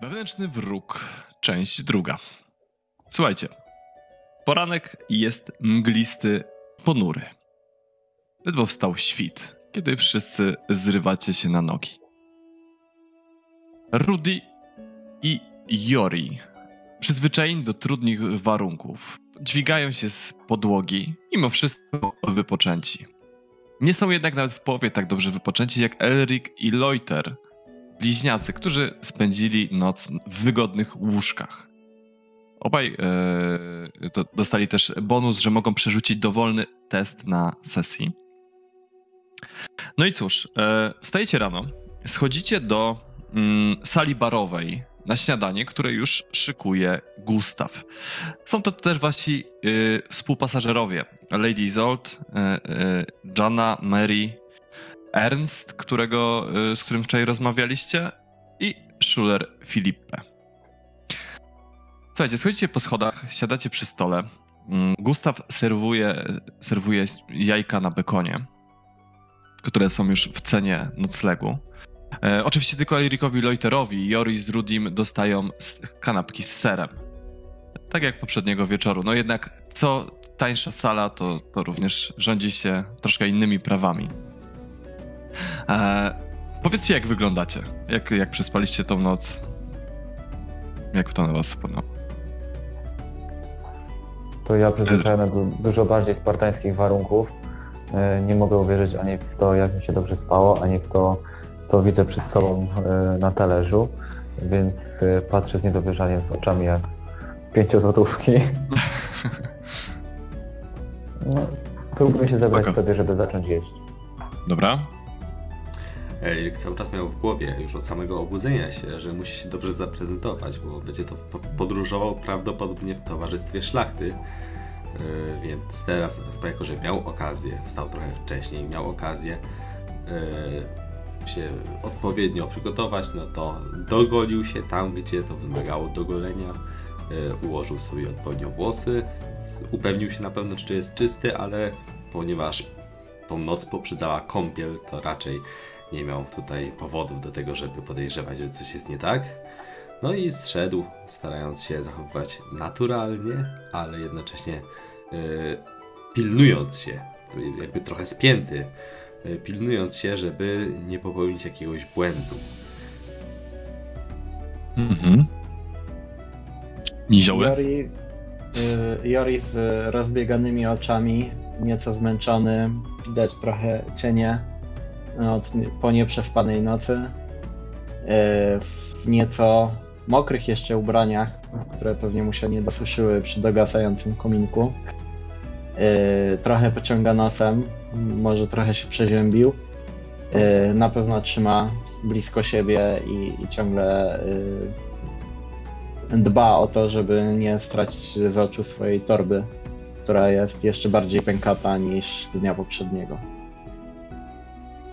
Wewnętrzny wróg, część druga. Słuchajcie, poranek jest mglisty, ponury. Ledwo wstał świt, kiedy wszyscy zrywacie się na nogi. Rudy i Jori, przyzwyczajeni do trudnych warunków, dźwigają się z podłogi, mimo wszystko wypoczęci. Nie są jednak nawet w połowie tak dobrze wypoczęci jak Elric i Loiter, bliźniacy, którzy spędzili noc w wygodnych łóżkach. Obaj e, dostali też bonus, że mogą przerzucić dowolny test na sesji. No i cóż, e, wstajecie rano, schodzicie do mm, sali barowej na śniadanie, które już szykuje Gustaw. Są to też wasi y, współpasażerowie. Lady Isold, y, Jana, Mary, Ernst, którego, y, z którym wczoraj rozmawialiście i Schuller Filippe. Słuchajcie, schodzicie po schodach, siadacie przy stole. Mm, Gustaw serwuje, serwuje jajka na bekonie, które są już w cenie noclegu. E, oczywiście tylko Erikowi Loiterowi, Jori z Rudim dostają kanapki z serem. Tak jak poprzedniego wieczoru. No jednak co tańsza sala, to, to również rządzi się troszkę innymi prawami. E, powiedzcie, jak wyglądacie? Jak, jak przespaliście tą noc? Jak w to na was wpłynęło? To ja przyzwyczajony do dużo bardziej spartańskich warunków. E, nie mogę uwierzyć ani w to, jak mi się dobrze spało, ani w to, co widzę przed sobą e, na talerzu, więc e, patrzę z niedowierzaniem z oczami jak pięciozłotówki. No, próbuję się zebrać Spoko. sobie, żeby zacząć jeść. Dobra. Erik cały czas miał w głowie już od samego obudzenia się, że musi się dobrze zaprezentować, bo będzie to podróżował prawdopodobnie w towarzystwie szlachty. Yy, więc teraz, jako że miał okazję, wstał trochę wcześniej, miał okazję yy, się odpowiednio przygotować, no to dogolił się tam, gdzie to wymagało dogolenia, yy, ułożył sobie odpowiednio włosy, upewnił się na pewno, czy jest czysty, ale ponieważ tą noc poprzedzała kąpiel, to raczej nie miał tutaj powodów do tego, żeby podejrzewać, że coś jest nie tak. No i zszedł, starając się zachowywać naturalnie, ale jednocześnie yy, pilnując się, jakby trochę spięty, yy, pilnując się, żeby nie popełnić jakiegoś błędu. Mhm. Nizioły? Jori, yy, Jori z rozbieganymi oczami, nieco zmęczony, widać trochę cienie od, po nieprzespanej nocy. E, w nieco mokrych jeszcze ubraniach, które pewnie mu się nie dosuszyły przy dogasającym kominku. E, trochę pociąga nosem, może trochę się przeziębił. E, na pewno trzyma blisko siebie i, i ciągle dba o to, żeby nie stracić z oczu swojej torby, która jest jeszcze bardziej pękata niż dnia poprzedniego.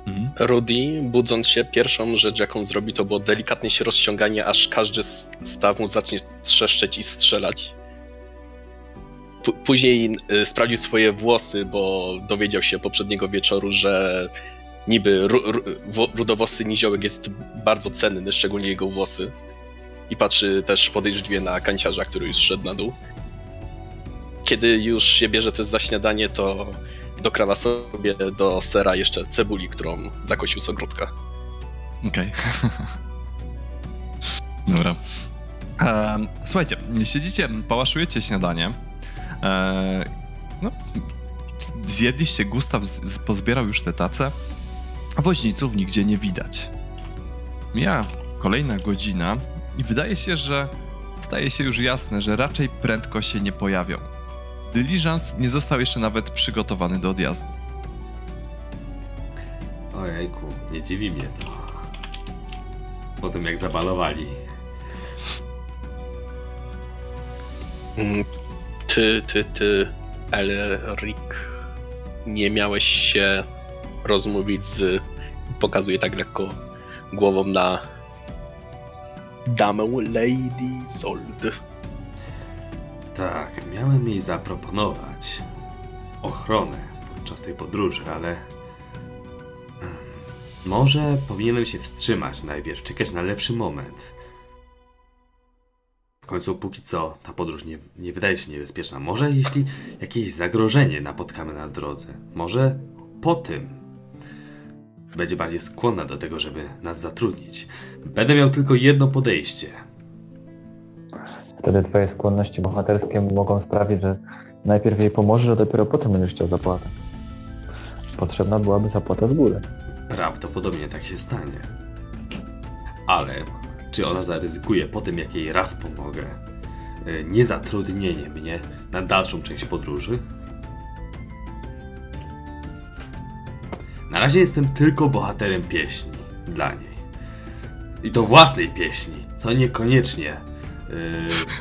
Mhm. Rudy, budząc się, pierwszą rzecz, jaką zrobi, to było delikatne się rozciąganie, aż każdy staw mu zacznie trzeszczeć i strzelać. P później y, sprawdził swoje włosy, bo dowiedział się poprzedniego wieczoru, że niby ru ru niziołek jest bardzo cenny, szczególnie jego włosy. I patrzy też podejrzliwie na kanciarza, który już szedł na dół. Kiedy już się bierze też za śniadanie, to dokrawa sobie do sera jeszcze cebuli, którą zakosił z ogródka. Okej. Okay. Dobra. E, słuchajcie, siedzicie, pałaszujecie śniadanie. E, no, zjedliście, Gustaw z, pozbierał już te tace, woźniców nigdzie nie widać. Mija kolejna godzina i wydaje się, że staje się już jasne, że raczej prędko się nie pojawią. Dyliżans nie został jeszcze nawet przygotowany do odjazdu. Ojejku, nie dziwi mnie to. Po tym jak zabalowali. Mm, ty, ty, ty, Elric, nie miałeś się rozmówić z... Pokazuje tak lekko głową na damę Lady Zold. Tak, miałem jej zaproponować ochronę podczas tej podróży, ale. Może powinienem się wstrzymać najpierw, czekać na lepszy moment. końcu póki co ta podróż nie, nie wydaje się niebezpieczna. Może jeśli jakieś zagrożenie napotkamy na drodze, może po tym będzie bardziej skłonna do tego, żeby nas zatrudnić. Będę miał tylko jedno podejście. Wtedy twoje skłonności bohaterskie mogą sprawić, że najpierw jej pomożesz, a dopiero potem będziesz chciał zapłatę. Potrzebna byłaby zapłata z góry. Prawdopodobnie tak się stanie. Ale czy ona zaryzykuje po tym, jak jej raz pomogę, y, niezatrudnienie mnie na dalszą część podróży? Na razie jestem tylko bohaterem pieśni dla niej. I to własnej pieśni, co niekoniecznie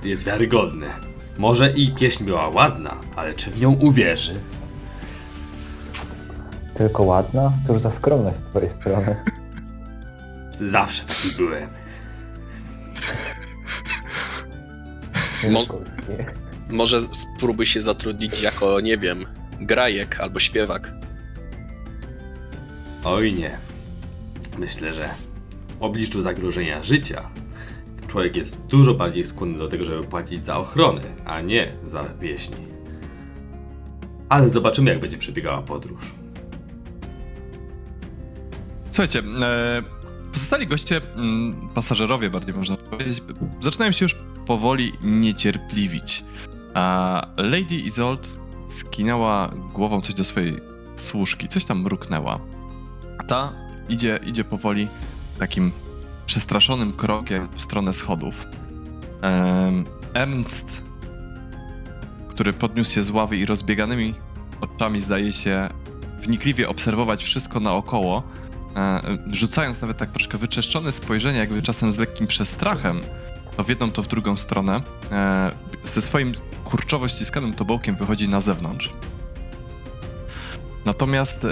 yy, jest wiarygodne. Może i pieśń była ładna, ale czy w nią uwierzy? Tylko ładna? Cóż za skromność z twojej strony. Zawsze taki byłem. Mo-. Może spróbuj się zatrudnić jako, nie wiem, grajek albo śpiewak. Oj nie. Myślę, że w obliczu zagrożenia życia człowiek jest dużo bardziej skłonny do tego, żeby płacić za ochronę, a nie za pieśni. Ale zobaczymy, jak będzie przebiegała podróż. Słuchajcie, e, pozostali goście, mm, pasażerowie bardziej można powiedzieć, zaczynają się już powoli niecierpliwić. A Lady Isolde skinęła głową coś do swojej służki, coś tam mruknęła. Ta idzie, idzie powoli takim przestraszonym krokiem w stronę schodów. Ernst, który podniósł się z ławy i rozbieganymi oczami zdaje się wnikliwie obserwować wszystko naokoło, e, rzucając nawet tak troszkę wyczeszczone spojrzenie, jakby czasem z lekkim przestrachem, to w jedną, to w drugą stronę, e, ze swoim kurczowo ściskanym tobołkiem wychodzi na zewnątrz. Natomiast, e,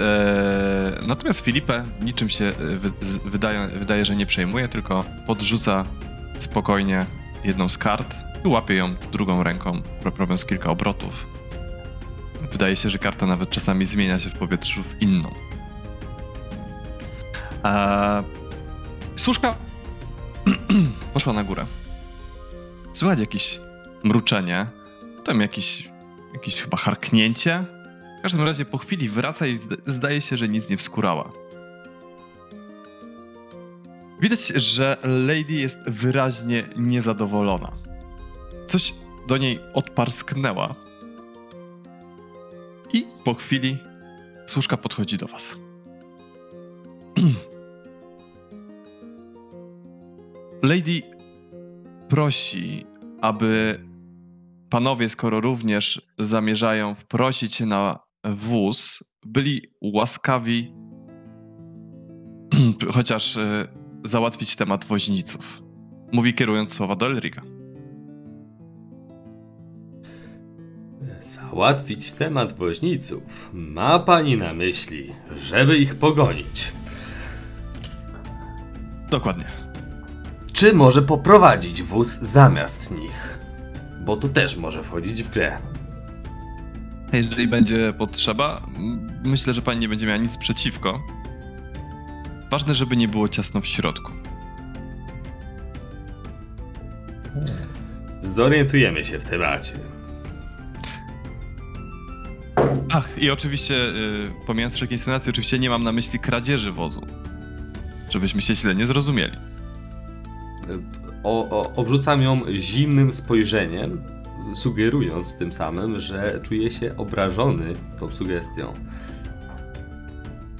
natomiast Filipe niczym się e, wy, wydaje, wydaje, że nie przejmuje, tylko podrzuca spokojnie jedną z kart i łapie ją drugą ręką, ro- robiąc kilka obrotów. Wydaje się, że karta nawet czasami zmienia się w powietrzu w inną. Eee, służka poszła na górę. Słychać jakieś mruczenie, potem jakieś, jakieś chyba harknięcie. W każdym razie po chwili wraca i zda- zdaje się, że nic nie wskurała. Widać, że Lady jest wyraźnie niezadowolona. Coś do niej odparsknęła. I po chwili służka podchodzi do was. Lady prosi, aby panowie, skoro również zamierzają wprosić się na wóz, byli łaskawi chociaż e, załatwić temat woźniców. Mówi kierując słowa do Elriga. Załatwić temat woźniców. Ma pani na myśli, żeby ich pogonić. Dokładnie. Czy może poprowadzić wóz zamiast nich? Bo to też może wchodzić w grę. Jeżeli będzie potrzeba, myślę, że pani nie będzie miała nic przeciwko. Ważne, żeby nie było ciasno w środku. Zorientujemy się w temacie. Ach, i oczywiście, y, pomijając wszelkie insynuacje, oczywiście nie mam na myśli kradzieży wozu. Żebyśmy się źle nie zrozumieli. O, o, obrzucam ją zimnym spojrzeniem, sugerując tym samym, że czuję się obrażony tą sugestią.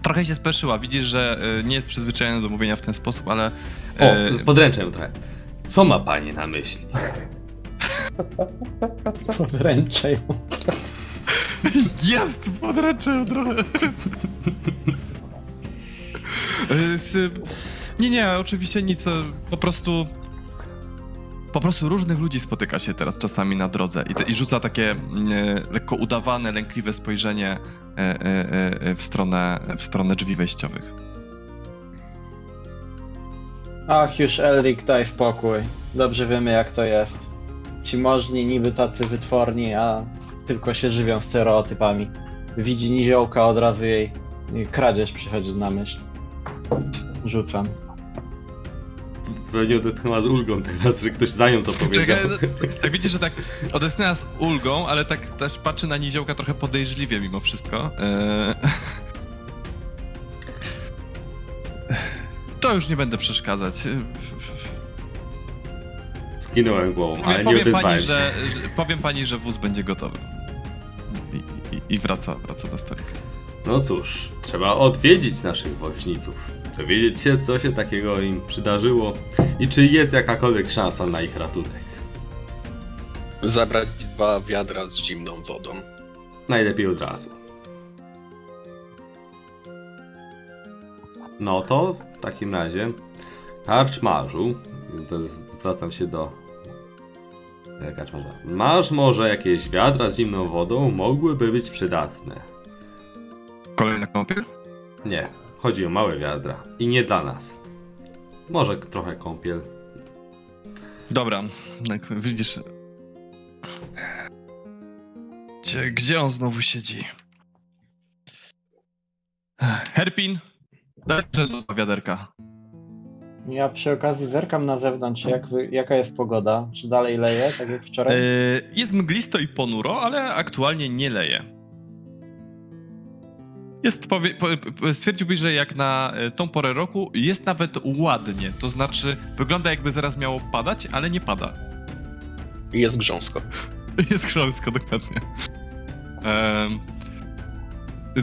Trochę się speszyła. Widzisz, że y, nie jest przyzwyczajona do mówienia w ten sposób, ale. O, y, podręczę ją trochę. Co ma pani na myśli? Podręczę ją. Jest! Podręczył trochę. Y, s- nie, nie, oczywiście nic. e, Po prostu. Po prostu różnych ludzi spotyka się teraz czasami na drodze i, te, i rzuca takie mm, e, lekko udawane, lękliwe spojrzenie e, e, e, w, stronę, w stronę drzwi wejściowych. Ach, już Elric, daj spokój. Dobrze wiemy jak to jest. Ci możni niby tacy wytworni, a tylko się żywią stereotypami. Widzi niziołka, od razu jej kradzież przychodzi na myśl. Rzucam. Pewnie odetchnęła z ulgą teraz, że ktoś za nią to powiedział. Czekaj, no, tak widzisz, że tak odetchnęła z ulgą, ale tak też patrzy na niziołka trochę podejrzliwie mimo wszystko. Eee... To już nie będę przeszkadzać. Skinąłem głową, ale nie powiem, pani, odezwałem się. że, że, powiem pani, że wóz będzie gotowy. I, i, i wraca, wraca do stolika. No cóż, trzeba odwiedzić naszych woźniców. Dowiedzieć się, co się takiego im przydarzyło i czy jest jakakolwiek szansa na ich ratunek. Zabrać dwa wiadra z zimną wodą. Najlepiej od razu. No to w takim razie, karczmarzu, zwracam się do e, karczmarza. Masz może jakieś wiadra z zimną wodą? Mogłyby być przydatne. Kolejna kąpiel? Nie, chodzi o małe wiadra i nie dla nas. Może trochę kąpiel. Dobra, tak widzisz. Gdzie, gdzie on znowu siedzi? Herpin, dajże do wiaderka. Ja przy okazji zerkam na zewnątrz, jak, jaka jest pogoda. Czy dalej leje, tak jak wczoraj? E, jest mglisto i ponuro, ale aktualnie nie leje. Jest, powie, po, stwierdziłbyś, że jak na e, tą porę roku jest nawet ładnie. To znaczy, wygląda jakby zaraz miało padać, ale nie pada. Jest grząsko. Jest chrząstko, dokładnie. Um,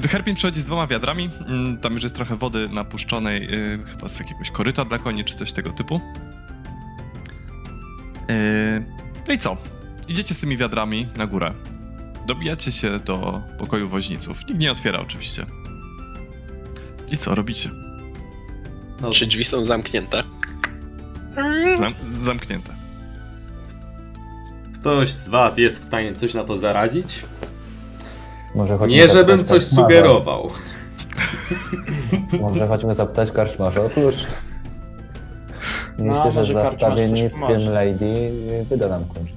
Herpin przychodzi z dwoma wiadrami. Mm, Tam już jest trochę wody napuszczonej, y, chyba z jakiegoś koryta dla koni, czy coś tego typu. Y, no i co? Idziecie z tymi wiadrami na górę. Dobijacie się do pokoju woźniców. Nikt nie otwiera oczywiście. I co robicie? No, Czy drzwi są zamknięte? Zam zamknięte. ktoś z was jest w stanie coś na to zaradzić? Może Nie, żebym coś karczmarza. sugerował. Może chodźmy zapytać karczmarza. Otóż No, myślę, że może za karczmarz coś stawiennictwem pomoże. Lady wyda nam klucz.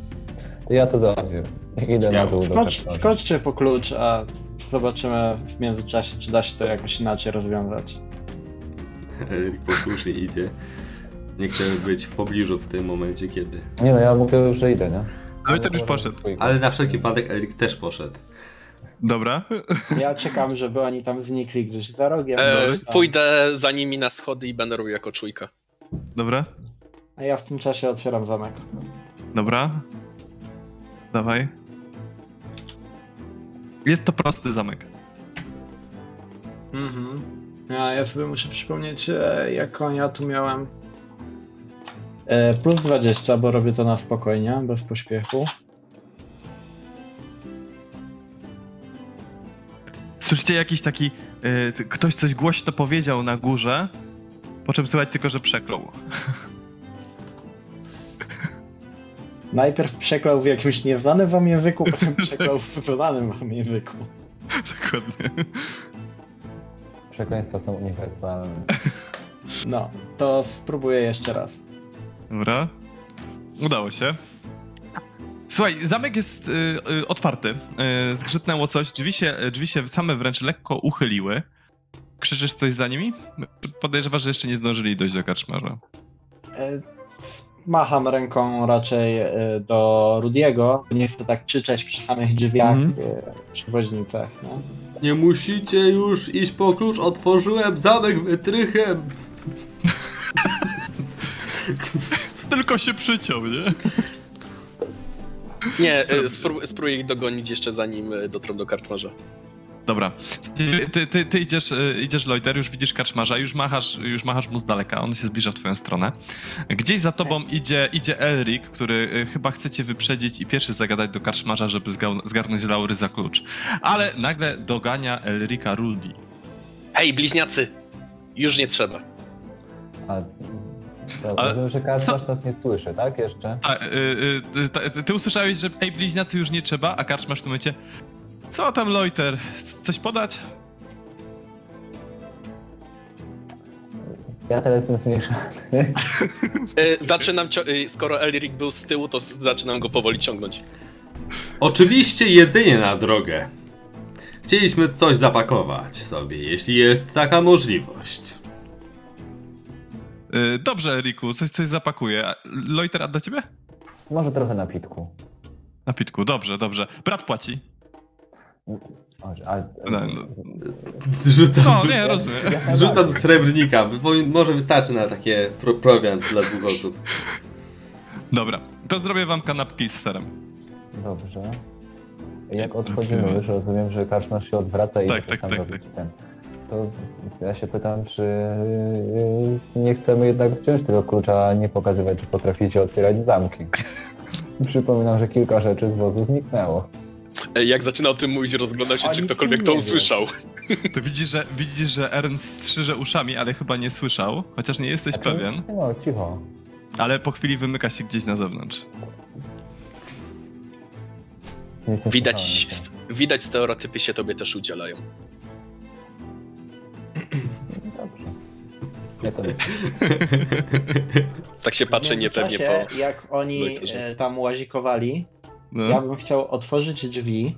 To ja to załatwię. Idę na dół Skocz, skoczcie po klucz, a zobaczymy w międzyczasie, czy da się to jakoś inaczej rozwiązać. Erik posłusznie idzie. Nie chcę być w pobliżu w tym momencie, kiedy. Nie no, ja mówię już, że idę, nie? No i ten już poszedł. Ale na wszelki wypadek Erik też poszedł. Dobra. Ja czekam, żeby oni tam znikli gdzieś za rogiem. E, pójdę za nimi na schody i będę robił jako czujka. Dobra. A ja w tym czasie otwieram zamek. Dobra. Dawaj. Jest to prosty zamek. Mhm. Ja, ja sobie muszę przypomnieć, e, jaką ja tu miałem. E, plus 20, bo robię to na spokojnie, bez pośpiechu. Słyszycie jakiś taki. y, ktoś coś głośno powiedział na górze, po czym słychać tylko, że przeklął. Najpierw przeklął w jakimś nieznanym wam języku, potem przeklął w znanym wam języku. Dokładnie. Przekleństwa są uniwersalne. No, to spróbuję jeszcze raz. Dobra. Udało się. Słuchaj, zamek jest y, y, otwarty. Y, zgrzytnęło coś, drzwi się, drzwi się same wręcz lekko uchyliły. Krzyczysz coś za nimi? Podejrzewasz, że jeszcze nie zdążyli dojść do karczmarza. E, Macham ręką raczej e, do Rudiego, bo nie chcę tak krzyczeć przy samych drzwiach, e, przy woźnicach. No. Nie musicie już iść po klucz, otworzyłem zamek wytrychem. Tylko się przyciął, nie? Nie, e, spró- spróbuję ich dogonić jeszcze zanim dotrą do karczmarza. Dobra. Ty, ty, ty, ty idziesz, y, idziesz Loiter, już widzisz karczmarza, już machasz, już machasz mu z daleka, on się zbliża w twoją stronę. Gdzieś za tobą idzie, idzie Elric, który y, chyba chce cię wyprzedzić i pierwszy zagadać do karczmarza, żeby zga- zgarnąć laury za klucz. Ale nagle dogania Elrika Rudy. Hej, bliźniacy! Już nie trzeba. A, rozumiem, że karczmarz nas nie słyszy, tak? Jeszcze? A, y, y, ty, ty, ty usłyszałeś, że ej, bliźniacy już nie trzeba, a karczmarz w tym momencie co tam Loiter? Coś podać? Ja teraz jestem zmieszany. E, zaczynam, cio- e, skoro Elric był z tyłu, to s- zaczynam go powoli ciągnąć. Oczywiście jedzenie na drogę. Chcieliśmy coś zapakować sobie, jeśli jest taka możliwość. Y, Dobrze, Eriku, coś, coś zapakuje. A Loiter, a dla ciebie? Może trochę napitku. Napitku, dobrze, dobrze. Brat płaci. A, No, no. Zrzucam, No, nie, rozumiem. zrzucam srebrnika. Może wystarczy na takie pro prowiant dla dwóch osób. Dobra, to zrobię wam kanapki z serem. Dobrze. Jak odchodzimy już, rozumiem, że karczmarz się odwraca i Tak, tak, tak, robi tak. ten. To ja się pytam, czy yy, nie chcemy jednak wziąć tego klucza, a nie pokazywać, że potraficie otwierać zamki. Przypominam, że kilka rzeczy z wozu zniknęło. Jak zaczyna o tym mówić, rozglądał się, czy ktokolwiek to usłyszał. To widzisz, że, widzisz, że Ernst strzyże uszami, ale chyba nie słyszał, chociaż nie jesteś Znaczy, pewien, No, cicho. ale po chwili wymyka się gdzieś na zewnątrz. Widać, słuchany, widać stereotypy się tobie też udzielają. Dobrze. Ja to Tak się patrzę niepewnie po... Jak oni e, tam łazikowali, No. ja bym chciał otworzyć drzwi,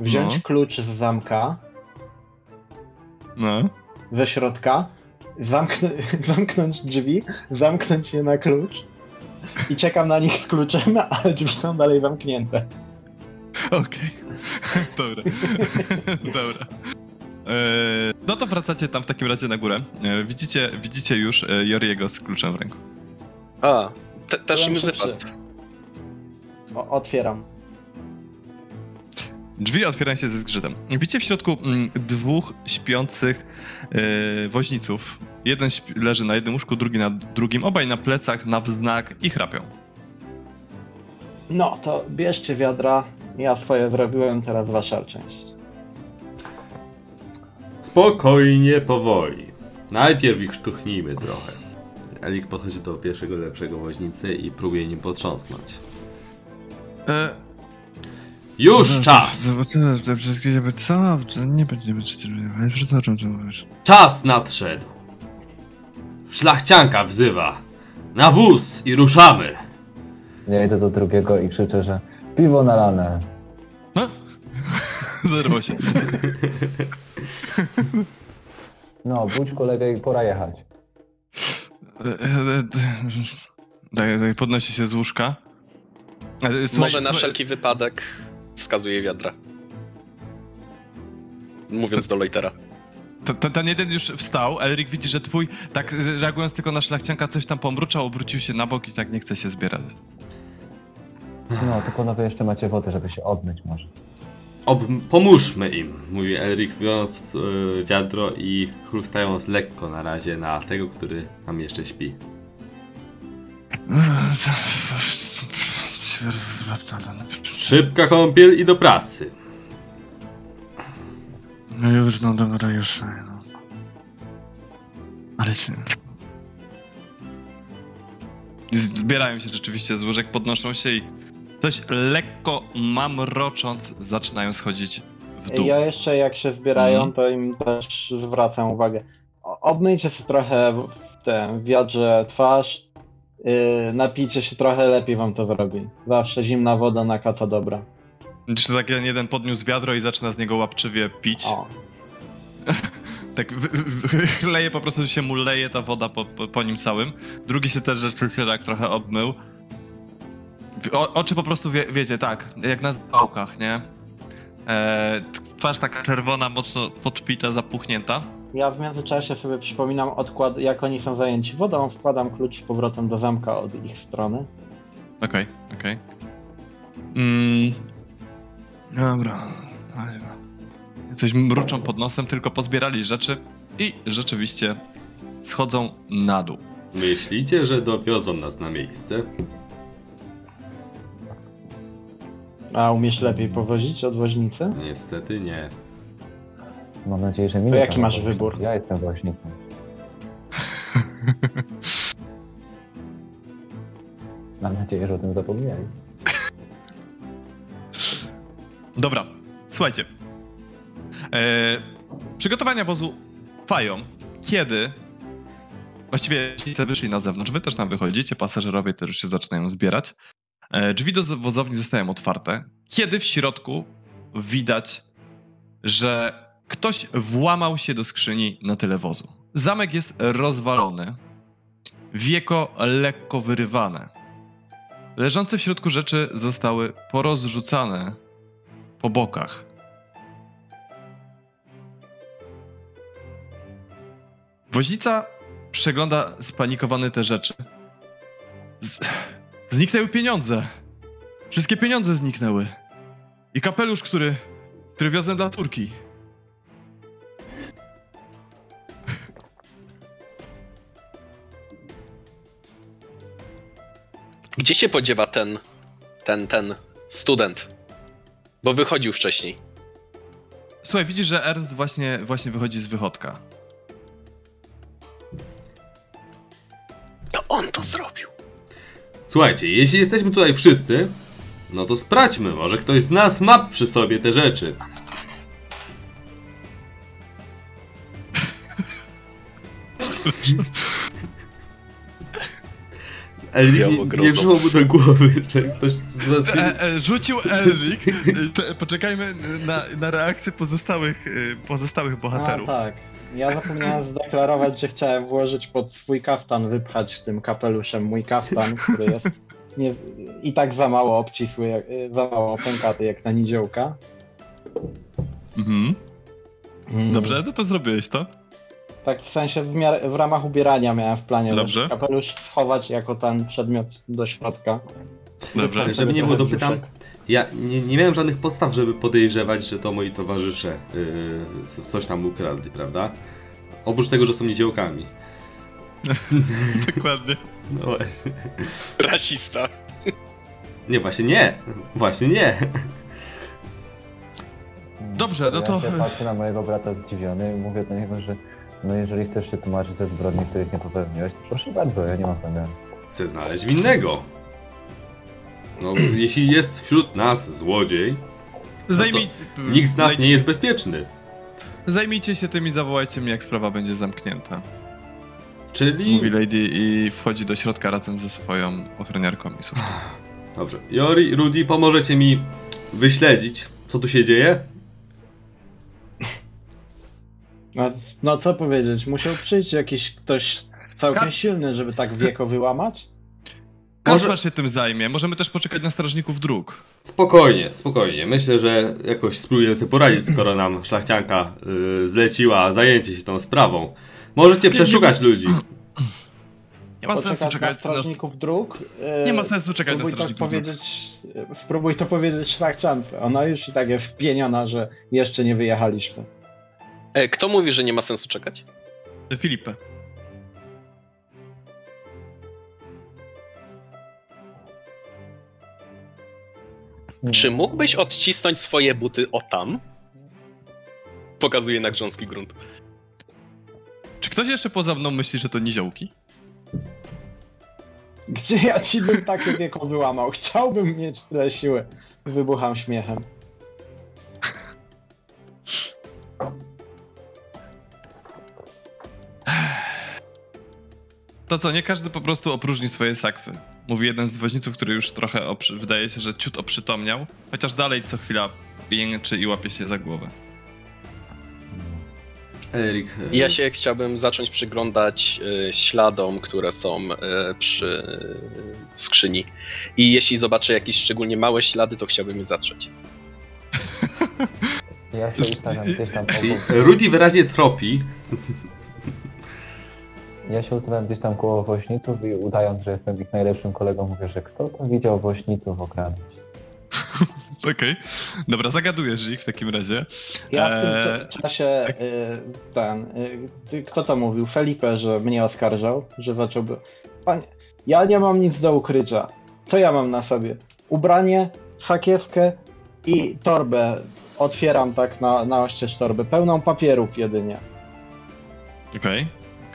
wziąć No. klucz z zamka no. ze środka, zamknę, zamknąć drzwi, zamknąć je na klucz i czekam na nich z kluczem, ale drzwi są dalej zamknięte. Okej. Dobra. Dobra. E, no to wracacie tam w takim razie na górę. E, widzicie, widzicie już e, Joriego z kluczem w ręku. A, te, też szybszy. wypadł. O, otwieram. Drzwi otwierają się ze zgrzytem. Widzicie w środku mm, dwóch śpiących e, woźniców. Jeden śpi- leży na jednym łóżku, drugi na drugim. Obaj na plecach, na wznak i chrapią. No, to bierzcie wiadra, ja swoje zrobiłem, teraz wasza część. Spokojnie, powoli. Najpierw ich sztuchnijmy trochę. Elik podchodzi do pierwszego lepszego woźnicy i próbuje nim potrząsnąć. E, Już czas! Co? Nie będzie o czym ty mówisz? Czas nadszedł! Szlachcianka wzywa! Na wóz i ruszamy! Ja idę do drugiego i krzyczę, że piwo nalane. No? Zerwał się. No, budź kolegę i pora jechać. E, e, e, Daj, daj, podnosi się z łóżka. Może na wszelki wypadek wskazuje wiadra. Mówiąc do Loitera. Ten, ten, jeden już wstał, Elrik widzi, że twój, tak reagując tylko na szlachcianka, coś tam pomruczał, obrócił się na bok i tak nie chce się zbierać. No, to panowie jeszcze macie wodę, żeby się obmyć może. Ob pomóżmy im, mówi Erik, biorąc e, wiadro i chrustając lekko na razie na tego, który tam jeszcze śpi. Szybka kąpiel i do pracy. No już, no dobra, już. No. Ale się... Zbierają się rzeczywiście z łóżek, podnoszą się i coś lekko mamrocząc zaczynają schodzić w dół. Ja jeszcze jak się zbierają, Mhm. to im też zwracam uwagę. Obmyjcie sobie trochę w w tym wiadrze twarz, yy, napijcie się trochę, lepiej wam to zrobi. Zawsze zimna woda na kata dobra. Że tak jeden podniósł wiadro i zaczyna z niego łapczywie pić. O, Tak leje, po prostu się mu leje ta woda po, po, po nim całym. Drugi się też rzeczywiście tak trochę obmył. O, oczy po prostu, wie, wiecie, tak, jak na zwałkach, nie? E, twarz taka czerwona, mocno podpita, zapuchnięta. Ja w międzyczasie sobie przypominam odkład, jak oni są zajęci wodą, wkładam klucz z powrotem do zamka od ich strony. Okej, okej. Mm. Dobra. Coś mruczą pod nosem, tylko pozbierali rzeczy i rzeczywiście schodzą na dół. Myślicie, że dowiozą nas na miejsce? A umiesz lepiej powozić od woźnicy? Niestety nie. Mam nadzieję, że mi To nie jaki masz woźnik. wybór? Ja jestem woźnikiem. Mam nadzieję, że o tym zapomnieli. Dobra, słuchajcie. E, przygotowania wozu trwają, kiedy właściwie jeźdźcy wyszli na zewnątrz, wy też tam wychodzicie, pasażerowie też już się zaczynają zbierać. E, drzwi do wozowni zostają otwarte, kiedy w środku widać, że ktoś włamał się do skrzyni na tyle wozu. Zamek jest rozwalony. Wieko lekko wyrywane. Leżące w środku rzeczy zostały porozrzucane po bokach. Woźnica przegląda spanikowany te rzeczy. Z... Zniknęły pieniądze. Wszystkie pieniądze zniknęły. I kapelusz, który, który wiozłem dla Turki. Gdzie się podziewa ten, ten, ten student? Bo wychodził wcześniej. Słuchaj, widzisz, że Ernst właśnie, właśnie wychodzi z wychodka. To on to zrobił. Słuchajcie, jeśli jesteśmy tutaj wszyscy, no to sprawdźmy, może ktoś z nas ma przy sobie te rzeczy. Elrik nie, nie przyszło mu do głowy, że ktoś z was... E, e, rzucił Elrik. Cze- Poczekajmy na, na reakcję pozostałych, e, pozostałych A bohaterów. tak. Ja zapomniałem zdeklarować, że chciałem włożyć pod swój kaftan, wypchać tym kapeluszem mój kaftan, który jest nie, i tak za mało obcisły, y, za mało pękaty jak na niziołka. Mhm. Mm. Dobrze, no to zrobiłeś to. Tak w sensie w, miarę, w ramach ubierania miałem w planie Dobrze. kapelusz schować jako ten przedmiot do środka. Dobrze. Wypchać Żeby nie było, dopytam. Ja nie, nie miałem żadnych podstaw, żeby podejrzewać, że to moi towarzysze yy, co- coś tam ukradli, prawda? Oprócz tego, że są niziołkami. Dokładnie. No właśnie. Rasista. Nie, właśnie nie. Właśnie nie. Dobrze, no to- Ja się patrzę na mojego brata zdziwiony i mówię do niego, że no jeżeli chcesz się tłumaczyć ze zbrodni, których nie popełniłeś, to proszę bardzo, ja nie mam problemu. Chcę znaleźć winnego. No, jeśli jest wśród nas złodziej, Zajmij... nikt z nas nie jest bezpieczny. Zajmijcie się tym i zawołajcie mnie, jak sprawa będzie zamknięta. Czyli... Mówi Lady i wchodzi do środka razem ze swoją ochroniarką i słuchaj. Dobrze. Jori, Rudy, pomożecie mi wyśledzić, co tu się dzieje? No, no co powiedzieć, musiał przyjść jakiś ktoś całkiem Ka- silny, żeby tak wieko wyłamać? Może- Kaspar się tym zajmie. Możemy też poczekać na strażników dróg. Spokojnie, spokojnie. Myślę, że jakoś spróbujemy sobie poradzić, skoro nam szlachcianka y, zleciła zajęcie się tą sprawą. Możecie przeszukać ludzi. Nie ma sensu na czekać na... strażników dróg? Yy, Nie ma sensu czekać na Spróbuj to strażników dróg. powiedzieć, spróbuj to powiedzieć szlachciance. Ona już i tak jest wpieniona, że jeszcze nie wyjechaliśmy. E, kto mówi, że nie ma sensu czekać? Filipę. Czy mógłbyś odcisnąć swoje buty o tam? Pokazuje na grząski grunt. Czy ktoś jeszcze poza mną myśli, że to niziołki? Gdzie ja ci bym takie wieko wyłamał? Chciałbym mieć tyle siły. Wybucham śmiechem. To co, nie każdy po prostu opróżni swoje sakwy. Mówi jeden z woźniców, który już trochę, oprzy... wydaje się, że ciut oprzytomniał, chociaż dalej co chwila jęczy i łapie się za głowę. Erik. y, Ja się chciałbym zacząć przyglądać e, śladom, które są e, przy e, skrzyni. I jeśli zobaczę jakieś szczególnie małe ślady, to chciałbym je zatrzeć. Ja się ustawiam gdzieś tam Rudy wyraźnie tropi. Ja się ustawiam gdzieś tam koło woźniców i udając, że jestem ich najlepszym kolegą, mówię, że kto to widział woźniców okradać? Okej. Dobra, zagadujesz ich w takim razie. Ja w Eee, tym cze- czasie y, ten. Y, ty- kto to mówił? Felipe, że mnie oskarżał, że zacząłby. Panie, ja nie mam nic do ukrycia. Co ja mam na sobie? Ubranie, sakiewkę i torbę. Otwieram tak na, na oścież torbę, pełną papierów jedynie. Okej,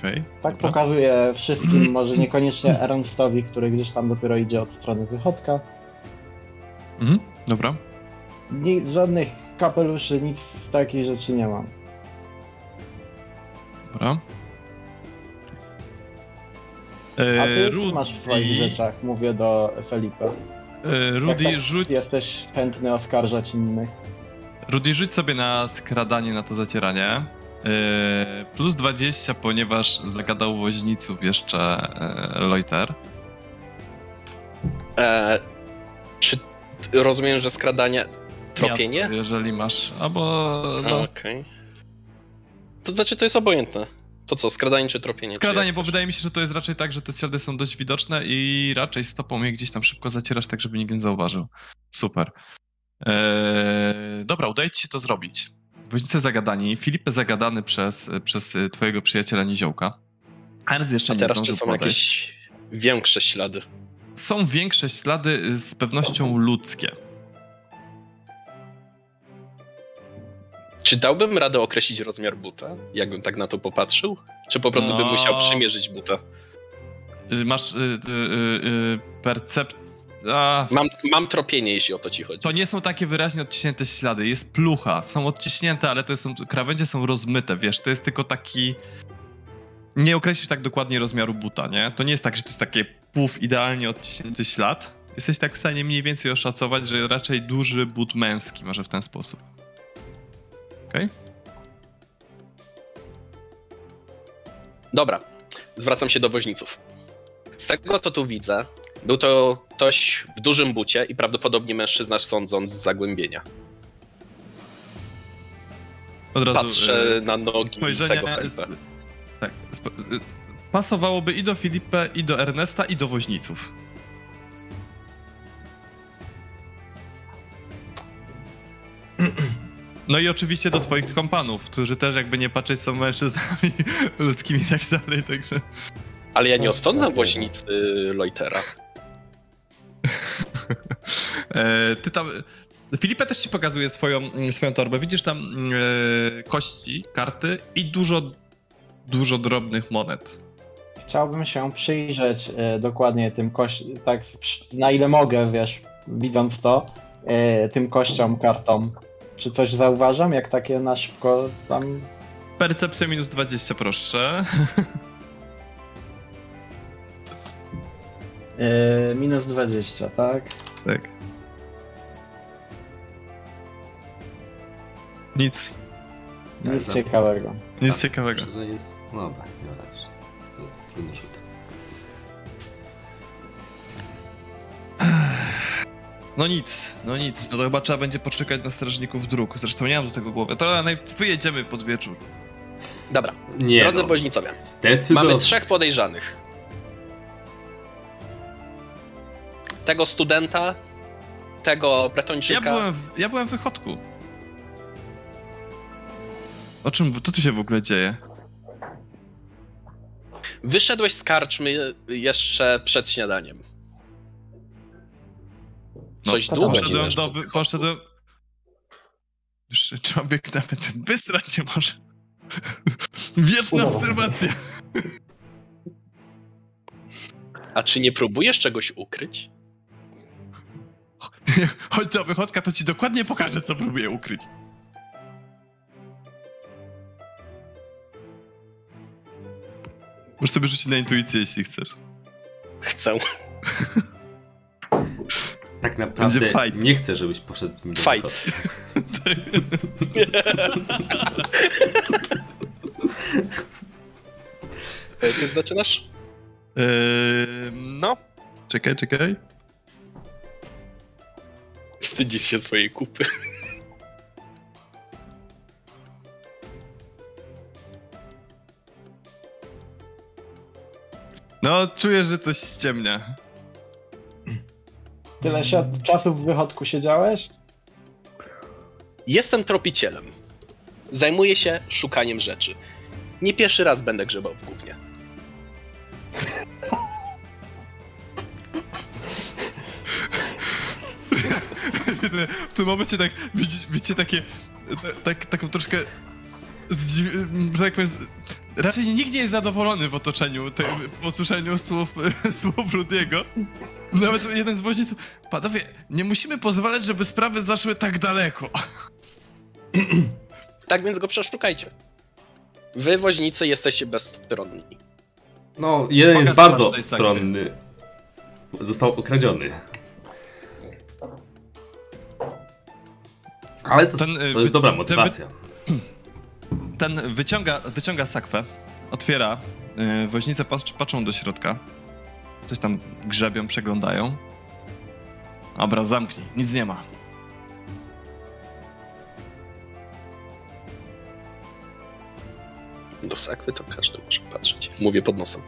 okej. Tak dobra. pokazuję wszystkim, może niekoniecznie Ernstowi, który gdzieś tam dopiero idzie od strony wychodka. Mhm, dobra. Nic, żadnych kapeluszy, nic takich rzeczy nie mam. Dobra. A E, ty co masz w swoich rzeczach? Mówię do Felipe. E, Rudy, tak rzuć, Jesteś chętny oskarżać innych. Rudy, rzuć sobie na skradanie, na to zacieranie. Yy, plus 20, ponieważ zagadał woźniców jeszcze e, Loiter. E, czy rozumiem, że skradanie tropienie? Miasto, jeżeli masz, albo no, Okej. To znaczy, to jest obojętne. To co, skradanie czy tropienie? czy skradanie, jak bo wydaje mi się, że to jest raczej tak, że te ślady są dość widoczne i raczej stopą je gdzieś tam szybko zacierasz, tak żeby nikt nie zauważył. Super. Eee, dobra, udaje ci się to zrobić. Woźnicy zagadani, Filipy zagadany przez, przez twojego przyjaciela Niziołka. Ernst jeszcze A nie teraz czy są podejść. jakieś większe ślady? Są większe ślady z pewnością ludzkie. Czy dałbym radę określić rozmiar buta, jakbym tak na to popatrzył? Czy po prostu bym No. musiał przymierzyć buta? Y, Masz y, y, y, y, percepcję. A, Mam, mam tropienie, jeśli o to ci chodzi. To nie są takie wyraźnie odciśnięte ślady. Jest plucha, są odciśnięte, ale to są, krawędzie są rozmyte, wiesz, to jest tylko taki... Nie określisz tak dokładnie rozmiaru buta, nie? To nie jest tak, że to jest takie puf, idealnie odciśnięty ślad. Jesteś tak w stanie mniej więcej oszacować, że raczej duży but męski, może w ten sposób. Okej? Dobra, zwracam się do woźniców. Z tego, co tu widzę, był to ktoś w dużym bucie i prawdopodobnie mężczyzna sądząc z zagłębienia. Od razu... Patrzę y, na nogi tego Felipe. Tak. y, Pasowałoby i do Filipe, i do Ernesta, i do woźniców. No i oczywiście do twoich kompanów, którzy też jakby nie patrzeć są mężczyznami ludzkimi i tak dalej, także... Ale ja nie Tak, osądzam tak, woźnicy Loitera. E, ty tam... Filipe też ci pokazuje swoją, swoją torbę. Widzisz tam e, kości, karty i dużo, dużo drobnych monet. Chciałbym się przyjrzeć e, dokładnie tym kość, tak na ile mogę, wiesz, widząc to, e, tym kościom, kartom. Czy coś zauważam, jak takie na szybko tam... Percepcja minus 20, proszę. E, minus 20, tak? Tak. Nic. Tak, Nic za- ciekawego. Nic Tak, ciekawego. To jest. No dobra, nie ma tak. To jest trudny rzut. No nic, no nic. No to chyba trzeba będzie poczekać na strażników dróg. Zresztą nie mam do tego głowy. To wyjedziemy pod wieczór. Dobra, Nie. drodzy no. woźnicowie, mamy trzech podejrzanych. Tego studenta, tego Ja Bretończyka. byłem w, ja byłem w wychodku. O czym, co tu się w ogóle dzieje? Wyszedłeś z karczmy jeszcze przed śniadaniem. Coś to długo Poszedłem do... Wy, poszedłem... Już człowiek nawet wysrać nie może. Wieczna Udało. obserwacja. A czy nie próbujesz czegoś ukryć? Chodź do wychodka, to ci dokładnie pokażę, co próbuję ukryć. Możesz sobie rzucić na intuicję, jeśli chcesz. Chcę. Tak naprawdę Będzie fight. nie chcę, żebyś poszedł z nim do Fight. E, Ty zaczynasz? Eee, no. Czekaj, czekaj. Wstydzisz się swojej kupy. No, czuję, że coś ściemnia. Tyle si- czasu w wychodku siedziałeś? Jestem tropicielem. Zajmuję się szukaniem rzeczy. Nie pierwszy raz będę grzebał w gównie. W tym momencie tak widzicie, widzicie takie, tak, taką troszkę, zdziw- że tak powiem, raczej nikt nie jest zadowolony w otoczeniu, tej, po usłyszeniu słów, słów Rudiego. Nawet jeden z woźniców, panowie, nie musimy pozwalać, żeby sprawy zaszły tak daleko. Tak więc go przeszukajcie. Wy, woźnicy, jesteście bezstronni. No, jeden Pokaż jest bardzo stronny. Został okradziony. Ale to, Ten, y, to jest dobra ten wy- motywacja. ten wyciąga, wyciąga sakwę, otwiera, yy, woźnice patrz, patrzą do środka, coś tam grzebią, przeglądają. Dobra, zamknij, nic nie ma. Do sakwy to każdy może patrzeć. Mówię pod nosem.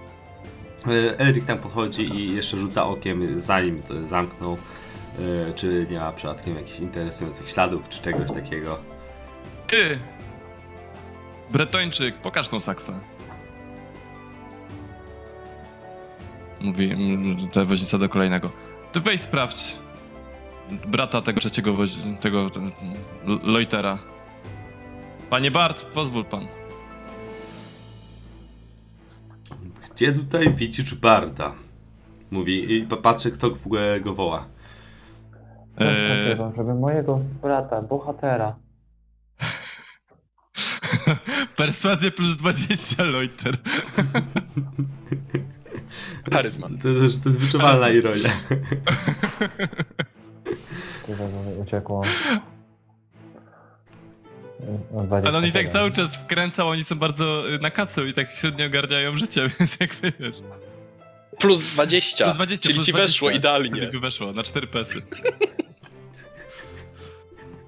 E, Elric tam podchodzi i jeszcze rzuca okiem, zanim to zamknął, czy nie ma przypadkiem jakichś interesujących śladów, czy czegoś takiego. Ty! Bretończyk, pokaż tą sakwę. Mówi ta woźnica do kolejnego. Ty weź sprawdź brata tego trzeciego woź- tego ten, Loitera. Panie Bart, pozwól pan. Gdzie tutaj widzisz Barda? Mówi i pa- patrzy, kto w ogóle go woła. Często Eee. śpiewam, żeby mojego brata, bohatera. Perswazję plus 20 Loiter. Charyzma. To, to, to jest wyczuwalna ironia. Kurwa, mi uciekło. No, 20 Ale on i tak cały czas wkręcał, oni są bardzo y, na kacu i tak średnio ogarniają życie, więc jakby wiesz. Plus 20, Plus 20, czyli plus ci 20. weszło idealnie. Weszło, na cztery pesy.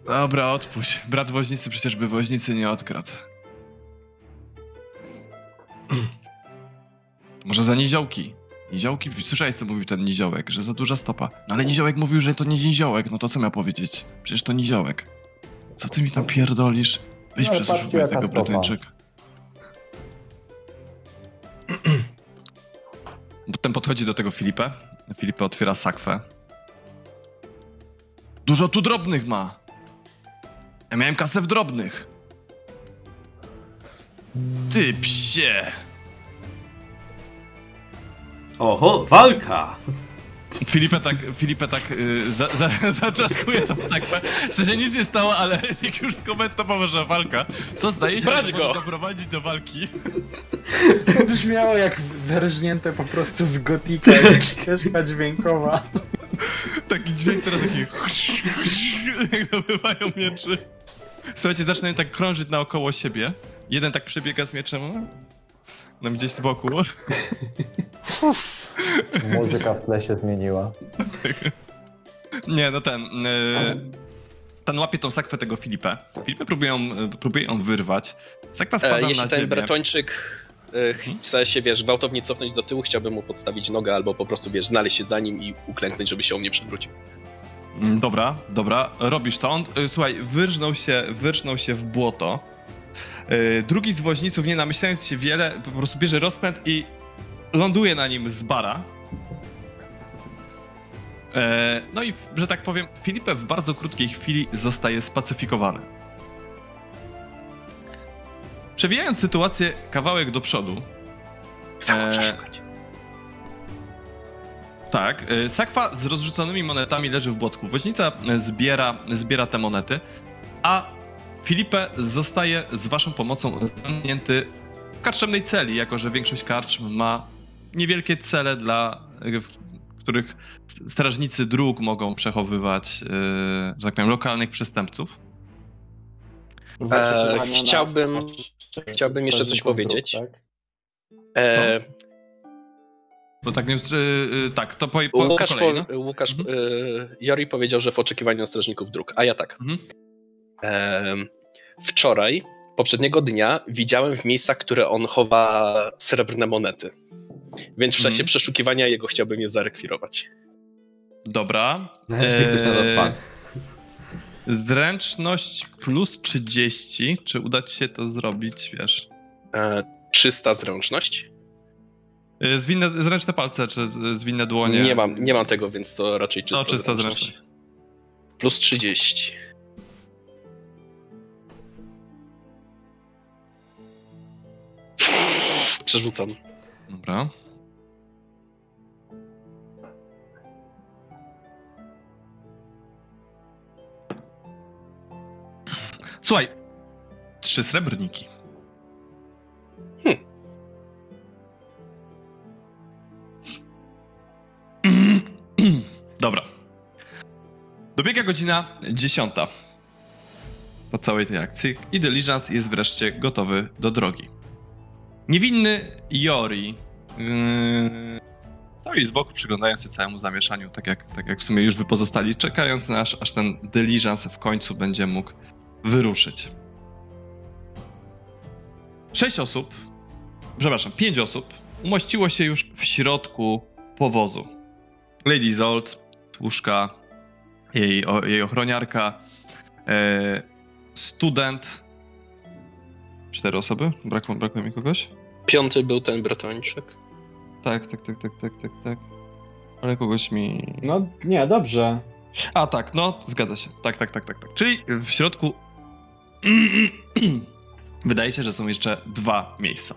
Dobra, odpuść. Brat woźnicy przecież by woźnicy nie odkradł. Może za niziołki. Niziołki? Słyszałeś co mówił ten niziołek, że za duża stopa. No ale niziołek mówił, że to nie niziołek, no to co miał powiedzieć? Przecież to niziołek. Co ty mi tam pierdolisz? Weź No, przesłuchaj tego. Brytyjczyka. Potem podchodzi do tego Filipę. Filipę otwiera sakwę. Dużo tu drobnych ma. Ja miałem kasę w drobnych. Ty psie. Oho, walka! Filipę tak, Filipę tak y, za, za, zaczaskuje tą sakwę. Szczerze nic nie stało, ale Erik już skomentował, że walka. Co zdaje się, Brać że go! może doprowadzić do walki. To brzmiało jak zerżnięte po prostu z gotika, jak ścieżka dźwiękowa. Taki dźwięk teraz taki... Jak dobywają mieczy. Słuchajcie, zaczynają tak krążyć naokoło siebie. Jeden tak przebiega z mieczem. No gdzieś z boku. Muzyka w tle się zmieniła. Nie, no ten... Yy, ten łapie tą sakwę tego Filipę. Filipę próbują, y, próbuje ją wyrwać. Sakwa spada E, na jeśli ten ziemię. Bretończyk e, chce się, wiesz, gwałtownie cofnąć do tyłu, chciałbym mu podstawić nogę albo po prostu, wiesz, znaleźć się za nim i uklęknąć, żeby się o mnie przewrócił. Mm, Dobra, dobra, robisz to. On, y, słuchaj, wyrżnął się, wyrżnął się w błoto. Y, Drugi z woźniców, nie namyślając się wiele, po prostu bierze rozpęd i ląduje na nim z bara. E, No i, że tak powiem, Filipę w bardzo krótkiej chwili zostaje spacyfikowany. Przewijając sytuację kawałek do przodu, Chcę go Eee, przeszukać. Tak, y, sakwa z rozrzuconymi monetami leży w błotku. Woźnica zbiera, zbiera te monety, a Filipe zostaje z waszą pomocą zamknięty w karczemnej celi, jako że większość karczm ma niewielkie cele, dla, y, w których strażnicy dróg mogą przechowywać, y, że tak powiem, lokalnych przestępców. Chciałbym- chciałbym jeszcze coś powiedzieć. dróg, tak? E, Bo tak, nie, y, y, tak, to po, po, Łukasz, po kolei, no? Łukasz Mhm. e, Jori powiedział, że w oczekiwaniu na strażników dróg, a ja tak. Mhm. Wczoraj, poprzedniego dnia, widziałem w miejscach, które on chowa srebrne monety. Więc w czasie Mhm. przeszukiwania jego chciałbym je zarekwirować. Dobra. Nareszcie ktoś na to wpadł. Zręczność plus 30. Czy uda ci się to zrobić, wiesz? E, czysta zręczność? Y, Zwinne, zręczne palce, czy zwinne dłonie? Nie mam, nie mam tego, więc to raczej czysta, To czysta zręczność. zręczność. Plus 30. Przerzucam. Dobra. Słuchaj. Trzy srebrniki. Dobiega godzina dziesiąta. po całej tej akcji i Diligence jest wreszcie gotowy do drogi. Niewinny Jori yy, stoi z boku, przyglądając się całemu zamieszaniu, tak jak, tak jak w sumie już wy pozostali, czekając aż, aż ten Diligence w końcu będzie mógł wyruszyć. Sześć osób, przepraszam, pięć osób umościło się już w środku powozu. Lady Zold, Tłuszka, jej, o, jej ochroniarka, e, student. Cztery osoby? Brakło, brakło mi kogoś? Piąty był ten Bretończyk. Tak, tak, tak, tak, tak, tak, tak. Ale kogoś mi. No nie, dobrze. A tak, no, zgadza się. Tak, tak, tak, tak, tak. Czyli w środku. Wydaje się, że są jeszcze dwa miejsca.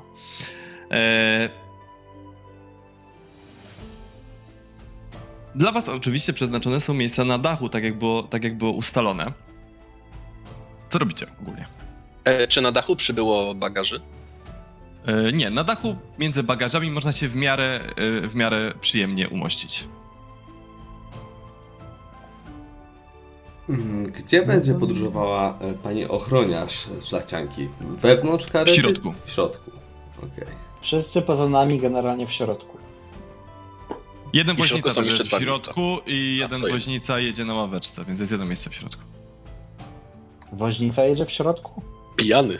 E... Dla was oczywiście przeznaczone są miejsca na dachu, tak jak było, tak jak było ustalone. Co robicie ogólnie? E, czy na dachu przybyło bagaży? E, nie, na dachu między bagażami można się w miarę, e, w miarę przyjemnie umościć. Mm, Gdzie będzie podróżowała e, pani ochroniarz szlachcianki? Wewnątrz karety? W środku. W środku. Okej. Wszyscy poza nami generalnie w środku. Jeden woźnica jest w środku i jeden to jest- woźnica jedzie na ławeczce, więc jest jedno miejsce w środku. Woźnica jedzie w środku? Pijany.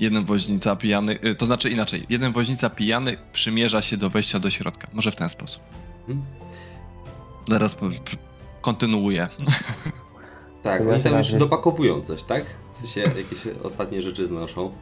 Jeden woźnica pijany, y, to znaczy inaczej, jeden woźnica pijany przymierza się do wejścia do środka. Może w ten sposób. Mhm. Zaraz kontynuuję. Tak, oni tam się już dopakują coś, tak? W sensie jakieś ostatnie rzeczy znoszą.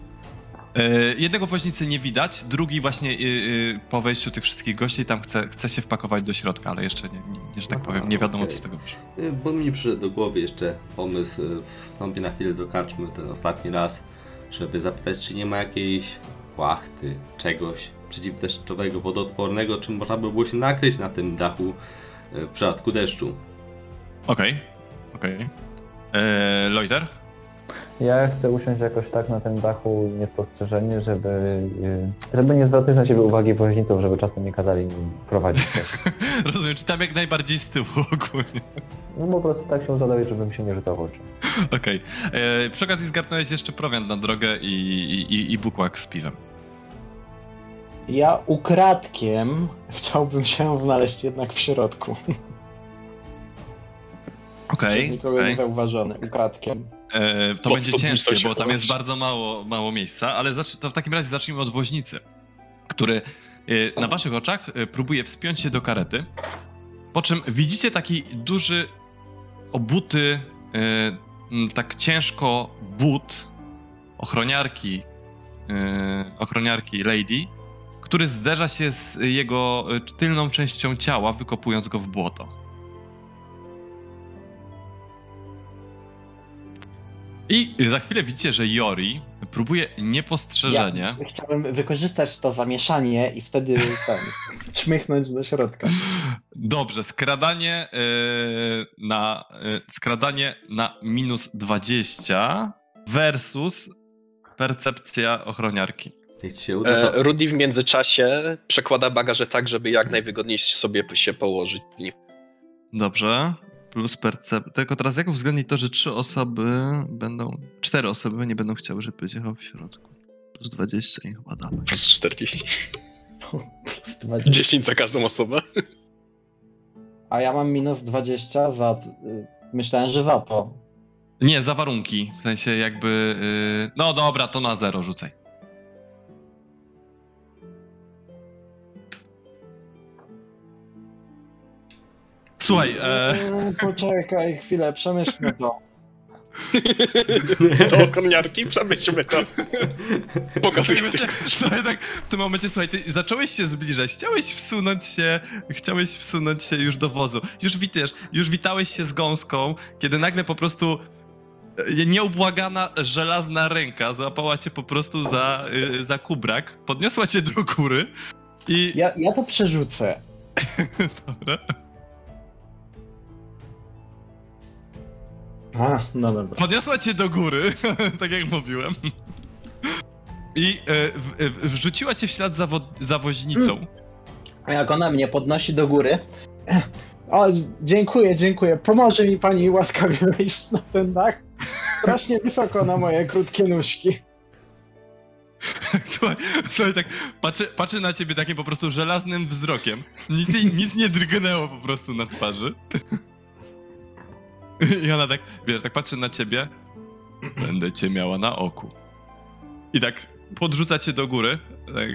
Y, Jednego woźnicy nie widać, drugi właśnie y, y, po wejściu tych wszystkich gości tam chce, chce się wpakować do środka, ale jeszcze nie, nie, że tak Aha, powiem, nie wiadomo okej. co z tego wyszło. Y, Bo mi przyszedł do głowy jeszcze pomysł, wstąpię na chwilę do karczmy ten ostatni raz, żeby zapytać, czy nie ma jakiejś płachty, czegoś przeciwdeszczowego, wodoodpornego, czym można by było się nakryć na tym dachu w przypadku deszczu. Okej, okej. Okay. Loiter? Ja chcę usiąść jakoś tak na tym dachu niespostrzeżenie, żeby, y, żeby nie zwracać na siebie uwagi woźniców, żeby czasem nie kazali mi prowadzić. się. Rozumiem, czy tam jak najbardziej z tyłu ogólnie. No po prostu tak się zadaje, żebym się nie rzucał w oczy. Okej. E, Przy okazji zgarnąłeś jeszcze prowiant na drogę i, i, i, i bukłak z piwem. Ja ukradkiem chciałbym się znaleźć jednak w środku. Okej, Nikogo okej. nie zauważony. Ukradkiem. E, To Pod będzie ciężkie, bo tam jest bardzo mało, mało miejsca, ale to w takim razie zacznijmy od woźnicy, który e, na waszych oczach e, próbuje wspiąć się do karety, po czym widzicie taki duży, obuty, e, tak ciężko but ochroniarki, e, ochroniarki Lady, który zderza się z jego e, tylną częścią ciała, wykopując go w błoto. I za chwilę widzicie, że Jori próbuje niepostrzeżenie. Ja chciałem wykorzystać to zamieszanie i wtedy ten, czmychnąć do środka. Dobrze, skradanie yy, na yy, skradanie na minus 20 versus percepcja ochroniarki. Uda, to... E, Rudy w międzyczasie przekłada bagaże tak, żeby jak najwygodniej sobie się położyć. w nich. Dobrze. Plus percepcja. Tylko teraz jak uwzględnić to, że trzy osoby będą. Cztery osoby nie będą chciały, żeby jechał w środku. Plus 20 i chyba dalej. Plus 40. 20. 10 za każdą osobę. A ja mam minus 20 za... y, Myślałem, że za to. Nie, za warunki. W sensie jakby. Yy... No dobra, to na zero rzucaj. Słuchaj, e, Eee, Poczekaj chwilę, przemyślmy to. Do okorniarki, przemyślmy to. Pokazuj Myślę, słuchaj, tak w tym momencie, słuchaj, ty zacząłeś się zbliżać, chciałeś wsunąć się, chciałeś wsunąć się już do wozu. Już witasz, już witałeś się z gąską, kiedy nagle po prostu e, nieubłagana żelazna ręka złapała cię po prostu za, y, za kubrak, podniosła cię do góry i... Ja, ja to przerzucę. Dobra. A, no dobra. Podniosła cię do góry, tak jak mówiłem. I e, w, w, wrzuciła cię w ślad za, wo, za woźnicą. Jak ona mnie podnosi do góry. O, dziękuję, dziękuję. Pomoże mi pani łaskawie wejść na ten dach? strasznie wysoko na moje krótkie nóżki. Słuchaj, słuchaj tak patrzy, patrzy na ciebie takim po prostu żelaznym wzrokiem. Nic, nic nie drgnęło po prostu na twarzy. I ona tak, wiesz, tak patrzy na ciebie. Będę cię miała na oku. I tak podrzuca cię do góry. Tak,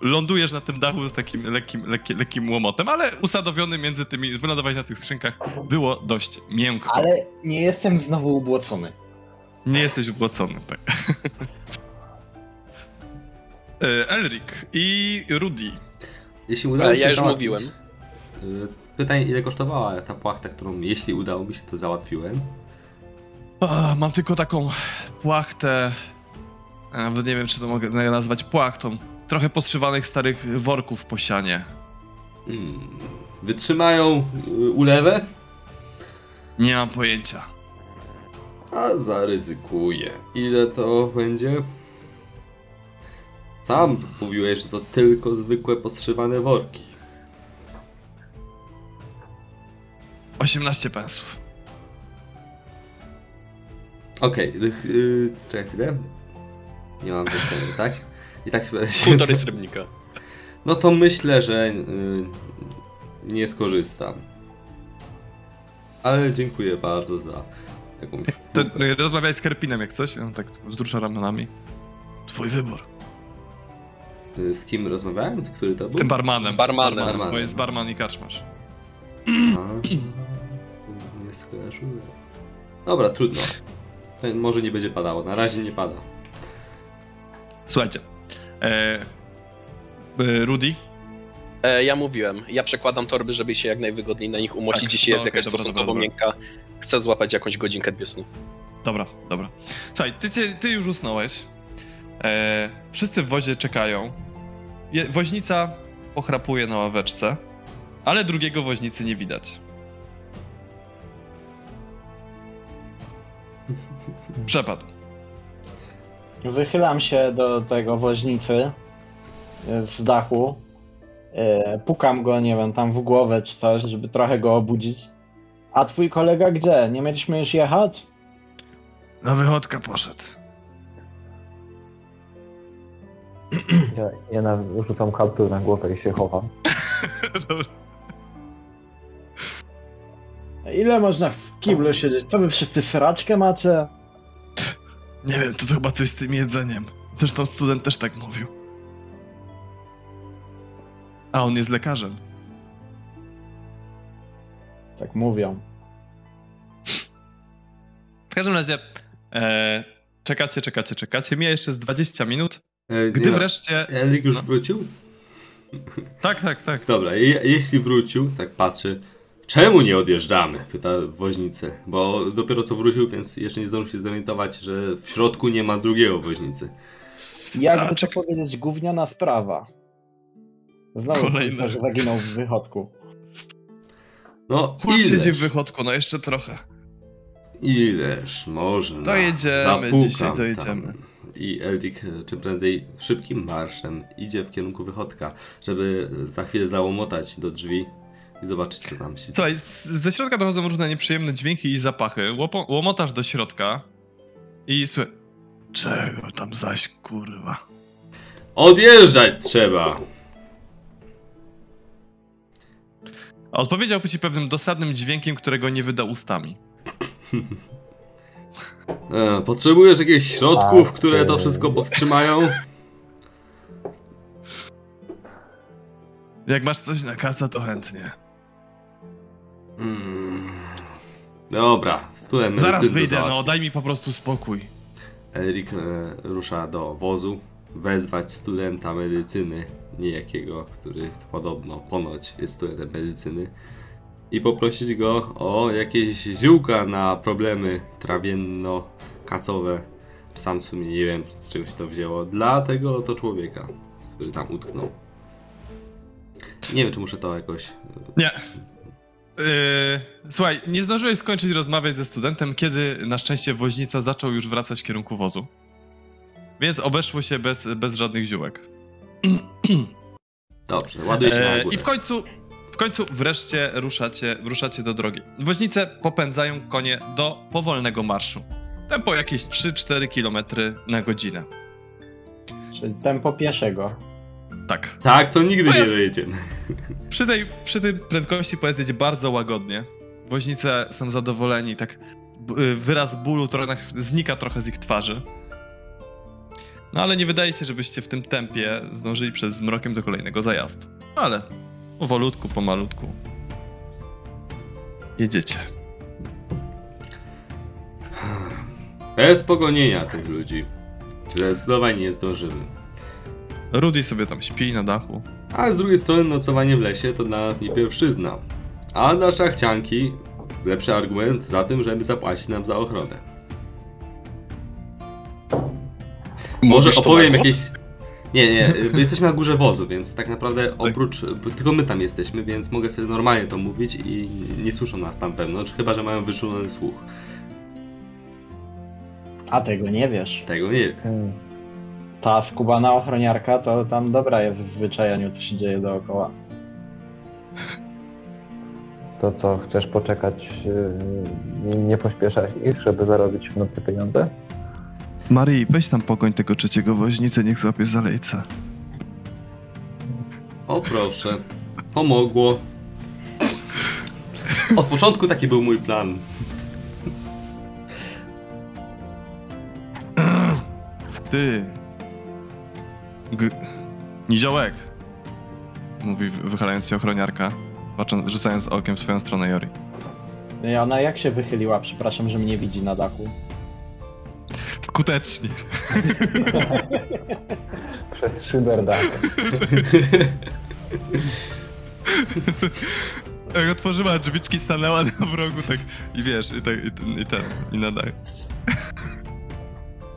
lądujesz na tym dachu z takim lekkim, lekki, lekkim łomotem, ale usadowiony między tymi, wylądować na tych skrzynkach było dość miękko. Ale nie jestem znowu ubłocony. Nie jesteś ubłocony, tak. E, Elric i Rudy. Jeśli udało Ale mi ja się już załatwić- mówiłem. Pytanie, ile kosztowała ta płachta, którą jeśli udało mi się, to załatwiłem. Mam tylko taką płachtę. Nawet nie wiem, czy to mogę nazwać płachtą. Trochę postrzywanych starych worków po sianie. Hmm. Wytrzymają y, ulewę? Nie mam pojęcia. A zaryzykuję. Ile to będzie? Sam mówiłeś, że to tylko zwykłe postrzywane worki. 18 pensów. Okej, okay, yy, czekaj chwilę. Nie mam wyceny, tak? I tak się... Półtorej srebrnika. No to myślę, że yy, nie skorzystam. Ale dziękuję bardzo za jakąś... To, y, rozmawiaj z Kerpinem jak coś. On tak wzrusza ramionami. Twój wybór. Y, Z kim rozmawiałem? Który to Z był? tym barmanem. Z barmanem. Barmanem. Bo jest barman i karczmasz. A, Dobra, trudno. To może nie będzie padało. Na razie nie pada. Słuchajcie. E, e, Rudy? E, ja mówiłem, ja przekładam torby, żeby się jak najwygodniej na nich umościć, Tak, jeśli jest jakaś dobra, stosunkowo dobra, miękka. Chcę złapać jakąś godzinkę, dwie snu. Dobra, dobra. Słuchaj, ty, cię- ty już usnąłeś. E, wszyscy w wozie czekają. Je, woźnica pochrapuje na ławeczce, ale drugiego woźnicy nie widać. Przepadł. Wychylam się do tego woźnicy e, z dachu. E, Pukam go, nie wiem, tam w głowę czy coś, żeby trochę go obudzić. A twój kolega gdzie? Nie mieliśmy już jechać? Na wychodkę poszedł. Ja, ja na, rzucam kaptur na głowę i się chowam. Dobra. Ile można w kiblu siedzieć? Co wy wszyscy sraczkę macie? Nie wiem, to, to chyba coś z tym jedzeniem. Zresztą student też tak mówił. A on jest lekarzem. Tak mówią. W każdym razie e, czekacie, czekacie, czekacie. Mija jeszcze z 20 minut. E, Gdy nie, wreszcie... Elik już No. wrócił? Tak, tak, tak. Dobra, je, jeśli wrócił, tak patrzy. Czemu nie odjeżdżamy? Pyta woźnicę. Bo dopiero co wrócił, więc jeszcze nie zdążył się zorientować, że w środku nie ma drugiego woźnicy. Jakby to czek- powiedzieć, gówniana sprawa. Znowu Kolejny. ktoś zaginął w wychodku. No, Chłop siedzi w wychodku, no jeszcze trochę. ileż można. Dojedziemy, Zapukam dzisiaj dojedziemy. Tam. I Eldrik e, czym prędzej szybkim marszem idzie w kierunku wychodka, żeby za chwilę załomotać do drzwi i zobaczyć, co tam się dzieje. Słuchaj, z, ze środka dochodzą różne nieprzyjemne dźwięki i zapachy. Łopo, łomotasz do środka i słuchaj... Czego tam zaś, kurwa? Odjeżdżać trzeba! Odpowiedziałby ci pewnym dosadnym dźwiękiem, którego nie wyda ustami. E, potrzebujesz jakichś środków, które to wszystko powstrzymają? Jak masz coś na kaca, to chętnie. Mm. Dobra, student Zaraz wyjdę, załatwi. no daj mi po prostu spokój. Erik e, rusza do wozu, wezwać studenta medycyny, niejakiego, który podobno, ponoć jest studentem medycyny i poprosić go o jakieś ziółka na problemy trawienno-kacowe. Sam w sumie nie wiem, z czego się to wzięło, dla tego oto człowieka, który tam utknął. Nie wiem, czy muszę to jakoś... Nie. Yy, słuchaj, nie zdążyłeś skończyć rozmawiać ze studentem, kiedy na szczęście woźnica zaczął już wracać w kierunku wozu. Więc obeszło się bez, bez żadnych ziółek. Dobrze, ładuję się na górę. I w końcu, w końcu wreszcie ruszacie, ruszacie do drogi. Woźnice popędzają konie do powolnego marszu. Tempo jakieś 3-4 km na godzinę. Czyli tempo pieszego. Tak. Tak, to nigdy To nie dojedziemy. Przy tej, przy tej prędkości pojazd jedzie bardzo łagodnie. Woźnice są zadowoleni, tak y, wyraz bólu trochę znika trochę z ich twarzy. No ale nie wydaje się, żebyście w tym tempie zdążyli przed zmrokiem do kolejnego zajazdu. Ale powolutku, pomalutku. Jedziecie. Bez pogonienia tych ludzi. Zdecydowanie nie zdążymy. Rudy sobie tam śpi na dachu. A z drugiej strony nocowanie w lesie to dla nas nie pierwszyzna. A dla szachcianki lepszy argument za tym, żeby zapłacić nam za ochronę. Może Mówisz opowiem głos? jakieś... Nie, nie, jesteśmy na górze wozu, więc tak naprawdę oprócz... Tylko my tam jesteśmy, więc mogę sobie normalnie to mówić i nie słyszą nas tam wewnątrz, chyba że mają wyszulony słuch. A tego nie wiesz. Tego nie wiem. Ta skubana ochroniarka to tam dobra jest w zwyczajaniu, co się dzieje dookoła. To co, chcesz poczekać yy, i nie pośpieszać ich, żeby zarobić w nocy pieniądze? Marii, weź tam pogoń tego trzeciego woźnicę, niech złapie zalejca. O proszę, pomogło. Od początku taki był mój plan. Ty. G... Niziołek. Mówi wy- wychylając się ochroniarka, patrząc, rzucając okiem w swoją stronę Jori. I ona jak się wychyliła, przepraszam, że mnie widzi na dachu. Skutecznie. Przez szyber dach. Jak otworzyła drzwiczki, stanęła na wrogu, tak i wiesz, i, tak, i, ten, i ten, i.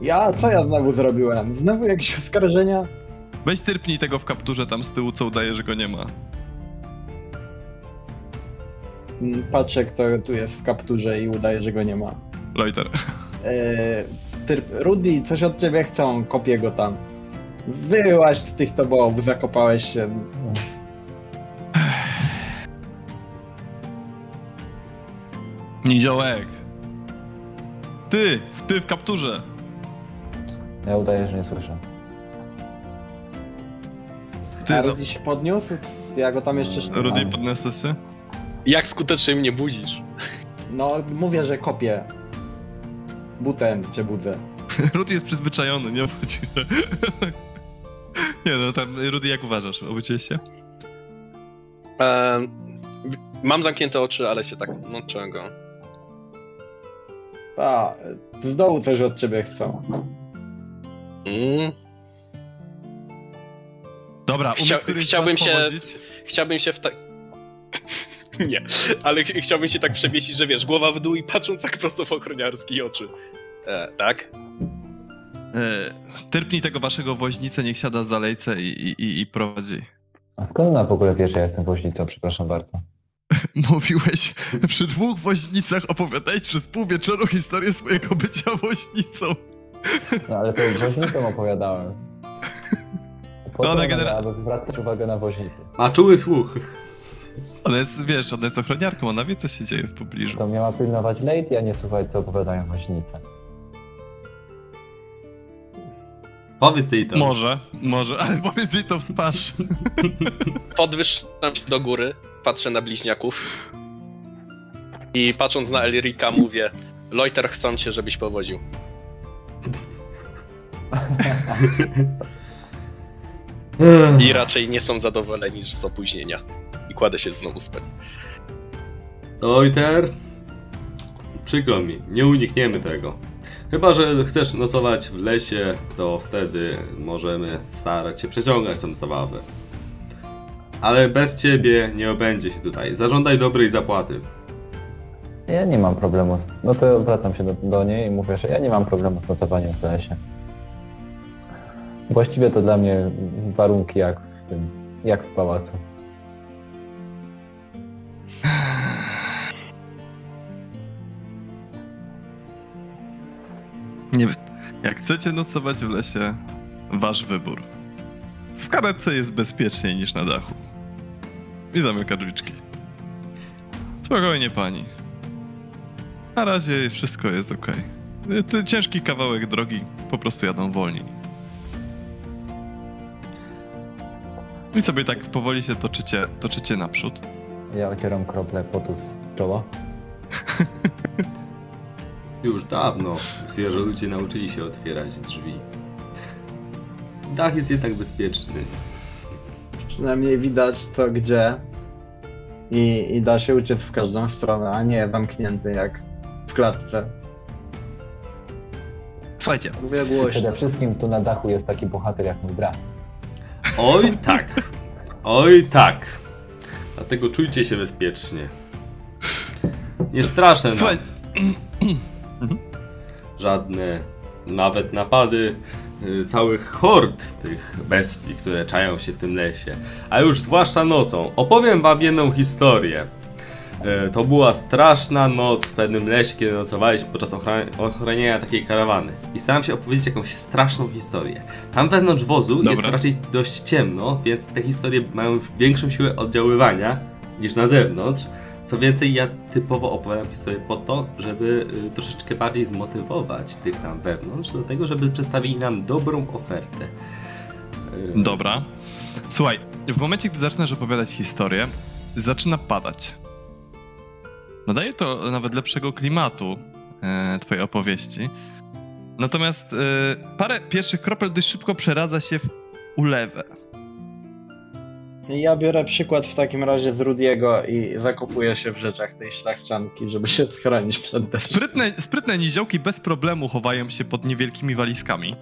Ja, co ja znowu zrobiłem? Znowu jakieś oskarżenia? Weź tyrpnij tego w kapturze tam z tyłu, co udaje, że go nie ma. Mm, Patrzę, kto tu jest w kapturze i udaje, że go nie ma. Loiter. Eee, typ, Rudy, coś od ciebie chcą, kopię go tam. Wyłaź z tych tobołów, zakopałeś się. Niziołek. Ty, ty w kapturze. Ja udaję, że nie słyszę. Ty, A no, Rudy się podniósł? Ja go tam jeszcze... Rudy, podniosłeś się? Jak skutecznie mnie budzisz? No, mówię, że kopię. Butem cię budzę. Rudy jest przyzwyczajony, nie obchodzi się. Nie no, tam, Rudy, jak uważasz? Obudziłeś się? Ehm, mam zamknięte oczy, ale się tak mączę go. A, z dołu coś od ciebie chcą. Mm. Dobra, umie Chcia- któryś z chciałbym się- powodzić? Chciałbym się w tak... Nie, ale ch- chciałbym się tak przewiesić, że wiesz, głowa w dół i patrząc tak prosto w ochroniarskie oczy. E, tak? E, Tyrpnij tego waszego woźnicę, niech siada za lejce i, i, i, i prowadzi. A skąd ona w ogóle wie, że ja jestem woźnicą? Przepraszam bardzo. Mówiłeś przy dwóch woźnicach opowiadałeś przez pół wieczoru historię swojego bycia woźnicą. No ale to woźnicą opowiadałem. No, ona ona genera- miała zwracać uwagę na woźnicę? Ma czuły słuch. Ona jest, wiesz, ona jest ochroniarką, ona wie, co się dzieje w pobliżu. To miała pilnować lady, a nie słuchać, co opowiadają woźnice. Powiedz jej to. Może, może, ale powiedz jej to w twarz. Podwyższam się do góry, patrzę na bliźniaków i patrząc na Elrika mówię Loiter chcą cię, żebyś powodził. I raczej nie są zadowoleni z opóźnienia. I kładę się znowu spać. Ojter, przykro mi, nie unikniemy tego. Chyba, że chcesz nocować w lesie, to wtedy możemy starać się przeciągać tę zabawę. Ale bez ciebie nie obędzie się tutaj. Zażądaj dobrej zapłaty. Ja nie mam problemu z... No to wracam się do, do niej i mówię, że ja nie mam problemu z nocowaniem w lesie. Właściwie to dla mnie warunki jak w tym, jak w pałacu. Nie, jak chcecie nocować w lesie, wasz wybór. W karetce jest bezpieczniej niż na dachu. I zamyka drzwiczki. Spokojnie, pani. Na razie wszystko jest ok. ciężki kawałek drogi, po prostu jadą wolniej. I sobie tak powoli się toczycie, toczycie naprzód. Ja ocieram krople potu z czoła. Już dawno zwierzę ludzie nauczyli się otwierać drzwi. Dach jest jednak bezpieczny. Przynajmniej widać co gdzie. I, I da się uciec w każdą stronę, a nie zamknięty jak w klatce. Słuchajcie, Mówię głośno. Przede wszystkim tu na dachu jest taki bohater jak mój brat. Oj tak. Oj tak. Dlatego czujcie się bezpiecznie. Nie straszę nam. żadne nawet napady y, całych hord tych bestii, które czają się w tym lesie. A już zwłaszcza nocą. Opowiem wam jedną historię. Y, To była straszna noc w pewnym lesie, kiedy nocowaliśmy podczas ochraniania takiej karawany. I staram się opowiedzieć jakąś straszną historię. Tam wewnątrz wozu jest Dobra. raczej dość ciemno, więc te historie mają większą siłę oddziaływania niż na zewnątrz. Co więcej, ja typowo opowiadam historię po to, żeby y, troszeczkę bardziej zmotywować tych tam wewnątrz do tego, żeby przedstawili nam dobrą ofertę. Y, Dobra. Słuchaj, w momencie, gdy zaczynasz opowiadać historię, zaczyna padać. Nadaje to nawet lepszego klimatu e, twojej opowieści. Natomiast e, parę pierwszych kropel dość szybko przeradza się w ulewę. Ja biorę przykład w takim razie z Rudiego i zakopuję się w rzeczach tej szlachcianki, żeby się schronić przed deszczem. Sprytne, sprytne niziołki bez problemu chowają się pod niewielkimi walizkami.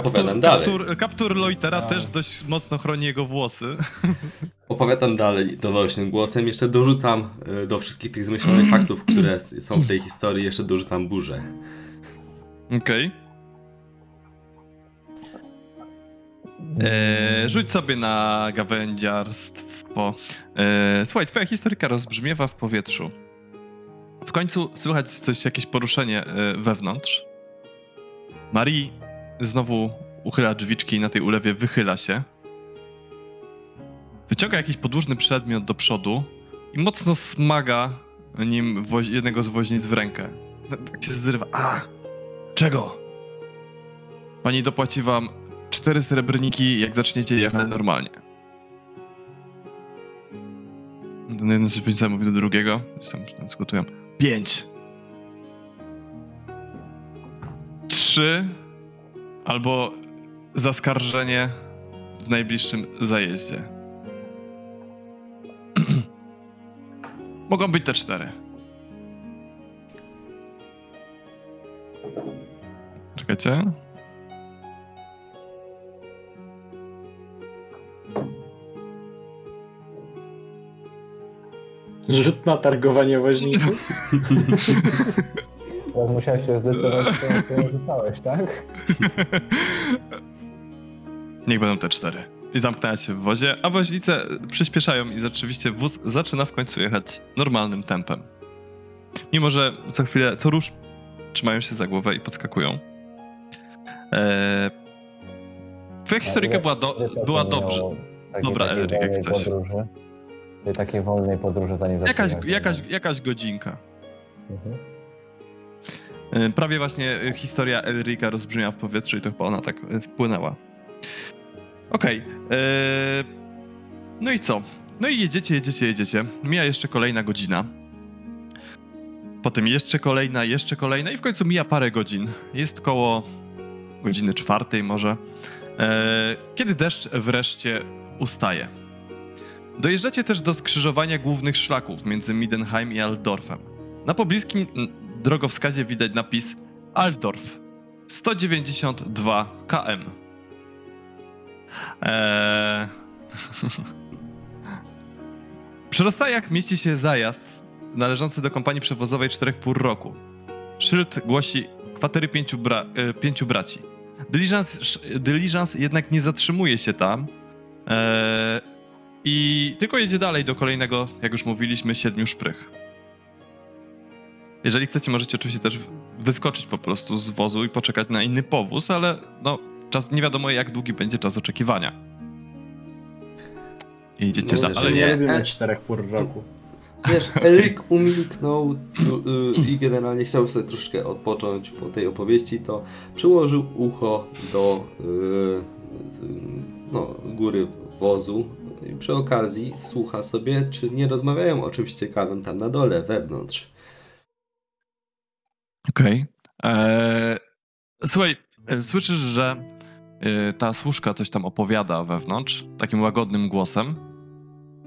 Opowiadam dalej. kaptur, kaptur Loitera też dość mocno chroni jego włosy. Opowiadam dalej donośnym głosem, jeszcze dorzucam y, do wszystkich tych zmyślonych faktów, które są w tej historii, jeszcze dorzucam burzę. Okej. Eee, rzuć sobie na gawędziarstwo. Eee, słuchaj, twoja historyka rozbrzmiewa w powietrzu. W końcu słychać coś, jakieś poruszenie e, wewnątrz. Marii znowu uchyla drzwiczki i na tej ulewie wychyla się. Wyciąga jakiś podłużny przedmiot do przodu i mocno smaga nim jednego z woźnic w rękę. Tak się zrywa. A! Czego? Pani dopłaci wam cztery srebrniki, jak zaczniecie jechać normalnie. Ten jeden z woźnica mówi do drugiego. Tam dyskutują. Pięć. Trzy. Albo zaskarżenie w najbliższym zajeździe. Mogą być te cztery. Czekajcie. Rzut na targowanie woźników. teraz musiałeś się zdecydować, co rzucałeś, tak? Niech będą te cztery. I zamknęła się w wozie, a woźnice przyspieszają i rzeczywiście wóz zaczyna w końcu jechać normalnym tempem. Mimo, że co chwilę, co rusz trzymają się za głowę i podskakują. Eee... Twoja historyka była, do, była dobrze. Dobra, Elryk, jak chcesz. Podróży, tej takiej wolnej podróży, zanim Jakaś, jakaś, jakaś godzinka. Mhm. E, Prawie właśnie e, historia Elrika rozbrzmiała w powietrzu i to chyba ona tak e, wpłynęła. Okej. e, No i co? No i jedziecie, jedziecie, jedziecie. Mija jeszcze kolejna godzina. Potem jeszcze kolejna, jeszcze kolejna i w końcu mija parę godzin. Jest koło godziny czwartej może. E, Kiedy deszcz wreszcie ustaje. Dojeżdżacie też do skrzyżowania głównych szlaków między Midenheim i Aldorfem. Na pobliskim drogowskazie widać napis Altdorf 192 km. Eee... Przy rozstajach mieści się zajazd należący do kompanii przewozowej czterech pół roku. Szyld głosi kwatery pięciu, bra e, pięciu braci. Dyliżans, jednak nie zatrzymuje się tam eee, i tylko jedzie dalej do kolejnego, jak już mówiliśmy, siedmiu szprych. Jeżeli chcecie, możecie oczywiście też wyskoczyć po prostu z wozu i poczekać na inny powóz, ale no, czas, nie wiadomo jak długi będzie czas oczekiwania. I Idziecie Myślę, za, ale nie, lubimy E- czterech pór roku. Wiesz, Eryk umilknął y, i generalnie chciał sobie troszkę odpocząć po tej opowieści, to przyłożył ucho do y, y, no, góry wozu i przy okazji słucha sobie, czy nie rozmawiają o czymś ciekawym tam na dole, wewnątrz. Okej. Eee, Słuchaj, e, słyszysz, że e, ta służka coś tam opowiada wewnątrz, takim łagodnym głosem.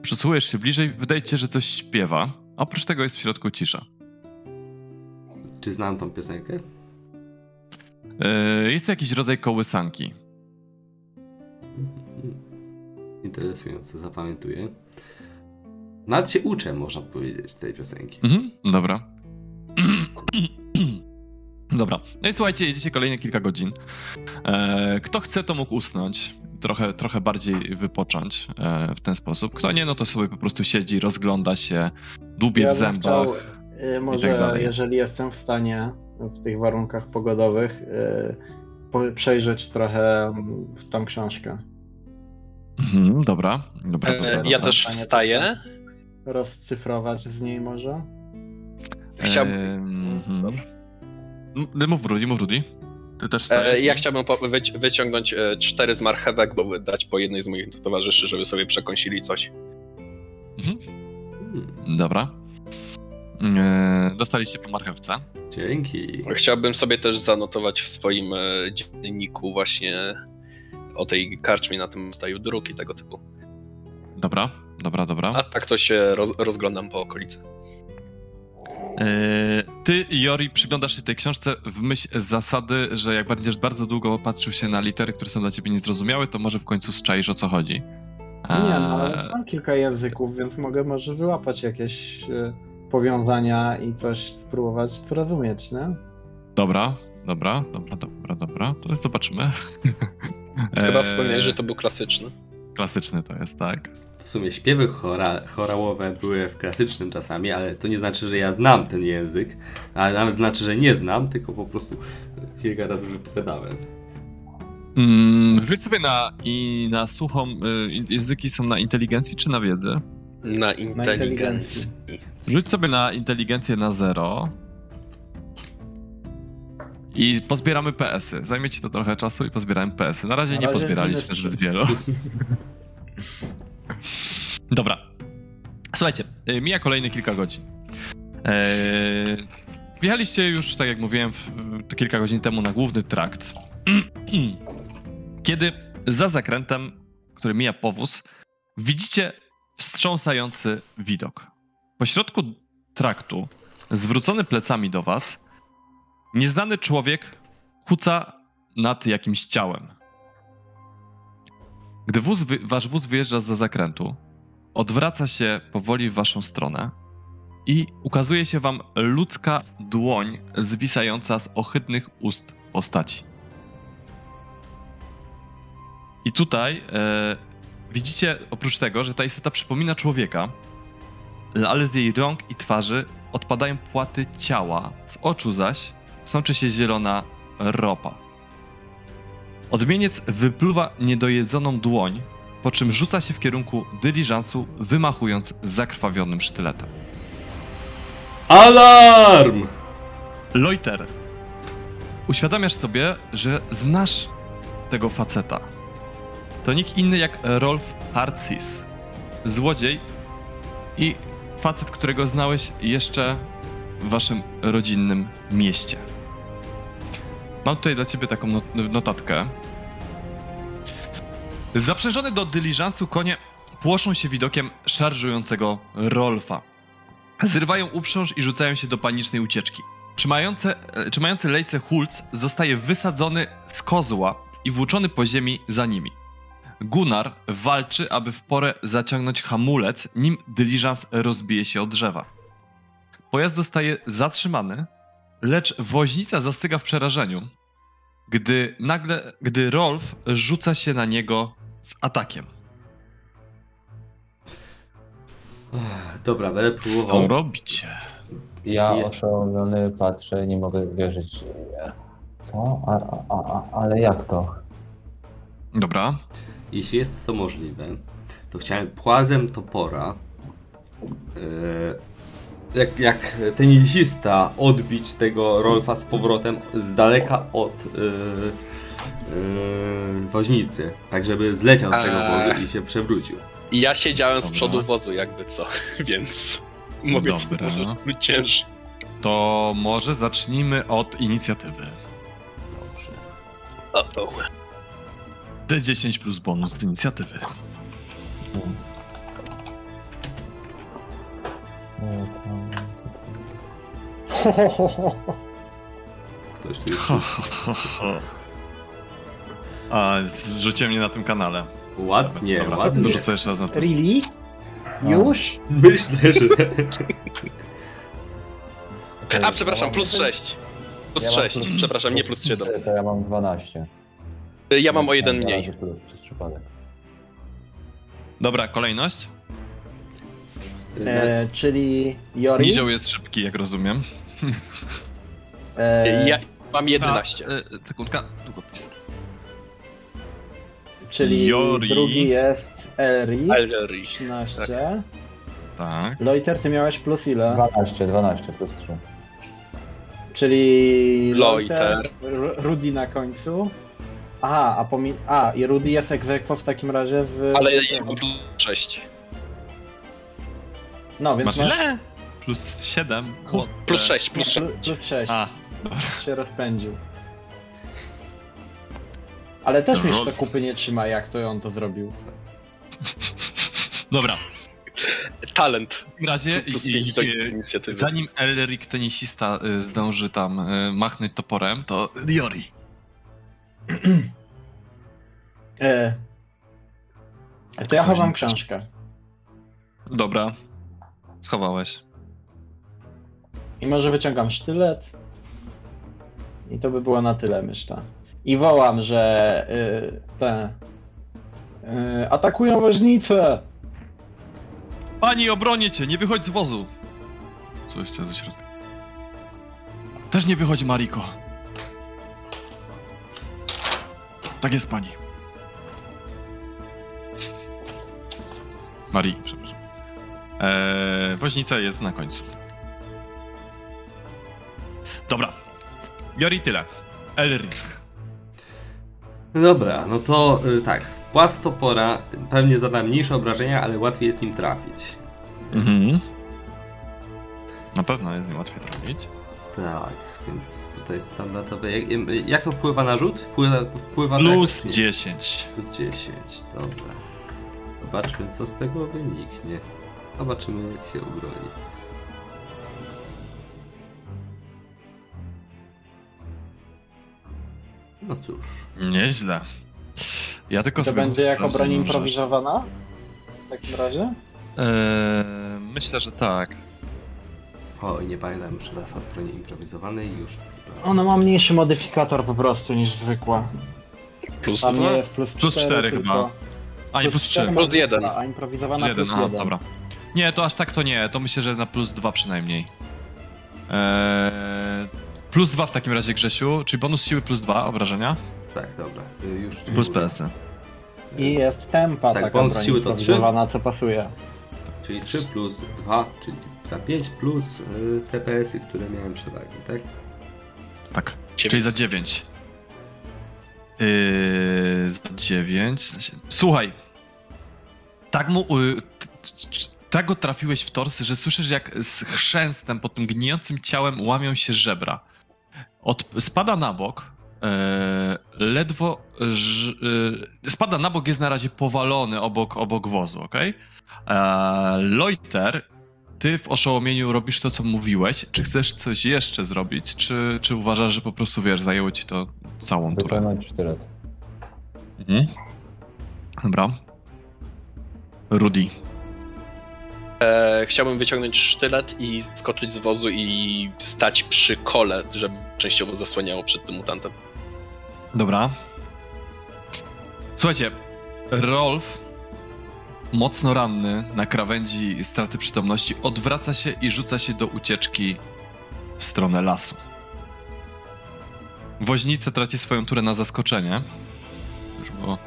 Przysłuchujesz się bliżej, wydaje ci się, że coś śpiewa. A oprócz tego jest w środku cisza. Czy znam tą piosenkę? E, Jest to jakiś rodzaj kołysanki. Interesujące, zapamiętuję. Nawet się uczę, można powiedzieć, tej piosenki. Mhm, dobra. Dobra. No i słuchajcie, jedziecie kolejne kilka godzin. E, kto chce, to mógł usnąć. Trochę, trochę bardziej wypocząć e, w ten sposób. Kto nie, no to sobie po prostu siedzi, rozgląda się, dłubie Ja w zębach. chciał, y, może tak dalej. jeżeli jestem w stanie w tych warunkach pogodowych y, przejrzeć trochę mm, tą książkę. Mhm, dobra, dobra, dobra. E, dobra. Ja też wstaję. Rozcyfrować z niej może? Chciałbym, mhm. Mów Brudi, mów Brudi. Ty też e, ja chciałbym wyci- wyciągnąć e, cztery z marchewek, bo dać po jednej z moich towarzyszy, żeby sobie przekąsili coś. Hmm, Dobra. Eee, dostaliście po marchewce. dzięki. Chciałbym sobie też zanotować w swoim e, dzienniku właśnie o tej karczmie na tym staju dróg i tego typu. Dobra, dobra, dobra. A tak to się roz, rozglądam po okolicy. Eee, Ty, Jori, przyglądasz się tej książce w myśl zasady, że jak będziesz bardzo długo patrzył się na litery, które są dla ciebie niezrozumiałe, to może w końcu zczaisz o co chodzi. Nie, no ale znam kilka języków, więc mogę może wyłapać jakieś y, powiązania i coś spróbować zrozumieć, nie? Dobra, dobra, dobra, dobra, dobra. To zobaczymy. Chyba wspomniałeś, że to był klasyczny. Klasyczny to jest, tak. W sumie śpiewy chora, chorałowe były w klasycznym czasami, ale to nie znaczy, że ja znam ten język, ale nawet znaczy, że nie znam, tylko po prostu kilka razy wypowiadałem. Mm, rzuć sobie na, i na suchą, y, języki są na inteligencji czy na wiedzy? Na inteligencji. Rzuć sobie na inteligencję na zero. I pozbieramy PS-y. Zajmie ci to trochę czasu i pozbieramy PS-y. Na razie Na nie razie pozbieraliśmy minus zbyt wielu. Dobra. Słuchajcie, y, mija kolejne kilka godzin. Eee, wjechaliście już, tak jak mówiłem, w, w- kilka godzin temu na główny trakt. Kiedy za zakrętem, który mija powóz, widzicie wstrząsający widok. Po środku traktu, zwrócony plecami do was, nieznany człowiek kuca nad jakimś ciałem. Gdy wóz wasz wóz wyjeżdża za zakrętu, odwraca się powoli w waszą stronę i ukazuje się wam ludzka dłoń zwisająca z ohydnych ust postaci. I tutaj e, widzicie, oprócz tego, że ta istota przypomina człowieka, ale z jej rąk i twarzy odpadają płaty ciała, z oczu zaś sączy się zielona ropa. Odmieniec wypluwa niedojedzoną dłoń, po czym rzuca się w kierunku dyliżansu, wymachując zakrwawionym sztyletem. Alarm! Loiter, uświadamiasz sobie, że znasz tego faceta. To nikt inny jak Rolf Hartsis, złodziej i facet, którego znałeś jeszcze w waszym rodzinnym mieście. Mam tutaj dla ciebie taką not- notatkę. Zaprzężone do dyliżansu konie płoszą się widokiem szarżującego Rolfa. Zrywają uprząż i rzucają się do panicznej ucieczki. Trzymające, e, trzymający lejce Hulc zostaje wysadzony z kozła i włóczony po ziemi za nimi. Gunnar walczy, aby w porę zaciągnąć hamulec, nim dyliżans rozbije się o drzewa. Pojazd zostaje zatrzymany, lecz woźnica zastyga w przerażeniu, gdy nagle, gdy Rolf rzuca się na niego z atakiem. Dobra, będę Co próbował. robicie? Ja Jeśli jest- oszołomiony patrzę, nie mogę wierzyć. Co? A, a, a, ale jak to? Dobra. Jeśli jest to możliwe, to chciałem płazem topora yy, jak, jak tenisista odbić tego Rolfa z powrotem z daleka od yy, yy, woźnicy, tak żeby zleciał z tego Eee. wozu i się przewrócił. I ja siedziałem z Dobra. przodu wozu, jakby co, więc mogę Dobra. może być cięższy. To może zacznijmy od inicjatywy. Dobrze. O, o. D10 plus bonus z inicjatywy. Ktoś tu jest. A, zrzuciłem mnie na tym kanale. Ładnie, Dobra, ładnie. dorzucę jeszcze raz na to. Really? Już? Myślę, że... A, przepraszam, plus 6. Plus Ja mam 6, plus- przepraszam, nie plus 7. To ja mam 12. Ja mam o jeden Dwa mniej. razy Plus, przez przypadek. Dobra, kolejność. E, czyli Jori? Nizioł jest szybki, jak rozumiem. E, Ja mam 11. A, e, sekundka, długopis. Czyli Jori. drugi jest Elri. Ellery. 13. Tak. Loiter, ty miałeś plus ile? 12, 12 plus 3. Czyli Loiter. Ru- Rudy na końcu. Aha, a, pomi- a i Rudy jest egzekwo w takim razie w... Ale ja mam plus 6. No, więc Masz masz, ile? Plus 7. What Plus the- 6, plus 6. plus, plus 6. A, się rozpędził. Ale też mnie Rolf. to kupy nie trzyma, jak to on to zrobił. dobra. Talent. W razie, Plus i- 5 do i- inicjatywy. zanim Elric tenisista y, zdąży tam y, machnąć toporem, to Diori. E, to ja chowam książkę. Dobra. Schowałeś. I może wyciągam sztylet. I to by było na tyle, myślę. I wołam, że y, te. Y, atakują woźnicę! Pani, obronię cię, nie wychodź z wozu. Słyszycie ze środka. Też nie wychodzi, Mariko. Tak jest, pani. Marii, przepraszam. Eee, woźnica jest na końcu. Dobra. Biorę tyle. Elric. Dobra, no to y, tak. Płas topora pewnie zada mniejsze obrażenia, ale łatwiej jest nim trafić. Mhm. Na pewno jest niełatwiej trafić. Tak, więc tutaj standardowe. Jak, jak to wpływa na rzut? Wpływa, wpływa Plus nie? 10. Plus 10, dobra. Zobaczmy, co z tego wyniknie. Zobaczymy, jak się ubroni. No cóż. Nieźle. Ja tylko To sobie będzie jako broń improwizowana? W takim razie? Eee, myślę, że tak. O, nie pamiętam już zasad broni improwizowanej i już sprawdzę. Ona ma mniejszy modyfikator po prostu niż zwykła. Plus Tam 2? jest plus 4, Plus cztery tylko. chyba. A nie, plus 3. cztery Plus ma jeden. dwa, A improwizowana Plus plus 1, aha, 1. dobra. Nie, to aż tak to nie. To myślę, że na plus 2 przynajmniej. Eee, plus 2 w takim razie, Grzesiu, czyli bonus siły plus 2 obrażenia, Tak, dobra. y, Już ci plus mówię. PS-y. I jest tempa Tak, taka bonus broń siły to improwizowana, co pasuje. Czyli 3 plus 2, czyli za 5 plus y, TPS-y, które miałem przewagi, tak? Tak, Dziewięć. czyli za 9. Yy, za 9. Słuchaj. Tak mu. Y, t- t- tak go trafiłeś w torsy, że słyszysz jak z chrzęstem po tym gnijącym ciałem łamią się żebra. Od, spada na bok. e, ledwo. E, spada na bok, jest na razie powalony obok, obok wozu, ok? Loiter, ty w oszołomieniu robisz to, co mówiłeś. Czy chcesz coś jeszcze zrobić, czy, czy uważasz, że po prostu wiesz, zajęło ci to całą turę? Wykonać sztylet. Mhm. Dobra. Rudy. E, chciałbym wyciągnąć sztylet i skoczyć z wozu i stać przy kole, żeby częściowo zasłaniało przed tym mutantem. Dobra. Słuchajcie, Rolf, mocno ranny na krawędzi straty przytomności, odwraca się i rzuca się do ucieczki w stronę lasu. Woźnica traci swoją turę na zaskoczenie. Już było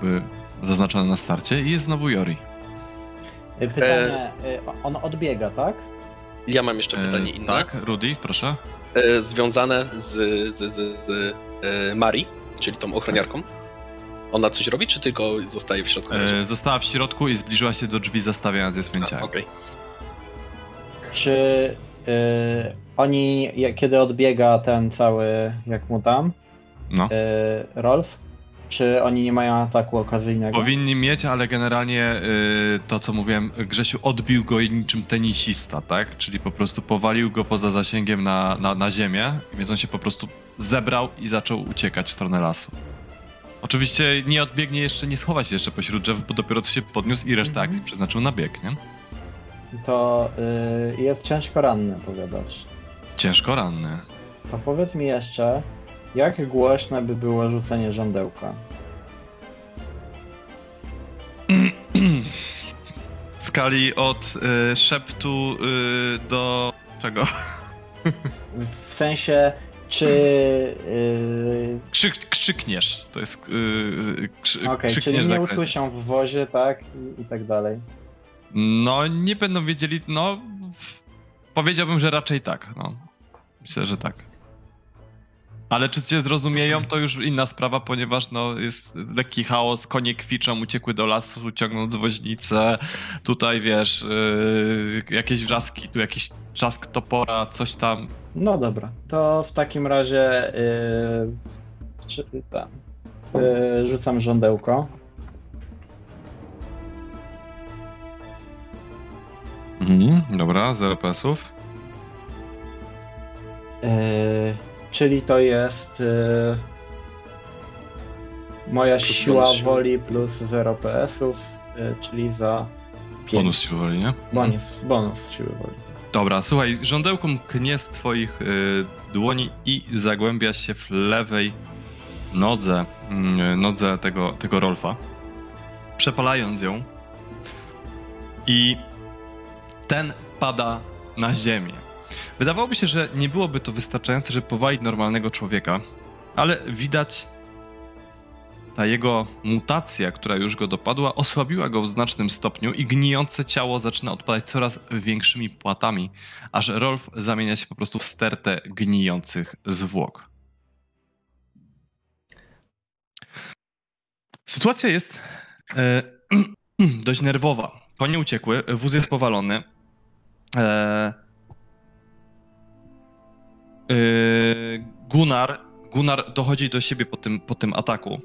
by zaznaczone na starcie i jest znowu Jori. Pytanie, y, on odbiega, tak? Ja mam jeszcze pytanie E, inne. Tak, Rudy, proszę. E, związane z, z, z, z e, Mari, czyli tą ochroniarką. Ona coś robi, czy tylko zostaje w środku? E, została w środku i zbliżyła się do drzwi, zastawiając je A, smęciami. Okej. Czy y, oni, kiedy odbiega ten cały, jak mu tam, No. Rolf, czy oni nie mają ataku okazyjnego? Powinni mieć, ale generalnie y, to, co mówiłem, Grzesiu odbił go niczym tenisista, tak? Czyli po prostu powalił go poza zasięgiem na, na, na ziemię, więc on się po prostu zebrał i zaczął uciekać w stronę lasu. Oczywiście nie odbiegnie jeszcze, nie schowa się jeszcze pośród drzew, bo dopiero co się podniósł i resztę Mhm. akcji przeznaczył na bieg, nie? To y, jest ciężko ranny, powiadasz. Ciężko ranny. To powiedz mi jeszcze, jak głośne by było rzucenie żądełka? W skali od y, szeptu y, do czego? W sensie, czy... y, Krzyk, krzykniesz. To jest y, krzy, Okej, czyli nie zaklęcie. usłyszą w wozie, tak? I, I tak dalej. No, nie będą wiedzieli, no. Powiedziałbym, że raczej tak. No. Myślę, że tak. Ale czy cię zrozumieją, to już inna sprawa, ponieważ no, jest lekki chaos, konie kwiczą, uciekły do lasu, ciągnąc woźnicę. Tutaj wiesz, yy, jakieś wrzaski, tu jakiś trzask topora, coś tam. No dobra, to w takim razie yy, czy, tam, yy, rzucam żądełko. Mhm, dobra, zero pesów. Yy, czyli to jest yy, moja Plus siła woli plus 0 PS-ów, yy, czyli za 5. Bonus siły woli, nie? Bonus, bonus siły woli. Dobra, słuchaj, żądełko mknie z twoich y, dłoni i zagłębia się w lewej nodze, mm, nodze tego, tego Rolfa, przepalając ją i ten pada na ziemię. Wydawałoby się, że nie byłoby to wystarczające, żeby powalić normalnego człowieka, ale widać ta jego mutacja, która już go dopadła, osłabiła go w znacznym stopniu i gnijące ciało zaczyna odpadać coraz większymi płatami, aż Rolf zamienia się po prostu w stertę gnijących zwłok. Sytuacja jest e, dość nerwowa. Konie uciekły, wóz jest powalony. E, e, Gunnar, Gunnar dochodzi do siebie po tym, po tym ataku.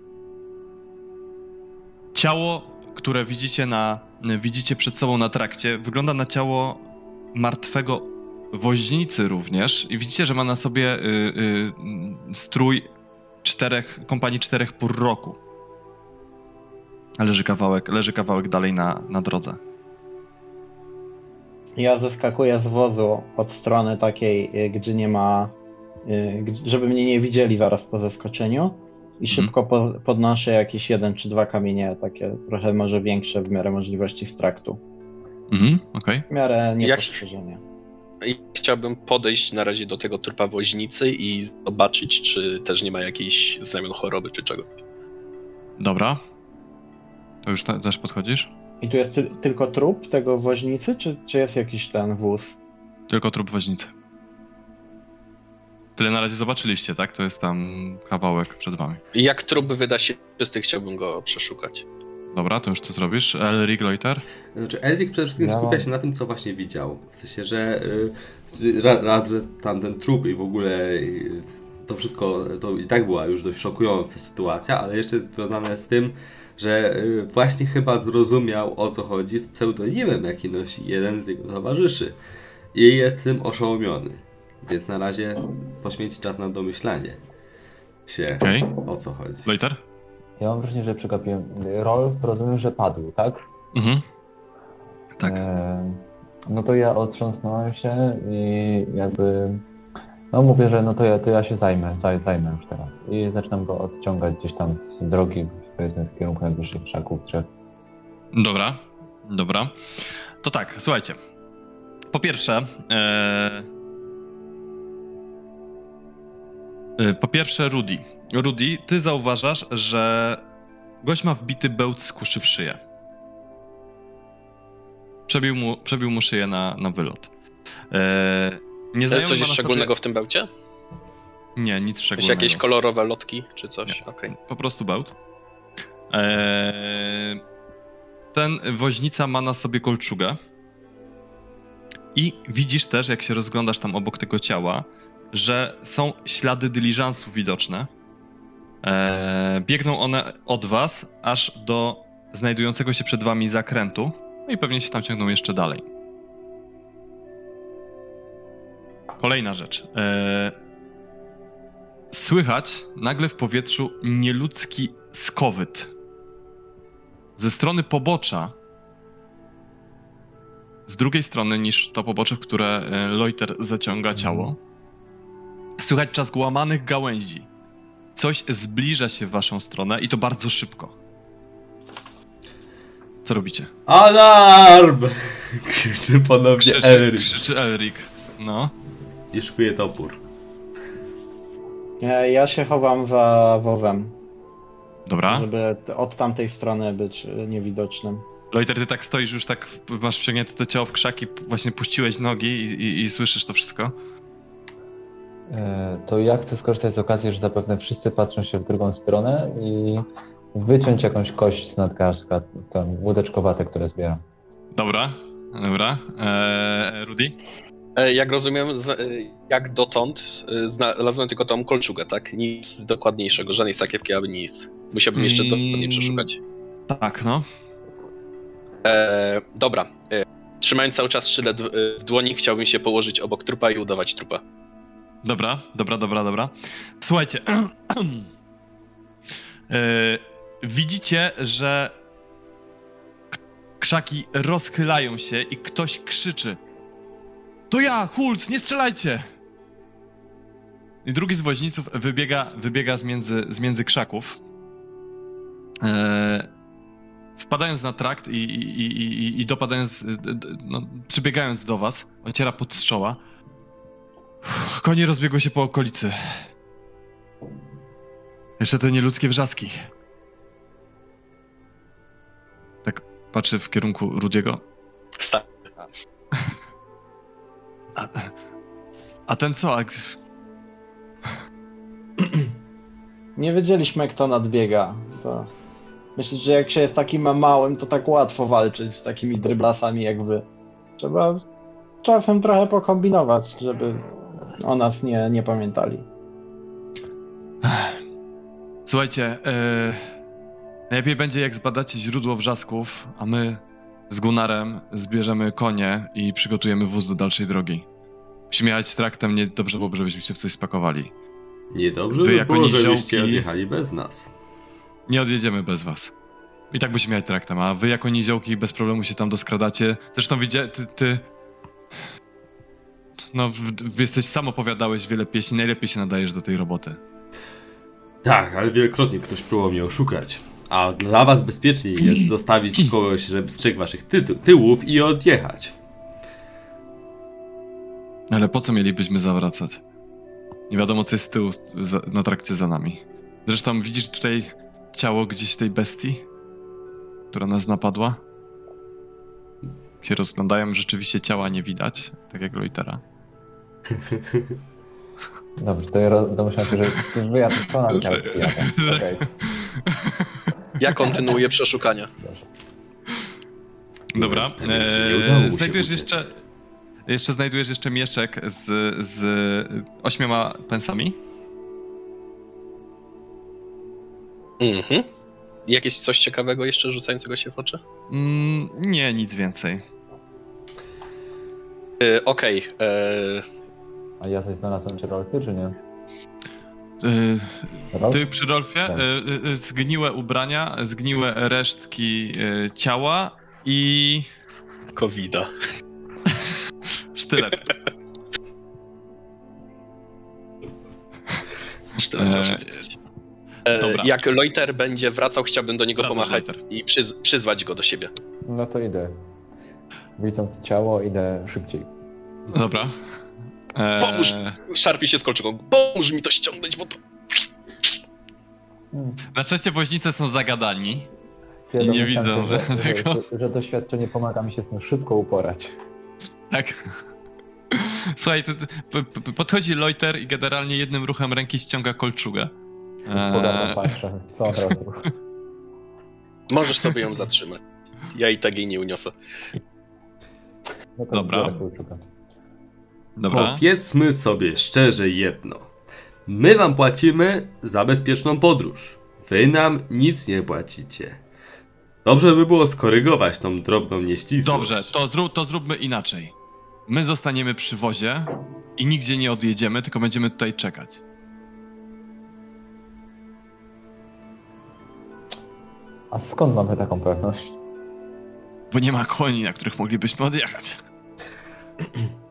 Ciało, które widzicie, na, widzicie przed sobą na trakcie, wygląda na ciało martwego woźnicy również. I widzicie, że ma na sobie y, y, strój czterech, kompanii czterech pór roku. Leży kawałek, leży kawałek dalej na, na drodze. Ja zeskakuję z wozu od strony takiej, yy, gdzie nie ma, gdzie- żeby mnie nie widzieli zaraz po zeskoczeniu i szybko po, podnoszę jakieś jeden czy dwa kamienie, takie trochę może większe w miarę możliwości straktu. Mhm, okej. W miarę. I chciałbym podejść na razie do tego trupa woźnicy i zobaczyć, czy też nie ma jakiejś znamion choroby czy czego. Dobra. To już te, też podchodzisz? I tu jest ty, tylko trup tego woźnicy, czy, czy jest jakiś ten wóz? Tylko trup woźnicy. Tyle na razie zobaczyliście, tak? To jest tam kawałek przed wami. Jak trup wyda się czysty, chciałbym go przeszukać. Dobra, to już co zrobisz? Elric Loiter? Znaczy, Elric przede wszystkim Ja skupia się na tym, co właśnie widział. W sensie, że y, ra, raz, że tamten trup i w ogóle y, to wszystko, to i tak była już dość szokująca sytuacja, ale jeszcze jest związane z tym, że y, właśnie chyba zrozumiał o co chodzi z pseudonimem, jaki nosi jeden z jego towarzyszy. I jest tym oszołomiony. Więc na razie poświęci czas na domyślanie się, Okej. o co chodzi. Loiter? Ja mam wrażenie, że przegapiłem. Rolf rozumiem, że padł, tak? Mhm. Tak. E, no to ja otrząsnąłem się i jakby. No mówię, że no to ja, to ja się zajmę, zaj, zajmę już teraz. I zaczynam go odciągać gdzieś tam z drogi, powiedzmy w kierunku najbliższych krzaków. Dobra, dobra. To tak, słuchajcie. Po pierwsze, e... e, po pierwsze Rudy. Rudy, ty zauważasz, że gość ma wbity bełt z kuszy w szyję. Przebił mu, przebił mu szyję na, na wylot. E, nieznajomy Coś jest sobie- szczególnego w tym bełcie? Nie, nic szczególnego. jakieś kolorowe lotki czy coś? Okej. Po prostu bełt. Eee, ten woźnica ma na sobie kolczugę. I widzisz też, jak się rozglądasz tam obok tego ciała, że są ślady dyliżansów widoczne. Eee, biegną one od was aż do znajdującego się przed wami zakrętu. No i pewnie się tam ciągną jeszcze dalej. Kolejna rzecz. Eee, Słychać nagle w powietrzu nieludzki skowyt. Ze strony pobocza, z drugiej strony niż to pobocze, w które e, Loiter zaciąga ciało, słychać czas łamanych gałęzi. Coś zbliża się w waszą stronę i to bardzo szybko. Co robicie? Alarm! Krzyczy ponownie Krzyczy, Elric krzyczy Elric. No. I szykuje topór. E, Ja się chowam za wozem, Dobra. żeby od tamtej strony być e, niewidocznym. Loiter, ty tak stoisz już tak, w- masz wciągnięte to ciało w krzaki, właśnie puściłeś nogi i, i, i słyszysz to wszystko? E, To ja chcę skorzystać z okazji, że zapewne wszyscy patrzą się w drugą stronę i wyciąć jakąś kość z nadgarstka, tam łódeczkowate, które zbieram. Dobra, dobra. Eee, Rudy? E, Jak rozumiem, e, jak dotąd e, znalazłem tylko tą kolczugę, tak? Nic dokładniejszego, żadnej sakiewki, aby nic. Musiałbym jeszcze Mm. dokładnie przeszukać. Tak, no. E, dobra. Trzymając cały czas sztylet w, dłoni, chciałbym się położyć obok trupa i udawać trupa. Dobra, dobra, dobra, dobra. Słuchajcie. Widzicie, że krzaki rozchylają się i ktoś krzyczy. To ja, Hulc, nie strzelajcie! I drugi z woźniców wybiega, wybiega z, między, z między krzaków. Eee, wpadając na trakt i, i, i, i, dopadając, no, przybiegając do was, ociera pod strzoła. Uff, Konie rozbiegły się po okolicy. Jeszcze te nieludzkie wrzaski. Tak patrzy w kierunku Rudiego. Wstań. A, a ten co? A, Nie wiedzieliśmy, kto nadbiega. To... Myślę, że jak się jest takim małym, to tak łatwo walczyć z takimi dryblasami jak wy. Trzeba czasem trochę pokombinować, żeby o nas nie, nie pamiętali. Słuchajcie, e, najlepiej będzie jak zbadacie źródło wrzasków, a my z Gunarem zbierzemy konie i przygotujemy wóz do dalszej drogi. Musimy jechać traktem, nie dobrze byłoby, żebyśmy się w coś spakowali. Niedobrze Wy by jako było, żebyście odjechali bez nas. Nie odjedziemy bez was. I tak musimy jechać traktem, a wy jako niziołki bez problemu się tam doskradacie. Zresztą widzia, ty, ty... No, jesteś, sam opowiadałeś wiele pieśni, najlepiej się nadajesz do tej roboty. Tak, ale wielokrotnie ktoś próbował mnie oszukać. A dla was bezpieczniej jest zostawić kogoś, żeby strzegł waszych ty tyłów i odjechać. Ale po co mielibyśmy zawracać? Nie wiadomo, co jest z tyłu za, na trakcie za nami. Zresztą widzisz tutaj ciało gdzieś tej bestii, która nas napadła? Się rozglądają, rzeczywiście ciała nie widać, tak jak Loitera. Dobrze, to ja domyślam się, że wy ja to na Dobrze. Okej, Ja kontynuuję przeszukania. Dobra. Eee, się znajdujesz jeszcze. Jeszcze znajdujesz jeszcze mieszek z, z ośmioma pensami. Mhm. Jakieś coś ciekawego jeszcze rzucającego się w oczy? Mm, nie, nic więcej. E, Okej. e, A ja coś znalazłem czy rolki, czy nie? Rolf? ty przy Rolfie Tak. yy, yy, zgniłe ubrania, zgniłe resztki ciała i Covida. sztylet. Tyle zawsze dzieje. E, dobra. Jak Loiter będzie wracał, chciałbym do niego Wracasz, pomachać Loiter. i przyz przyzwać go do siebie. No to idę. Widząc ciało, idę szybciej. Dobra. Eee, Pomóż! Szarpie się z kolczugą. Pomóż mi to ściągnąć, bo to... Na szczęście woźnice są zagadani. Nie się, że, tego. że, że doświadczenie pomaga mi się z tym szybko uporać. Tak. Słuchaj, p- p- podchodzi Loiter i generalnie jednym ruchem ręki ściąga kolczugę. Już Eee, patrzę, co on robił. Możesz sobie ją zatrzymać. Ja i tak jej nie uniosę. No Dobra. Dobra. Powiedzmy sobie szczerze jedno. My wam płacimy za bezpieczną podróż. Wy nam nic nie płacicie. Dobrze by było skorygować tą drobną nieścisłość. Dobrze, to, zrób, to zróbmy inaczej. My zostaniemy przy wozie i nigdzie nie odjedziemy, tylko będziemy tutaj czekać. A skąd mamy taką pewność? Bo nie ma koni, na których moglibyśmy odjechać.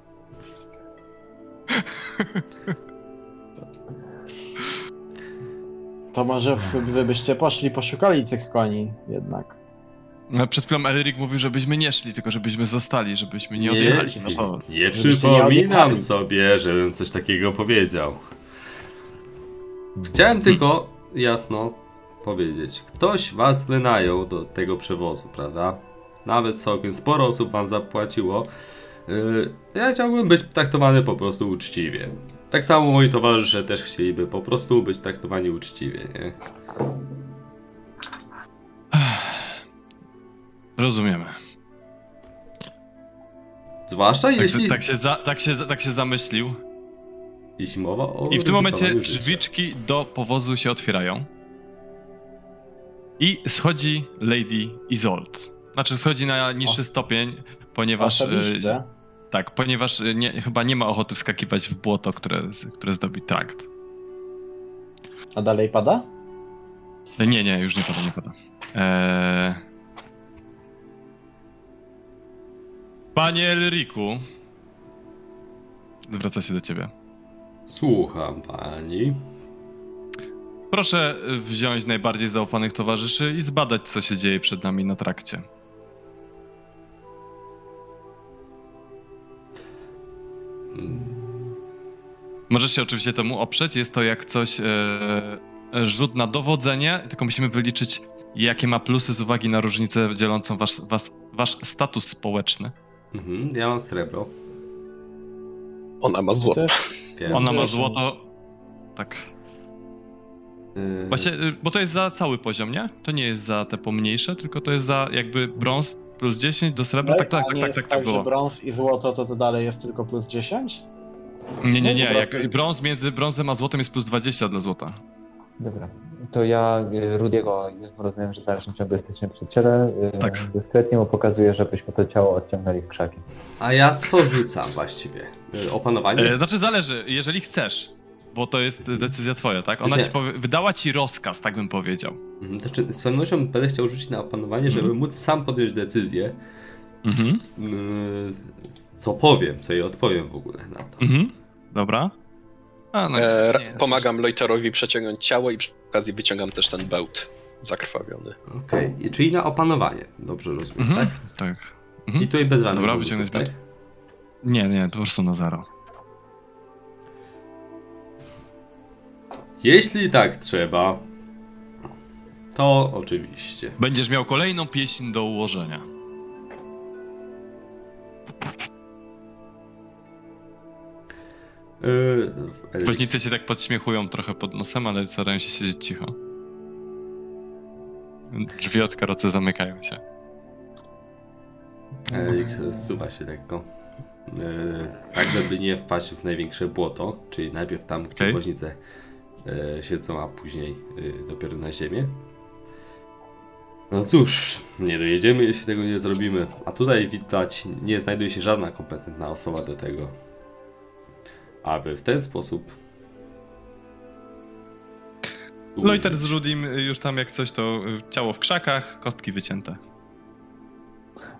To może wy byście poszli, poszukali tych koni jednak. No, Przed chwilą Elric mówił, żebyśmy nie szli, tylko żebyśmy zostali, żebyśmy nie odjechali. No to... nie nie przypominam odjechali. sobie, żebym coś takiego powiedział. Chciałem tylko jasno powiedzieć. Ktoś was wynajął do tego przewozu, prawda? Nawet całkiem sporo osób wam zapłaciło. Yy, Ja chciałbym być traktowany po prostu uczciwie. Tak samo moi towarzysze też chcieliby po prostu być traktowani uczciwie, nie? Rozumiemy. Zwłaszcza Tak, jeśli, tak, się za, tak, się, tak się zamyślił. jeśli mowa o I w tym momencie drzwiczki do powozu się otwierają. I schodzi Lady Isolt. Znaczy schodzi na niższy stopień, ponieważ... e, Oczywiście. Tak, ponieważ e, nie, chyba nie ma ochoty wskakiwać w błoto, które, które zdobi trakt. A dalej pada? Nie, nie, już nie pada, nie pada. Eee... Panie Elriku. Zwraca się do ciebie. Słucham pani. Proszę wziąć najbardziej zaufanych towarzyszy i zbadać, co się dzieje przed nami na trakcie. Możesz się oczywiście temu oprzeć. Jest to jak coś e, rzut na dowodzenie, tylko musimy wyliczyć, jakie ma plusy z uwagi na różnicę dzielącą wasz, was, wasz status społeczny. Mhm, ja mam srebro. Ona ma złoto. Wiem. Ona ma złoto. Tak. Yy, Właśnie, y, bo to jest za cały poziom, nie? To nie jest za te pomniejsze, tylko to jest za jakby brąz plus 10 do srebra. Tak, tak, tak, nie tak, jest tak, tak że było. brąz i złoto to, to dalej jest tylko plus 10? Nie, nie, nie. No, Jak brąz między brązem a złotem jest plus 20 dla złota. Dobra. To ja y, Rudiego, rozumiem, że w dalszym ciągu jesteśmy przy ciele. y, Tak. Dyskretnie mu pokazuję, żebyśmy to ciało odciągnęli w krzaki. A ja co rzucam właściwie? Yy, Opanowanie? E, znaczy zależy, jeżeli chcesz, bo to jest decyzja twoja, tak? Ona ci powie, wydała ci rozkaz, tak bym powiedział. Mhm, Znaczy, z pewnością będę chciał rzucić na opanowanie, żeby móc sam podjąć decyzję, Mhm, yy, co powiem, co jej odpowiem w ogóle na to. mhm. Dobra. A, no, E, nie pomagam Loiterowi przeciągnąć ciało i przy okazji wyciągam też ten bełt zakrwawiony. Okej, i- czyli na opanowanie, dobrze rozumiem, Mhm, tak? tak. I Mhm. tutaj bez żadnych Dobra, wyciągnąć tak? Nie, nie, to po prostu na zero. Jeśli tak trzeba, to oczywiście. Będziesz miał kolejną pieśń do ułożenia. Yy, Woźnicy się tak podśmiechują trochę pod nosem, ale starają się siedzieć cicho. Drzwi od karocy zamykają się. Erik zsuwa się lekko. Yy, tak, żeby nie wpaść w największe błoto, czyli najpierw tam, gdzie Okej. woźnice siedzą, a później yy, dopiero na ziemię. No cóż, nie dojedziemy, jeśli tego nie zrobimy. A tutaj widać, nie znajduje się żadna kompetentna osoba do tego, aby w ten sposób. Loiter z użyć. Rudim już tam jak coś to y, ciało w krzakach, kostki wycięte.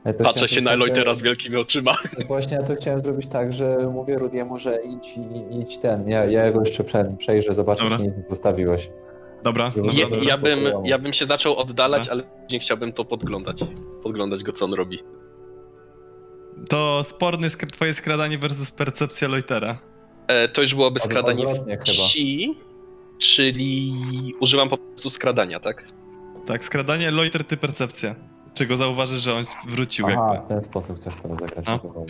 Ale to Patrzę się na też- Loitera z wielkimi oczyma. Właśnie ja to chciałem zrobić tak, że mówię Rudiemu, że idź, idź ten. Ja, ja go jeszcze prze- przejrzę, zobaczę, Dobra. czy nic zostawiłeś. Dobra, Ja- dobra, Ja, dobra. ja, bym, Dobra. ja bym się zaczął oddalać, Dobra. ale nie chciałbym to podglądać. Podglądać go, co on robi. To sporny sk- twoje skradanie versus percepcja Loitera. E, to już byłoby skradanie w ci, czyli używam po prostu skradania, tak? Tak, skradanie, Loiter, ty percepcja. Czy go zauważysz, że on wrócił Aha, jakby. w ten sposób chcesz teraz zagrać. No. to.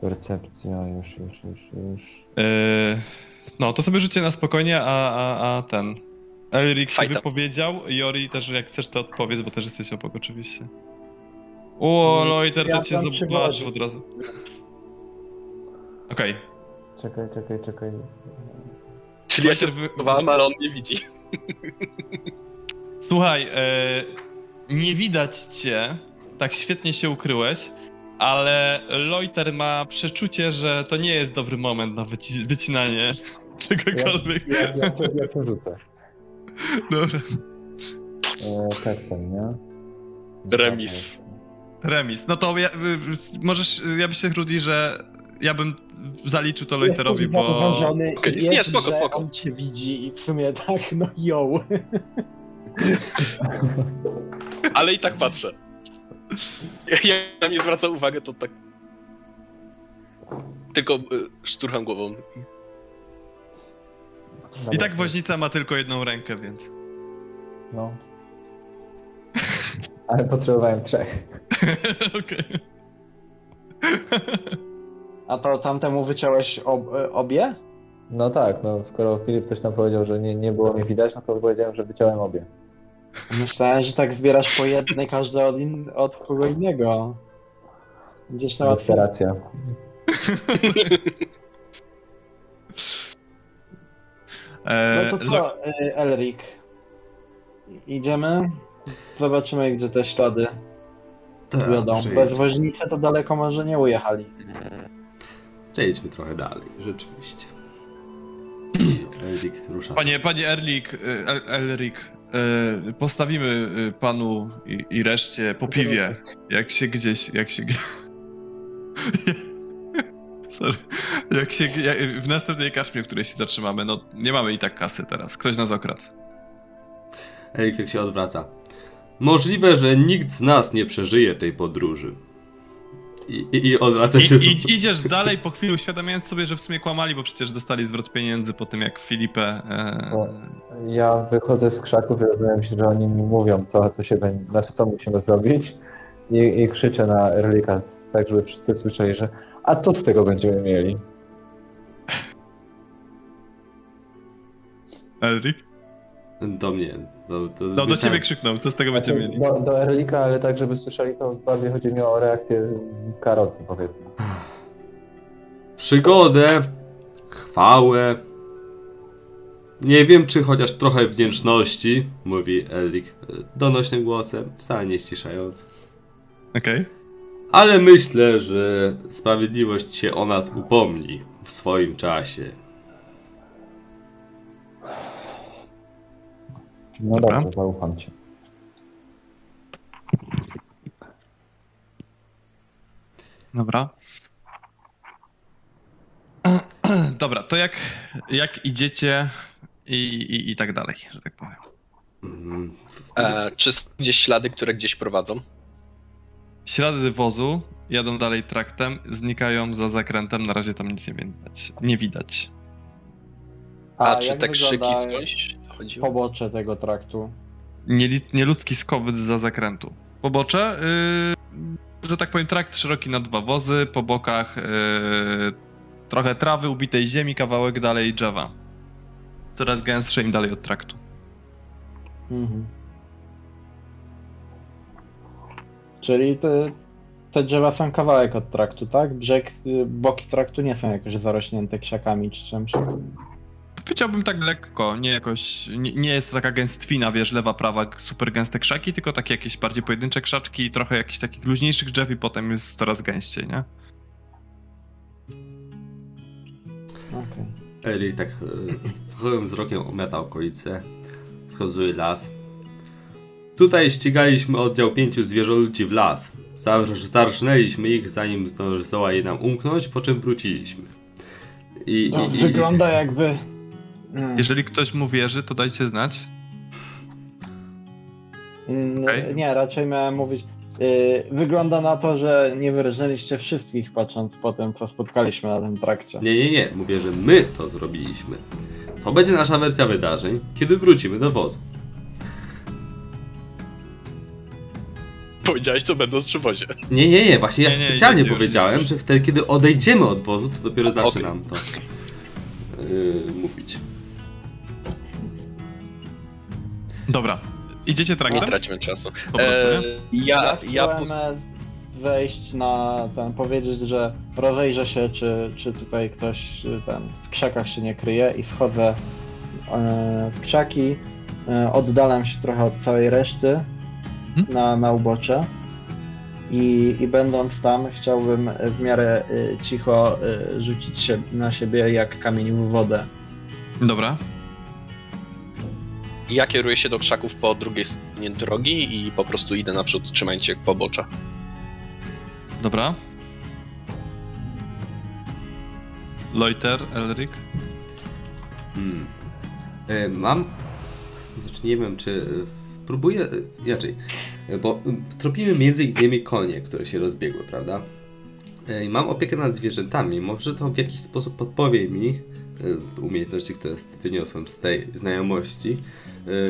Percepcja, już, już, już, już. Yy, no, to sobie rzućcie na spokojnie, a, a, a ten. Elric się wypowiedział, Jori też jak chcesz to odpowiedz, bo też jesteś obok oczywiście. O, Loiter to Ja cię tam zobaczył od razu. Okej. Czekaj, czekaj, czekaj. Czyli ja się Wy- zdecydowałem, ale on nie widzi. Słuchaj, e, nie widać cię, tak świetnie się ukryłeś, ale Loiter ma przeczucie, że to nie jest dobry moment na wyci- wycinanie czegokolwiek. Ja, ja, ja, ja przerzucę. Dobra. E, testem, nie? Remis. Remis. No to ja, y, y, możesz, y, ja myślę, Rudy, że ja bym zaliczył to Loiterowi, bo... Okej, wiesz, nie, spoko, spoko. On cię widzi i w sumie tak, no ją. Ale i tak patrzę. Ja, ja nie zwracam uwagę, to tak. Tylko y, szturcham głową. I tak woźnica ma tylko jedną rękę, więc... No. Ale potrzebowałem trzech. Okej. A to tamtemu wyciąłeś ob, obie? No tak, no skoro Filip coś tam powiedział, że nie, nie było mnie widać, no to powiedziałem, że wyciąłem obie. Myślałem, że tak zbierasz po jednej każde od, in, od kogo innego. Gdzieś na łatwo. Desperacja. E, No to co, y, Elric? Idziemy? Zobaczymy, gdzie te ślady Tak, wiodą. Bez woźnicy to daleko może nie ujechali. Przejdźmy trochę dalej, rzeczywiście. Erik rusza. Panie, panie Erlik, y, El, Elrik, y, postawimy y, panu i, i reszcie po piwie, jak się gdzieś, jak się... Sorry. Jak się, jak, w następnej kaczmie, w której się zatrzymamy, no nie mamy i tak kasy teraz, ktoś nas okradł. Erik tak się odwraca. Możliwe, że nikt z nas nie przeżyje tej podróży. I, i, i odwraca I, się. i, idziesz dalej po chwili uświadamiając sobie, że w sumie kłamali, bo przecież dostali zwrot pieniędzy po tym, jak Filipę... E, O. Ja wychodzę z krzaków i rozumiem się, że oni mi mówią, co, co się będzie, znaczy co musimy zrobić. I, i krzyczę na Erlika, tak żeby wszyscy słyszeli, że a co z tego będziemy mieli? Elrik? Do mnie. Do, do, No do ciebie krzyknął, co z tego będziemy Znaczy, mieli? do, do Erlika, ale tak, żeby słyszeli, to bardziej chodzi mi o reakcję karocy, powiedzmy. Przygodę, chwałę. Nie wiem, czy chociaż trochę wdzięczności, mówi Erik e, donośnym głosem, wcale nie ściszając. Okej. Ale myślę, że sprawiedliwość się o nas upomni w swoim czasie. No Dobra. dobrze, zaufam ci. Dobra. Dobra, to jak, jak idziecie i, i, i tak dalej, że tak powiem. E, czy są gdzieś ślady, które gdzieś prowadzą? Ślady wozu jadą dalej traktem, znikają za zakrętem, na razie tam nic nie widać. Nie widać. A, jak czy te krzyki wygląda skądś chodziły? Pobocze tego traktu. Nieludzki skowyt za zakrętu. Pobocze, yy, że tak powiem, trakt szeroki na dwa wozy, po bokach yy, trochę trawy, ubitej ziemi, kawałek dalej drzewa. Coraz gęstsze im dalej od traktu. Mhm. Czyli te, te drzewa są kawałek od traktu, tak? Brzeg, y, boki traktu nie są jakoś zarośnięte krzakami czy czymś. Powiedziałbym tak lekko, nie jakoś, nie, nie jest to taka gęstwina, wiesz, lewa, prawa, super gęste krzaki, tylko takie jakieś bardziej pojedyncze krzaczki i trochę jakichś takich luźniejszych drzew i potem jest coraz gęściej, nie? Okej. Erik tak e, fachowym wzrokiem omiata okolice, wskazuje las. Tutaj ścigaliśmy oddział pięciu zwierzoludzi w las. Zarż- Zarżnęliśmy ich, zanim zdążyła je nam umknąć, po czym wróciliśmy. I, No, i, i, wygląda jakby... Mm, Jeżeli ktoś mu wierzy, to dajcie znać. mm, okej. Nie, raczej miałem mówić... y, Wygląda na to, że nie wyrżnęliście wszystkich, patrząc po tym, co spotkaliśmy na tym trakcie. Nie, nie, nie. Mówię, że my to zrobiliśmy. To będzie nasza wersja wydarzeń, kiedy wrócimy do wozu. Powiedziałeś, co będąc przy wozie. Nie, nie, nie, właśnie ja Nie, nie, specjalnie już, powiedziałem, że wtedy, kiedy odejdziemy od wozu, to dopiero zaczynam to yy, mówić. Dobra. Idziecie Nie traktem? tracimy czasu. Po prostu, E, nie? ja, Ja ja, chciałem e, wejść na ten, powiedzieć, że rozejrzę się, czy, czy tutaj ktoś y, ten, w krzakach się nie kryje i wchodzę e, w krzaki, e, oddalam się trochę od całej reszty Mhm. na, na ubocze i, i będąc tam chciałbym w miarę y, cicho y, rzucić się na siebie jak kamień w wodę. Dobra. Ja kieruję się do krzaków po drugiej stronie drogi i po prostu idę naprzód, trzymając się pobocza. Dobra. Loiter, Elric. Hmm. E, mam. Znaczy nie wiem, czy. e, Próbuję. e, Inaczej. E, Bo tropimy między innymi konie, które się rozbiegły, prawda? E, I mam opiekę nad zwierzętami. Może to w jakiś sposób podpowie mi umiejętności, które wyniosłem z tej znajomości.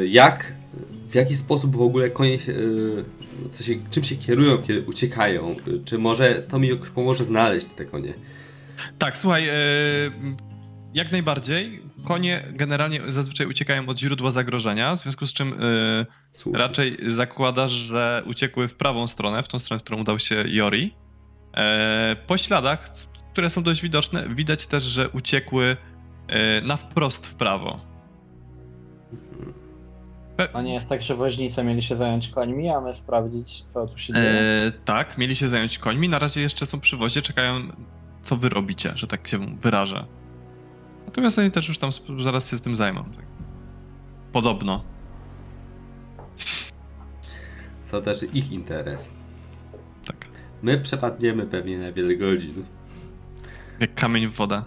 e, Jak, w jaki sposób w ogóle konie się, w sensie, czym się kierują, kiedy uciekają? Czy może to mi jakoś pomoże znaleźć te konie? Tak, słuchaj, jak najbardziej. Konie generalnie zazwyczaj uciekają od źródła zagrożenia, w związku z czym Słusznie. raczej zakładasz, że uciekły w prawą stronę, w tą stronę, w którą udał się Jori. E, po śladach, które są dość widoczne, widać też, że uciekły na wprost w prawo. A nie jest tak, że woźnice mieli się zająć końmi, a my sprawdzić, co tu się dzieje. E, tak, mieli się zająć końmi, na razie jeszcze są przy wozie, czekają, co wy robicie, że tak się wyrażę. Natomiast oni też już tam zaraz się z tym zajmą. Tak. Podobno. To też ich interes. Tak. My przepadniemy pewnie na wiele godzin. Jak kamień w wodę.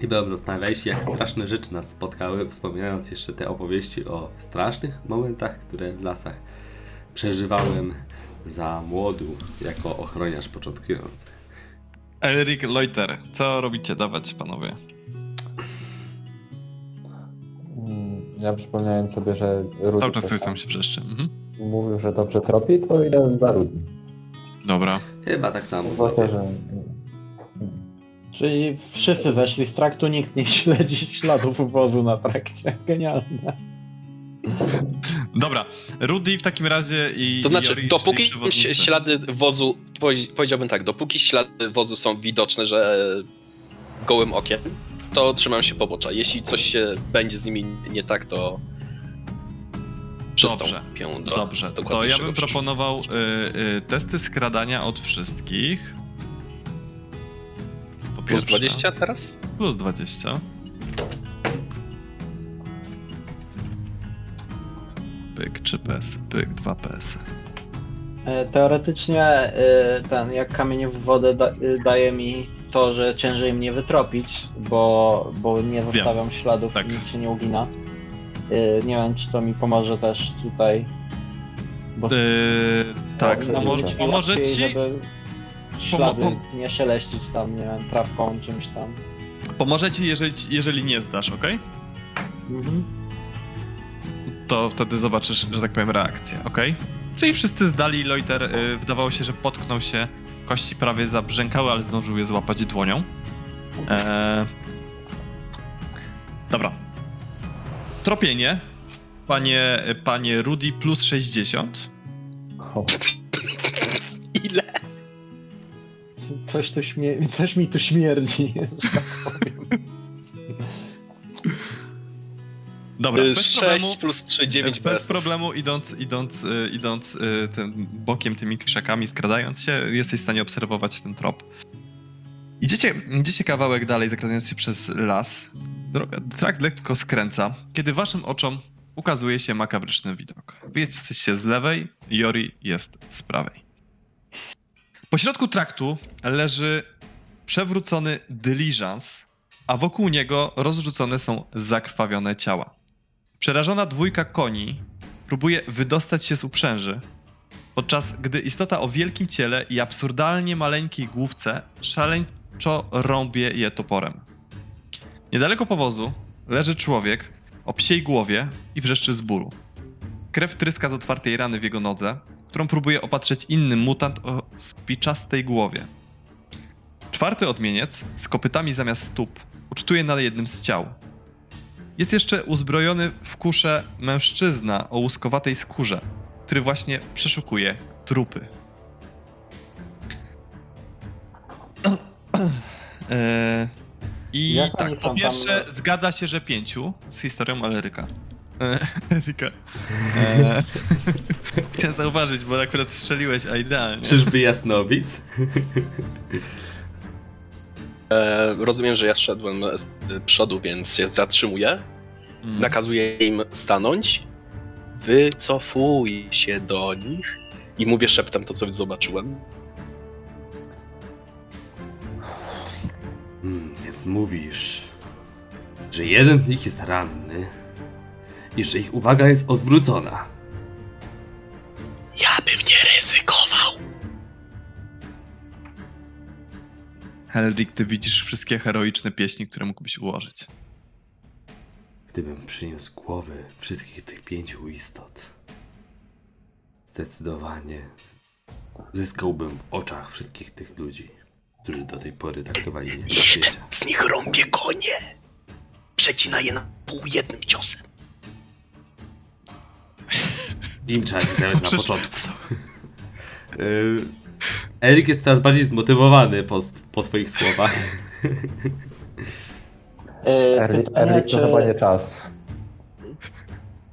I będą zastanawiali się, jak straszne rzeczy nas spotkały, wspominając jeszcze te opowieści o strasznych momentach, które w lasach przeżywałem za młodu, jako ochroniarz początkujący. Elric Loiter, co robicie? Dawać, panowie. Mm, Ja przypomniałem sobie, że Rudy Cały czas coś tam się przeszczy. Mhm. mówił, że dobrze tropi, to idę za Rudy. Dobra. Chyba tak samo Zwłaszcza, że Czyli wszyscy weszli z traktu, nikt nie śledzi śladów wozu na trakcie. Genialne. Dobra. Rudy w takim razie i. To znaczy, Jori, dopóki ślady wozu, powie- powiedziałbym tak, dopóki ślady wozu są widoczne, że gołym okiem, to trzymam się pobocza. Jeśli coś się będzie z nimi nie tak, to przystąpię do Dobrze, to ja bym proponował y, y, testy skradania od wszystkich. Plus pierwsze. 20 teraz? Plus 20. Pyk 3 PS, pyk 2 PS. E, Teoretycznie e, ten, jak kamień w wodę da, e, daje mi to, że ciężej mnie wytropić, bo, bo nie zostawiam śladów tak. i nic się nie ugina. Nie wiem, czy to mi pomoże też tutaj. Bo Yy, tak, Dobrze, pomoże, ci, Żeby ślady nie szeleścić tam, nie wiem, trawką, czymś tam. pomoże ci, jeżeli, jeżeli nie zdasz, ok? Mhm. To wtedy zobaczysz, że tak powiem, reakcję, ok? Czyli wszyscy zdali, Loiter y, wydawało się, że potknął się, kości prawie zabrzękały, ale zdążył je złapać dłonią. Eee... Dobra. Tropienie. Panie, panie Rudy plus 60. o, Ile? Coś, tu śmie- coś mi tu śmierdzi. że tak powiem. Dobra, Y, bez 6 problemu. plus 3, 9 Bez bez. problemu idąc, idąc, y, idąc y, tym bokiem, tymi krzakami, skradając się, jesteś w stanie obserwować ten trop. Idziecie, idziecie kawałek dalej, zakradając się przez las. Droga, trakt lekko skręca, kiedy waszym oczom ukazuje się makabryczny widok. Wy jesteście z lewej, Jori jest z prawej. Po środku traktu leży przewrócony dyliżans, a wokół niego rozrzucone są zakrwawione ciała. Przerażona dwójka koni próbuje wydostać się z uprzęży, podczas gdy istota o wielkim ciele i absurdalnie maleńkiej główce szaleńczo rąbie je toporem. Niedaleko powozu leży człowiek o psiej głowie i wrzeszczy z bólu. Krew tryska z otwartej rany w jego nodze, którą próbuje opatrzeć inny mutant o spiczastej głowie. Czwarty odmieniec, z kopytami zamiast stóp, ucztuje na jednym z ciał. Jest jeszcze uzbrojony w kuszę mężczyzna o łuskowatej skórze, który właśnie przeszukuje trupy. Eee, I Jak tak, po są tam- pierwsze zgadza się, że pięciu z historią Aleryka. Eee, Eryka. Eee, chciałem zauważyć, bo akurat strzeliłeś, a idealnie. Czyżby jasnowic? E, rozumiem, że ja szedłem z przodu, więc się zatrzymuję. Mm. Nakazuję im stanąć. Wycofuj się do nich i mówię szeptem to, co zobaczyłem. Hmm, więc mówisz, że jeden z nich jest ranny i że ich uwaga jest odwrócona. Ja bym nie ryzykował. Helrik, ty widzisz wszystkie heroiczne pieśni, które mógłbyś ułożyć. Gdybym przyniósł głowy wszystkich tych pięciu istot, zdecydowanie zyskałbym w oczach wszystkich tych ludzi, którzy do tej pory traktowali mnie jak świecie. Z nich rąbię konie. Przecina je na pół jednym ciosem. Im trzeba się zająć na początku. Yy, Erik jest teraz bardziej zmotywowany po, po twoich słowach. E, Erlik, pytanie, Erlik to chyba nie czas.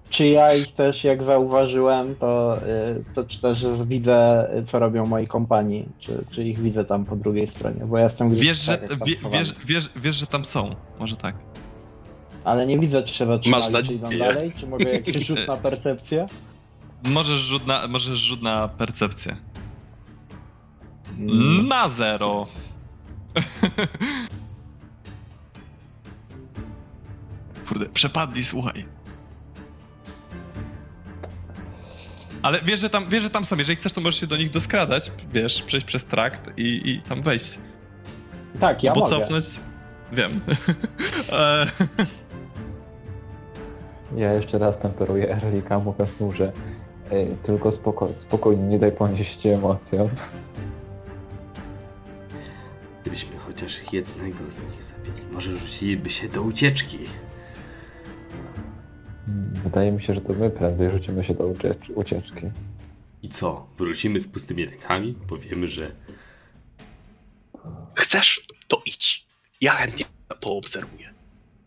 czy ja ich też, jak zauważyłem, to, e, to czy też widzę, co robią moi kompanii, czy, czy ich widzę tam po drugiej stronie, bo ja jestem gdzieś Wiesz, że, wie, wiesz, wiesz, wiesz, że tam są. Może tak. Ale nie widzę, czy się Masz zatrzymali, czy idą dalej, czy mogę jakiś rzut na percepcję? Możesz rzut na, możesz rzut na percepcję. Mm. Na zero. Kurde, przepadli, słuchaj. Ale wiesz, że tam, wiesz, że tam są. Jeżeli chcesz, to możesz się do nich doskradać, wiesz, przejść przez trakt i, i tam wejść. Tak, ja Bo mogę. cofnąć. Wiem. Ja jeszcze raz temperuję Erlika, mówiąc mu, że ej, tylko spoko spokojnie, nie daj ponieść emocjom. Gdybyśmy chociaż jednego z nich zabili, może rzuciliby się do ucieczki. Wydaje mi się, że to my prędzej rzucimy się do uciecz ucieczki. I co? Wrócimy z pustymi rękami? Powiemy, że Chcesz? To idź. Ja chętnie poobserwuję.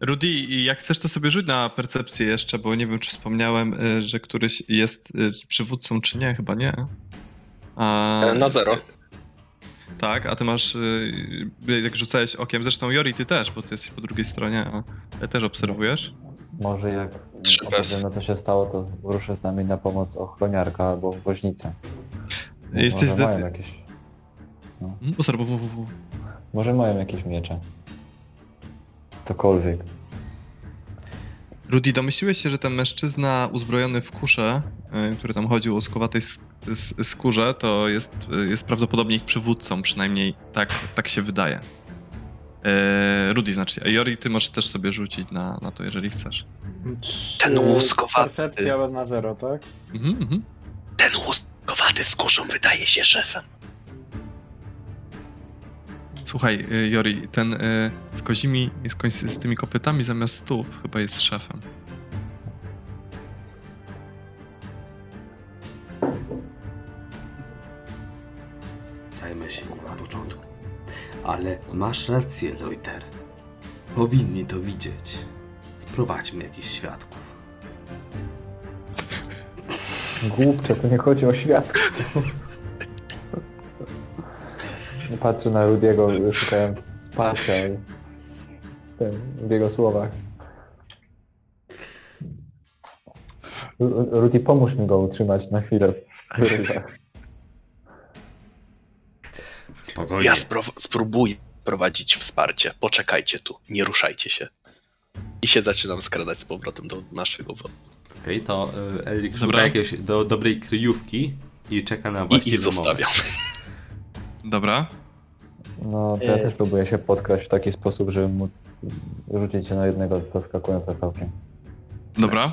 Rudy, i jak chcesz, to sobie rzuć na percepcję jeszcze, bo nie wiem, czy wspomniałem, y, że któryś jest y, przywódcą, czy nie. Chyba nie. A, E, Na zero. Tak, a ty masz, y, jak rzucałeś okiem, zresztą Jori, ty też, bo ty jesteś po drugiej stronie, a też obserwujesz. Może jak opowiemy, co się stało, to ruszę z nami na pomoc ochroniarka albo woźnica. Jesteś może, mają zdecy- jakieś, w, w, w. może mają jakieś miecze. Cokolwiek. Rudy, domyśliłeś się, że ten mężczyzna uzbrojony w kuszę, y, który tam chodził o skowatej skórze, to jest, y, jest prawdopodobnie ich przywódcą, przynajmniej tak, tak się wydaje. E, Rudy znaczy, a Jori, ty możesz też sobie rzucić na, na to, jeżeli chcesz. Ten łuskowaty. Percepcja na zero, tak? Mhm, mhm. Ten łuskowaty z kurzą wydaje się szefem. Słuchaj, y, Jori, ten y, z kozimi, z, z tymi kopytami zamiast stóp chyba jest szefem. zajmę się nim na początku. Ale masz rację, Loiter. Powinni to widzieć. Sprowadźmy jakichś świadków. Głupcze, to nie chodzi o świat. Patrzę na Rudiego, szukając wsparcia w, tym, w jego słowach. Ru- Rudy, pomóż mi go utrzymać na chwilę w. Spokojnie. Ja spro- spróbuję prowadzić wsparcie. Poczekajcie tu, nie ruszajcie się. I się zaczynam skradać z powrotem do naszego wodu. Okej, to y, Erik szuka Dobra. jakiejś do, dobrej kryjówki i czeka na I ich zostawiam. Dobra. No, to ja E. też próbuję się podkraść w taki sposób, żeby móc rzucić się na jednego zaskakująco całkiem. Dobra.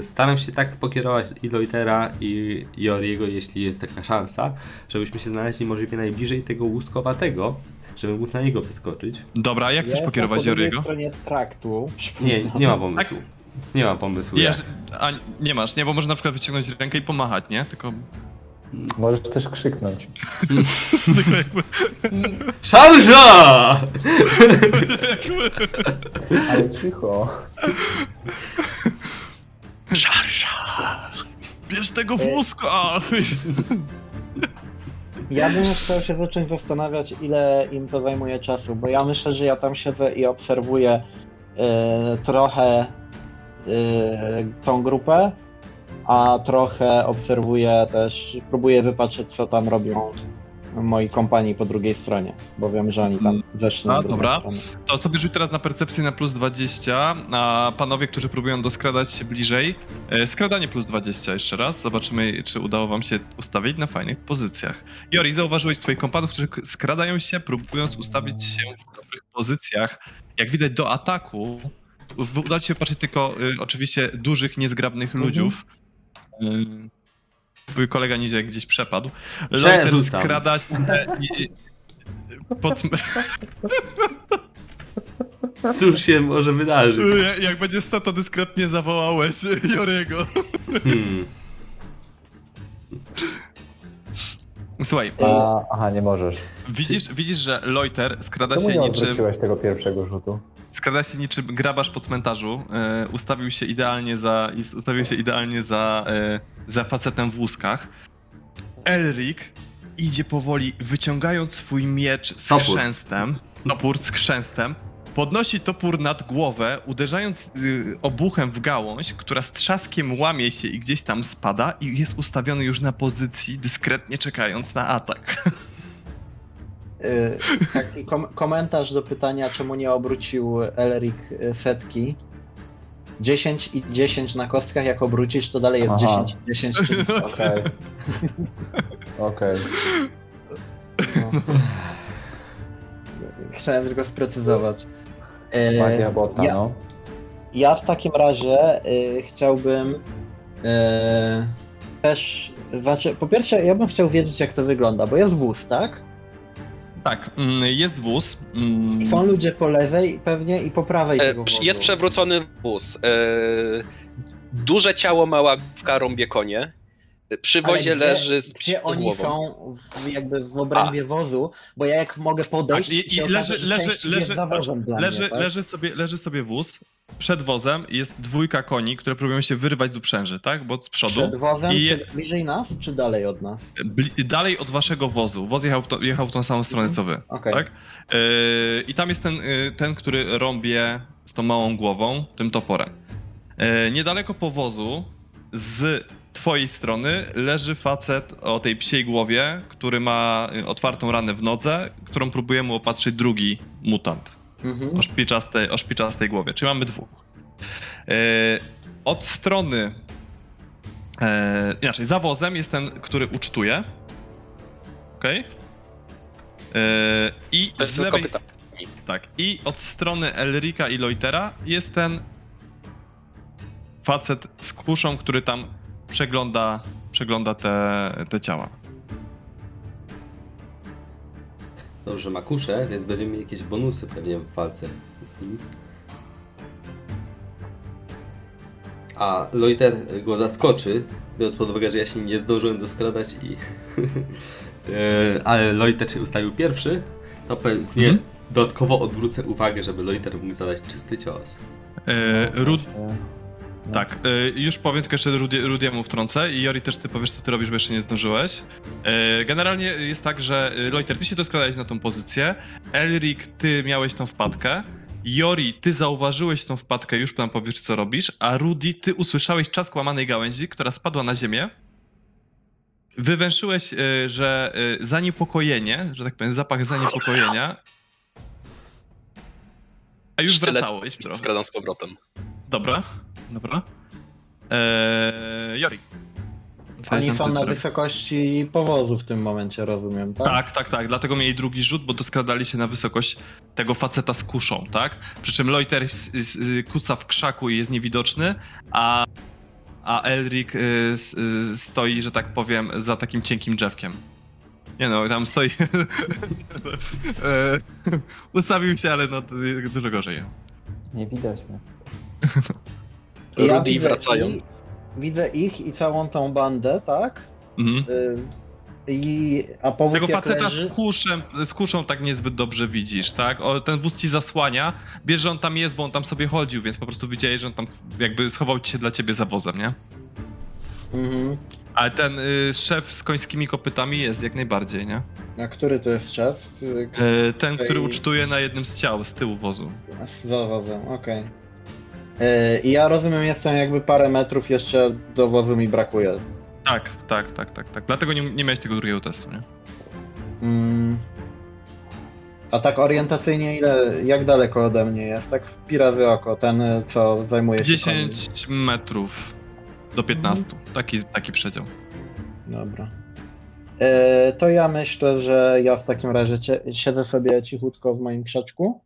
Staram się tak pokierować i Loitera, i Joriego, jeśli jest taka szansa, żebyśmy się znaleźli możliwie najbliżej tego łuskowatego, żeby móc na niego wyskoczyć. Dobra, jak chcesz Ja pokierować Joriego? stronie traktu. Nie, nie ma pomysłu. Nie ma pomysłu. Jeż, a nie masz, nie, bo można na przykład wyciągnąć rękę i pomachać, nie? Tylko, Możesz też krzyknąć. Szarża! Ale cicho. Szarża! bierz tego wózka! Ja bym chciał się zacząć zastanawiać, ile im to zajmuje czasu, bo ja myślę, że ja tam siedzę i obserwuję e, trochę e, tą grupę, a trochę obserwuję też, próbuję wypatrzeć, co tam robią moi kompanii po drugiej stronie, bo wiem, że oni tam zeszli A, na drugą dobra. stronę. To sobie rzuć teraz na percepcję na plus 20, a panowie, którzy próbują doskradać się bliżej, e, skradanie plus 20 jeszcze raz. Zobaczymy, czy udało wam się ustawić na fajnych pozycjach. Jori, zauważyłeś twoich kompanów, którzy skradają się, próbując ustawić się w dobrych pozycjach. Jak widać do ataku, w- uda ci się patrzeć tylko y, oczywiście dużych, niezgrabnych ludziów. Y, Twój kolega niżej gdzieś przepadł. Przerzucam. skrada się i- pod, Cóż się może wydarzyć? Jak- Jak będzie sta, to dyskretnie zawołałeś Jorego. Hmm. Słuchaj, A, aha, nie możesz. widzisz, widzisz, że Loiter skrada Czemu się nie niczym, odwróciłeś tego pierwszego rzutu? skrada się niczym grabarz po cmentarzu. E, ustawił się idealnie za, is- ustawił się idealnie za, e, za facetem w łuskach. Elric idzie powoli, wyciągając swój miecz z Topór. chrzęstem, topór z chrzęstem, podnosi topór nad głowę, uderzając y, obuchem w gałąź, która z trzaskiem łamie się i gdzieś tam spada i jest ustawiony już na pozycji, dyskretnie czekając na atak. Y, Taki kom komentarz do pytania, czemu nie obrócił Elric y, setki. 10 i 10 na kostkach, jak obrócisz, to dalej jest Aha. 10 i 10. czyli- Okej. Okej. no. Chciałem tylko sprecyzować. Magia bota, ja, no. ja w takim razie y, chciałbym y, też. Znaczy, po pierwsze, ja bym chciał wiedzieć, jak to wygląda, bo jest wóz, tak? Tak, mm, jest wóz. mm, I są ludzie po lewej pewnie i po prawej E, tego przy- wozu. Jest przewrócony wóz. E, Duże ciało, mała główka, rąbie konie. Przy wozie gdzie, leży z Gdzie oni głową. są w, jakby w obrębie wozu, bo ja jak mogę podejść Tak, i- i leży- że leży- leży- Leży, mnie, tak? leży, sobie, leży sobie wóz. Przed wozem jest dwójka koni, które próbują się wyrwać z uprzęży, tak? Bo z przodu. Przed wozem, I- czy bliżej nas, czy dalej od nas? Bli- dalej od waszego wozu. Woz jechał w, to, jechał w tą samą stronę co wy. Okej. Tak? Yy, I tam jest ten, yy, ten, który rąbie z tą małą głową, tym toporem. Yy, niedaleko powozu, z twojej strony, leży facet o tej psiej głowie, który ma yy, otwartą ranę w nodze, którą próbuje mu opatrzyć drugi mutant. Mhm. o szpiczastej, o szpiczastej głowie, czyli mamy dwóch. E, od strony, e, inaczej, za wozem jest ten, który ucztuje. Okej? E, I To jest lewej, tak, i od strony Elrika i Loitera jest ten facet z kuszą, który tam przegląda, przegląda te, te ciała. Dobrze, ma kuszę, więc będziemy mieli jakieś bonusy pewnie w walce z nim. A Loiter go zaskoczy, biorąc pod uwagę, że ja się nie zdążyłem doskradać i... E, Ale Loiter się ustawił pierwszy, to pewnie Mhm. dodatkowo odwrócę uwagę, żeby Loiter mógł zadać czysty cios. E, Rud. Tak, y, już powiem tylko jeszcze Rudi, Rudiemu wtrącę i Jori też ty powiesz co ty robisz, bo jeszcze nie zdążyłeś. Y, Generalnie jest tak, że y, Loiter, ty się doskradałeś na tą pozycję, Elrik, ty miałeś tą wpadkę, Jori, ty zauważyłeś tą wpadkę, już tam powiesz co robisz, a Rudi, ty usłyszałeś czask łamanej gałęzi, która spadła na ziemię. Wywęszyłeś, y, że y, zaniepokojenie, że tak powiem, zapach zaniepokojenia. A już Sztylet wracałeś. Skradam z powrotem. Dobra, dobra. Eee, Jori. Oni są na wysokości powozu w tym momencie, rozumiem, tak? Tak, tak, tak. Dlatego mieli drugi rzut, bo doskradali się na wysokość tego faceta z kuszą, tak? Przy czym Loiter kuca w krzaku i jest niewidoczny, a a Elric y, y, stoi, że tak powiem, za takim cienkim drzewkiem. Nie no, tam stoi. E, Ustawił się, ale no dużo gorzej. Nie widać mnie. Ja Rudy widzę wracając. ich- Widzę ich i całą tą bandę, tak? Mhm. Y, I, a powóz Tego faceta leży, z kuszem, z kuszą tak niezbyt dobrze widzisz, tak? O, ten wóz ci zasłania, wiesz, że on tam jest, bo on tam sobie chodził, więc po prostu widziałeś, że on tam jakby schował ci się dla ciebie za wozem, nie? Mhm. Ale ten y, szef z końskimi kopytami jest jak najbardziej, nie? A który to jest szef? Y, E, ten, który Okej. ucztuje na jednym z ciał, z tyłu wozu. Z zawozem, okej. Y, I ja rozumiem, jestem jakby parę metrów jeszcze do wozu mi brakuje. Tak, tak, tak, tak, tak. Dlatego nie, nie miałeś tego drugiego testu, nie? Mm. A tak orientacyjnie ile, jak daleko ode mnie jest? Tak w pi razy oko, ten y, co zajmuje się koniem. 10 metrów do 15. Taki, taki przedział. Dobra. E, to ja myślę, że ja w takim razie siedzę sobie cichutko w moim krzaczku,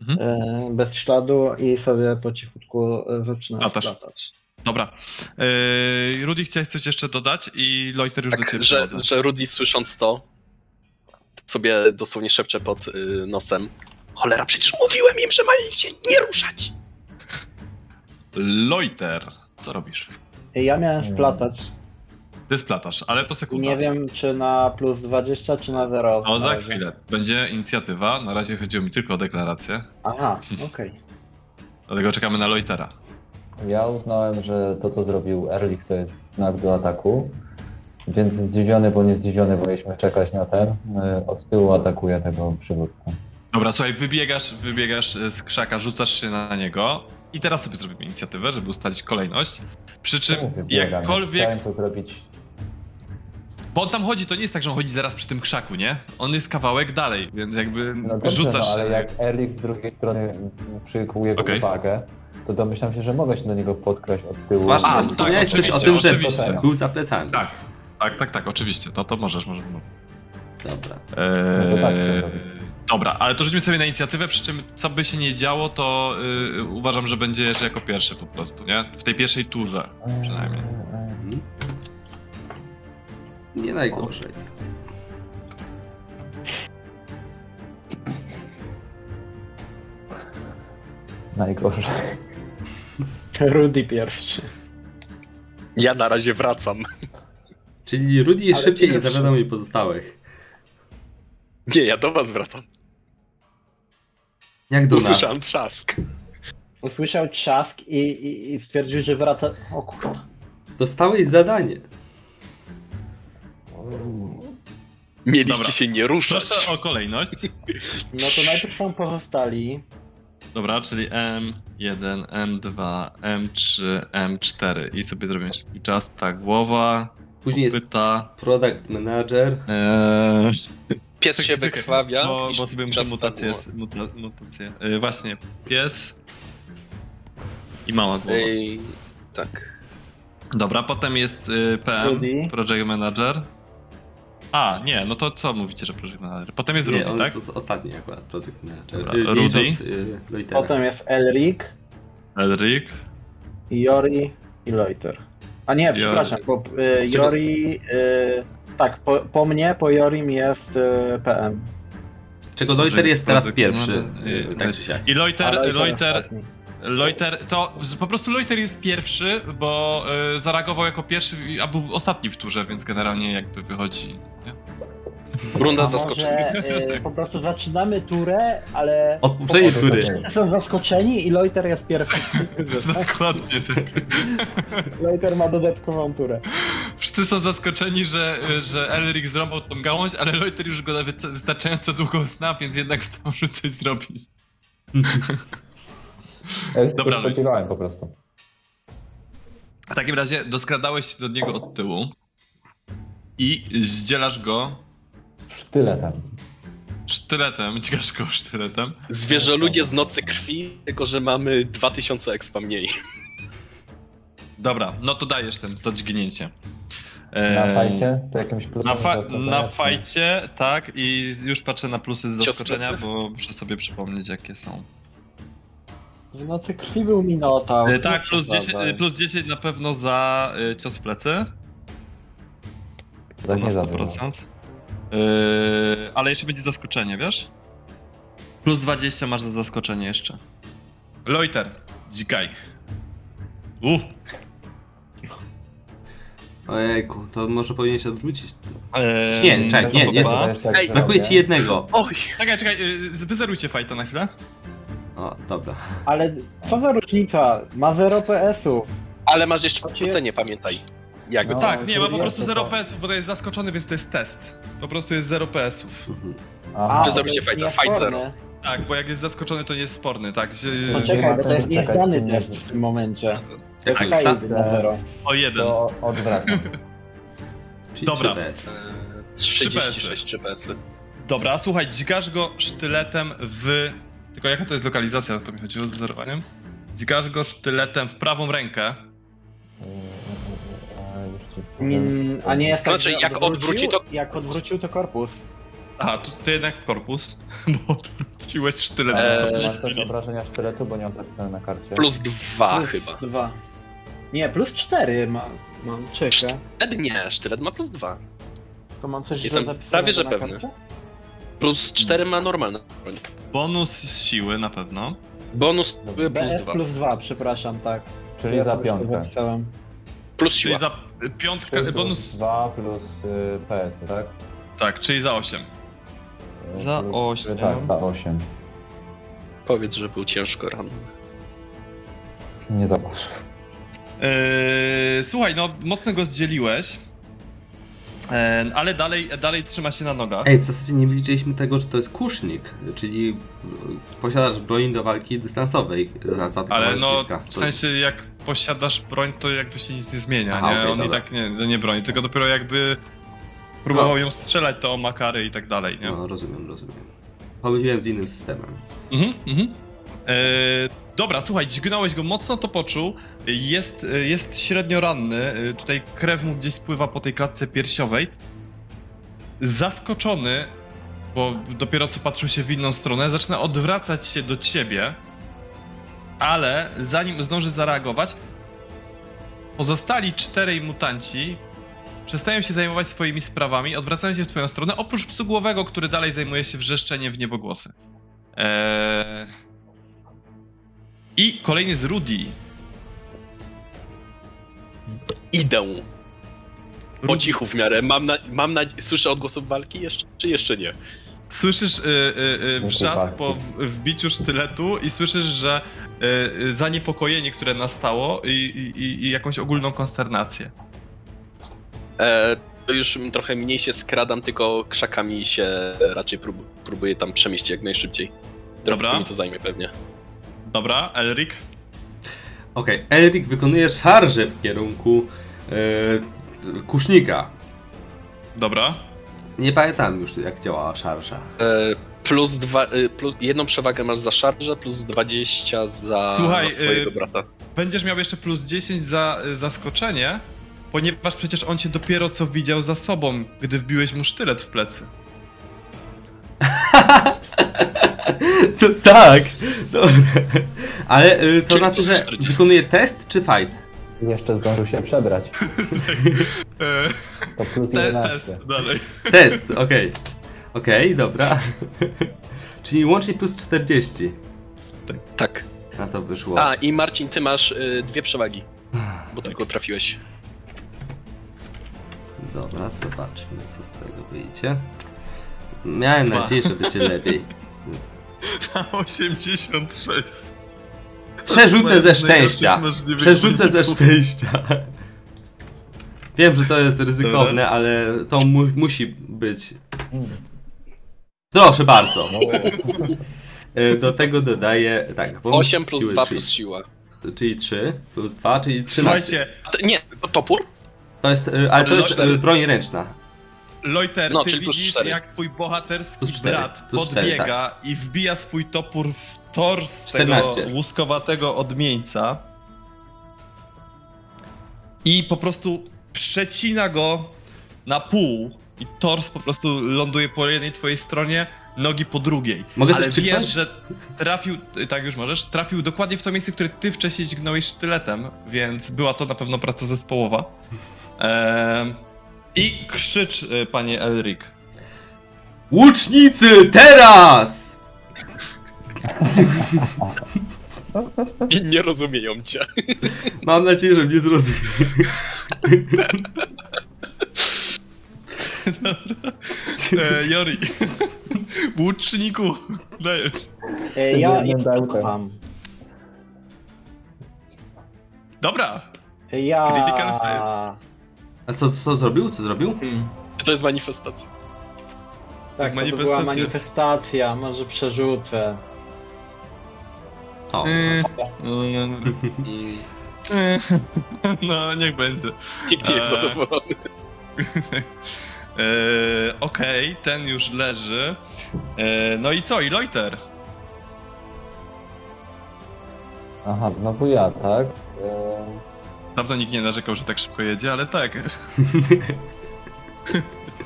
Mhm. e, bez śladu i sobie po cichutku e, zaczynam Latasz. latać. Dobra. Yy, Rudy, chciałeś coś jeszcze dodać i Loiter już do Tak, ciebie że, że Rudy słysząc to, sobie dosłownie szepcze pod y, nosem. Cholera, przecież mówiłem im, że mają się nie ruszać! Loiter, co robisz? E, Ja miałem wplatać Ty splatasz, ale to sekunda. nie wiem czy na plus 20 czy na 0. O, za chwilę. Będzie inicjatywa. Na razie chodziło mi tylko o deklarację. Aha, okej. Dlatego czekamy na Loitera. Ja uznałem, że to co zrobił Erlich to jest znak do ataku. Więc zdziwiony, bo nie zdziwiony, bo mieliśmy czekać na ten. y, Od tyłu atakuje tego przywódcę. Dobra, słuchaj, wybiegasz, wybiegasz e, z krzaka, rzucasz się na niego i teraz sobie zrobimy inicjatywę, żeby ustalić kolejność. Przy czym wybiegam? jakkolwiek... Chciałem to zrobić. Bo on tam chodzi, to nie jest tak, że on chodzi zaraz przy tym krzaku, nie? On jest kawałek dalej, więc jakby No dobrze, rzucasz no, ale jak Erlich z drugiej strony przykuł jego Okej. uwagę, to domyślam się, że mogę się do niego podkraść od tyłu. Zwłaszcza, A, że tak, wspomniałeś coś o tym, że oczywiście. był za plecami. Tak, tak, tak, tak, oczywiście. To, to możesz, możesz. Dobra. Eee, No to tak to zrobię. dobra, ale to rzućmy sobie na inicjatywę, przy czym co by się nie działo, to y, uważam, że będziesz jako pierwszy po prostu, nie? W tej pierwszej turze przynajmniej. Nie najgorzej. Najgorzej. Rudy pierwszy. Ja na razie wracam. Czyli Rudy jest Ale szybciej nie pierwszy. zawiadomi pozostałych. Nie, ja do was wracam. Jak do nas? Usłyszałem trzask. Usłyszał trzask i, i, i stwierdził, że wraca... O kurwa. Dostałeś zadanie. Mieliście Dobra. się nie ruszać. Proszę o kolejność. No to najpierw są pozostali. Dobra, czyli M1, M2, M3, M4 i sobie zrobimy szybki czas. Ta głowa, Później jest pyta. product manager. Eee, Pies się czekaj, wykrwawia. Bo, bo sobie muszę mutację. tak. Muta, mutację. Yy, właśnie, pies i mała głowa. Ej, tak. Dobra, potem jest y, PM, Rudy. Project Manager. A, nie, no to co mówicie, że Project Manager? Potem jest Nie, Rudy, on tak? jest os- ostatni akurat, product manager. Dobra, Y, Rudy. licząc, y, Loitera. Potem jest Elric, Elric. Jori i Loiter. A nie, przepraszam, bo y, Z czego- Jori... Y, tak, po, po mnie, po Jorim jest y, PM. Czego Loiter jest teraz pierwszy, Manager, y, tak czy siak. I Loiter, A Loiter, ostatni. Loiter, to po prostu Loiter jest pierwszy, bo y, zareagował jako pierwszy, a był ostatni w turze, więc generalnie jakby wychodzi. Nie? Runda A zaskoczenia. może y, po prostu zaczynamy turę, ale... Od poprzedniej po- tury. Wszyscy są zaskoczeni i Loiter jest pierwszy. Dokładnie tak. Loiter ma dodatkową turę. Wszyscy są zaskoczeni, że, że Elric zrąbał tą gałąź, ale Loiter już go wystarczająco długo zna, więc jednak zdążył coś zrobić. Ja Dobra, spodziewałem po prostu. W takim razie doskradałeś się do niego od tyłu i zdzielasz go Sztyletem. sztyletem, dźgasz go sztyletem. Zwierzę ludzie z nocy krwi, tylko że mamy 2000 expa mniej. Dobra, no to dajesz ten, to dźgnięcie. Na Eee, fajcie to jakimś plusem. Na, fa- na fajcie, tak, i już patrzę na plusy z zaskoczenia, bo muszę sobie przypomnieć, jakie są. W nocy krwi był Minotaur. E, tak, plus 10, przesadzaj. e, plus 10 na pewno za e, cios w plecy. To Tak na nie zabił. 100%. Yy, ale jeszcze będzie zaskoczenie, wiesz? Plus 20 masz za zaskoczenie jeszcze. Loiter, dzikaj. Uh, Ojejku, to może powinien się odwrócić. eee, Nie, czekaj, nie, nie. To jest tak, Ej, że Brakuje robię. ci jednego. Oj! Czekaj, czekaj, yy, wyzerujcie fajta na chwilę. O, dobra. Ale co za różnica? Ma 0 PS-ów. Ale masz jeszcze odwrócenie, pamiętaj. Jakby No. tak, nie, ma po prostu to 0 to. PS-ów, bo to jest zaskoczony, więc to jest test. Po prostu jest 0 PS-ów. Mhm. Aha. To zrobicie fighta, fight niesporne. zero. Tak, bo jak jest zaskoczony, to nie jest sporny, tak? Że- No Nie czekaj, ma bo to jest sensu czekać, niezdany nie test w tym momencie. Jak Czekaj, ta- na 0. O jeden. To odwracam. Dobra. 3DS. Eee, 36 3 PS. Dobra, słuchaj, dźgasz go sztyletem w... Tylko jaka to jest lokalizacja, to mi chodziło z wzorowaniem? Dźgasz go sztyletem w prawą rękę. A, Nie, powiem. a nie jest tak, Znaczy, że jak odwróci, to- Jak odwrócił, to korpus. Aha, to, to jednak w korpus, bo odwróciłeś sztyletem Eee, w pewnej Masz też chwili. obrażenia sztyletu, bo nie mam zapisane na karcie. Plus 2 plus chyba. 2. Nie, plus 4 ma, mam, czekaj. Wtedy nie, sztylet ma plus 2. To mam coś Jestem zapisanego prawie, że na pewny. karcie? Plus 4 ma normalny. broń. Bonus z siły na pewno. Bonus plus BS 2. plus 2, przepraszam, tak. Czyli Ja za piątkę. zapisałem. Plus Czyli siła. za piątkę, Plus bonus... 2 plus y, PS, tak? Tak, czyli za 8. Y, Za plus- osiem. Tak, za 8. Powiedz, że był ciężko ranny. Nie zobacz. Eee, słuchaj, no mocno go zdzieliłeś. Eee, ale dalej, dalej trzyma się na nogach. Ej, w zasadzie nie wyliczyliśmy tego, że to jest kusznik, czyli e, posiadasz broń do walki dystansowej. Ale no, bliska. w sensie jak posiadasz broń, to jakby się nic nie zmienia, Aha, nie? okej, On i dobra. tak nie, nie broni, tylko dopiero jakby próbował ją strzelać, to o makary i tak dalej, nie? No, rozumiem, rozumiem. Pomyliłem z innym systemem. Mhm, mhm. Eee, dobra, słuchaj, dźgnąłeś go mocno, to poczuł. Jest, e, jest średnio ranny. e, Tutaj krew mu gdzieś spływa po tej klatce piersiowej. Zaskoczony, bo dopiero co patrzył się w inną stronę, zaczyna odwracać się do ciebie, ale zanim zdąży zareagować, pozostali czterej mutanci przestają się zajmować swoimi sprawami, odwracają się w twoją stronę, oprócz psu głowego, który dalej zajmuje się wrzeszczeniem w niebogłosy. Eee... I kolejny z Rudy. Idę. Po Rudy, cichu w miarę. Mam, na, mam na, słyszę odgłosów walki jeszcze, czy jeszcze nie? Słyszysz y, y, y, wrzask walki. po w- wbiciu sztyletu i słyszysz, że y, y, zaniepokojenie, które nastało i, i, i- jakąś ogólną konsternację. E, to już trochę mniej się skradam, tylko krzakami się raczej prób, próbuję tam przemieścić jak najszybciej. Dobra. Mi to zajmie pewnie. Dobra, Elric? Okej, Elric wykonuje szarżę w kierunku e, kusznika. Dobra. Nie pamiętam już jak działała szarża. E, plus dwa, e, plus, jedną przewagę masz za szarżę, plus 20 za Słuchaj, swojego brata. Będziesz miał jeszcze plus 10 za zaskoczenie, ponieważ przecież on cię dopiero co widział za sobą, gdy wbiłeś mu sztylet w plecy. To tak, dobra. Ale y, to Czyli znaczy, że 40. wykonuje test czy fight? Jeszcze zdążył się przebrać. Eee, To plus te, 11. test, dalej. Test, okej. Okej, dobra. Czyli łącznie plus 40 Tak. na to wyszło. A, i Marcin, ty masz y, dwie przewagi. Bo tylko trafiłeś. Dobra, zobaczmy co z tego wyjdzie. Miałem Dwa. nadzieję, że będzie lepiej. Na 86. Przerzucę ze szczęścia. Przerzucę ze szczęścia. Wiem, że to jest ryzykowne, ale to mu musi być. Proszę bardzo. No, E, Do tego dodaję. Tak, bonus 8 plus siły, 2 czyli, plus siła. czyli 3 plus 2, czyli 13. Słuchajcie, nie, to topór? To jest, e, ale to jest e, broń ręczna. Loiter, No, ty widzisz, jak twój bohaterski brat tak. podbiega i wbija swój topór w tors 14. tego łuskowatego odmieńca i po prostu przecina go na pół i tors po prostu ląduje po jednej twojej stronie, nogi po drugiej. Mogę Ale wiesz, że trafił, tak już możesz, trafił dokładnie w to miejsce, które ty wcześniej dźgnąłeś sztyletem, więc była to na pewno praca zespołowa. Ehm, I krzycz, y, panie Elric. Łucznicy, teraz! Nie, nie rozumieją cię. Mam nadzieję, że mnie zrozumie. E, Jori. Łuczniku. Dajesz. E, ja mam. Dobra. Ja... Critical fail. A co, co zrobił? Co zrobił? Hmm. Czy to jest manifestacja? Tak, to, manifestacja. była manifestacja, może przerzucę. O, Y, y, Mm, y, No, niech będzie. nikt nie jest Eee. zadowolony. E, Okej, ten już leży. E, no i co? I Loiter. Aha, znowu ja, tak? Dawno nikt nie narzekał, że tak szybko jedzie, ale tak.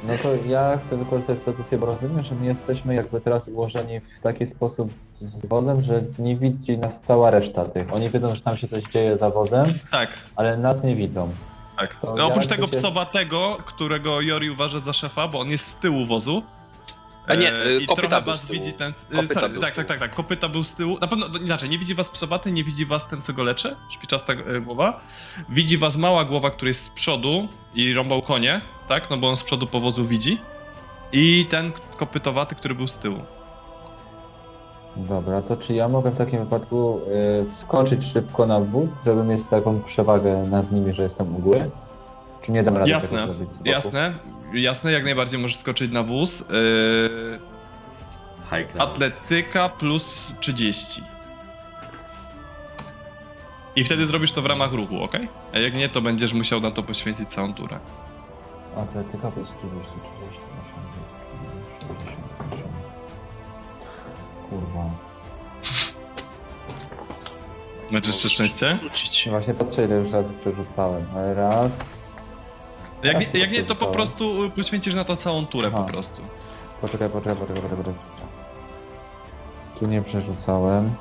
No to ja chcę wykorzystać sytuację, bo rozumiem, że my jesteśmy jakby teraz ułożeni w taki sposób z wozem, że nie widzi nas cała reszta tych. Oni wiedzą, że tam się coś dzieje za wozem, Tak, ale nas nie widzą. tak. No, oprócz jakby tego się- psowatego, którego Jori uważa za szefa, bo on jest z tyłu wozu. A nie, E, y, I kopyta trochę was widzi ten. e, Kopyta tak, tyłu. tak, tak, tak. Kopyta był z tyłu. Na pewno no, inaczej, nie widzi was psowaty, nie widzi was ten, co go leczy, szpiczasta e, głowa. Widzi was mała głowa, który jest z przodu i rąbał konie, tak? No bo on z przodu powozu widzi. I ten kopytowaty, który był z tyłu. Dobra, to czy ja mogę w takim wypadku e, wskoczyć szybko na wóz, żeby mieć taką przewagę nad nimi, że jestem u góry? Czy nie dam rady Jasne, tego zrobić z boku? Jasne, jasne, jak najbardziej możesz skoczyć na wóz. Yy, high ground. atletyka plus 30. I wtedy zrobisz to w ramach ruchu, ok? A jak nie, to będziesz musiał na to poświęcić całą turę. Atletyka plus 30, 38, 68. Kurwa. Masz jeszcze szczęście? Właśnie patrzę ile już razy przerzucałem, ale raz... Jak jak nie to po prostu y, poświęcisz na to całą turę po Aha. prostu. Poczekaj, poczekaj, poczekaj, poczekaj, poczekaj. Tu nie przerzucałem.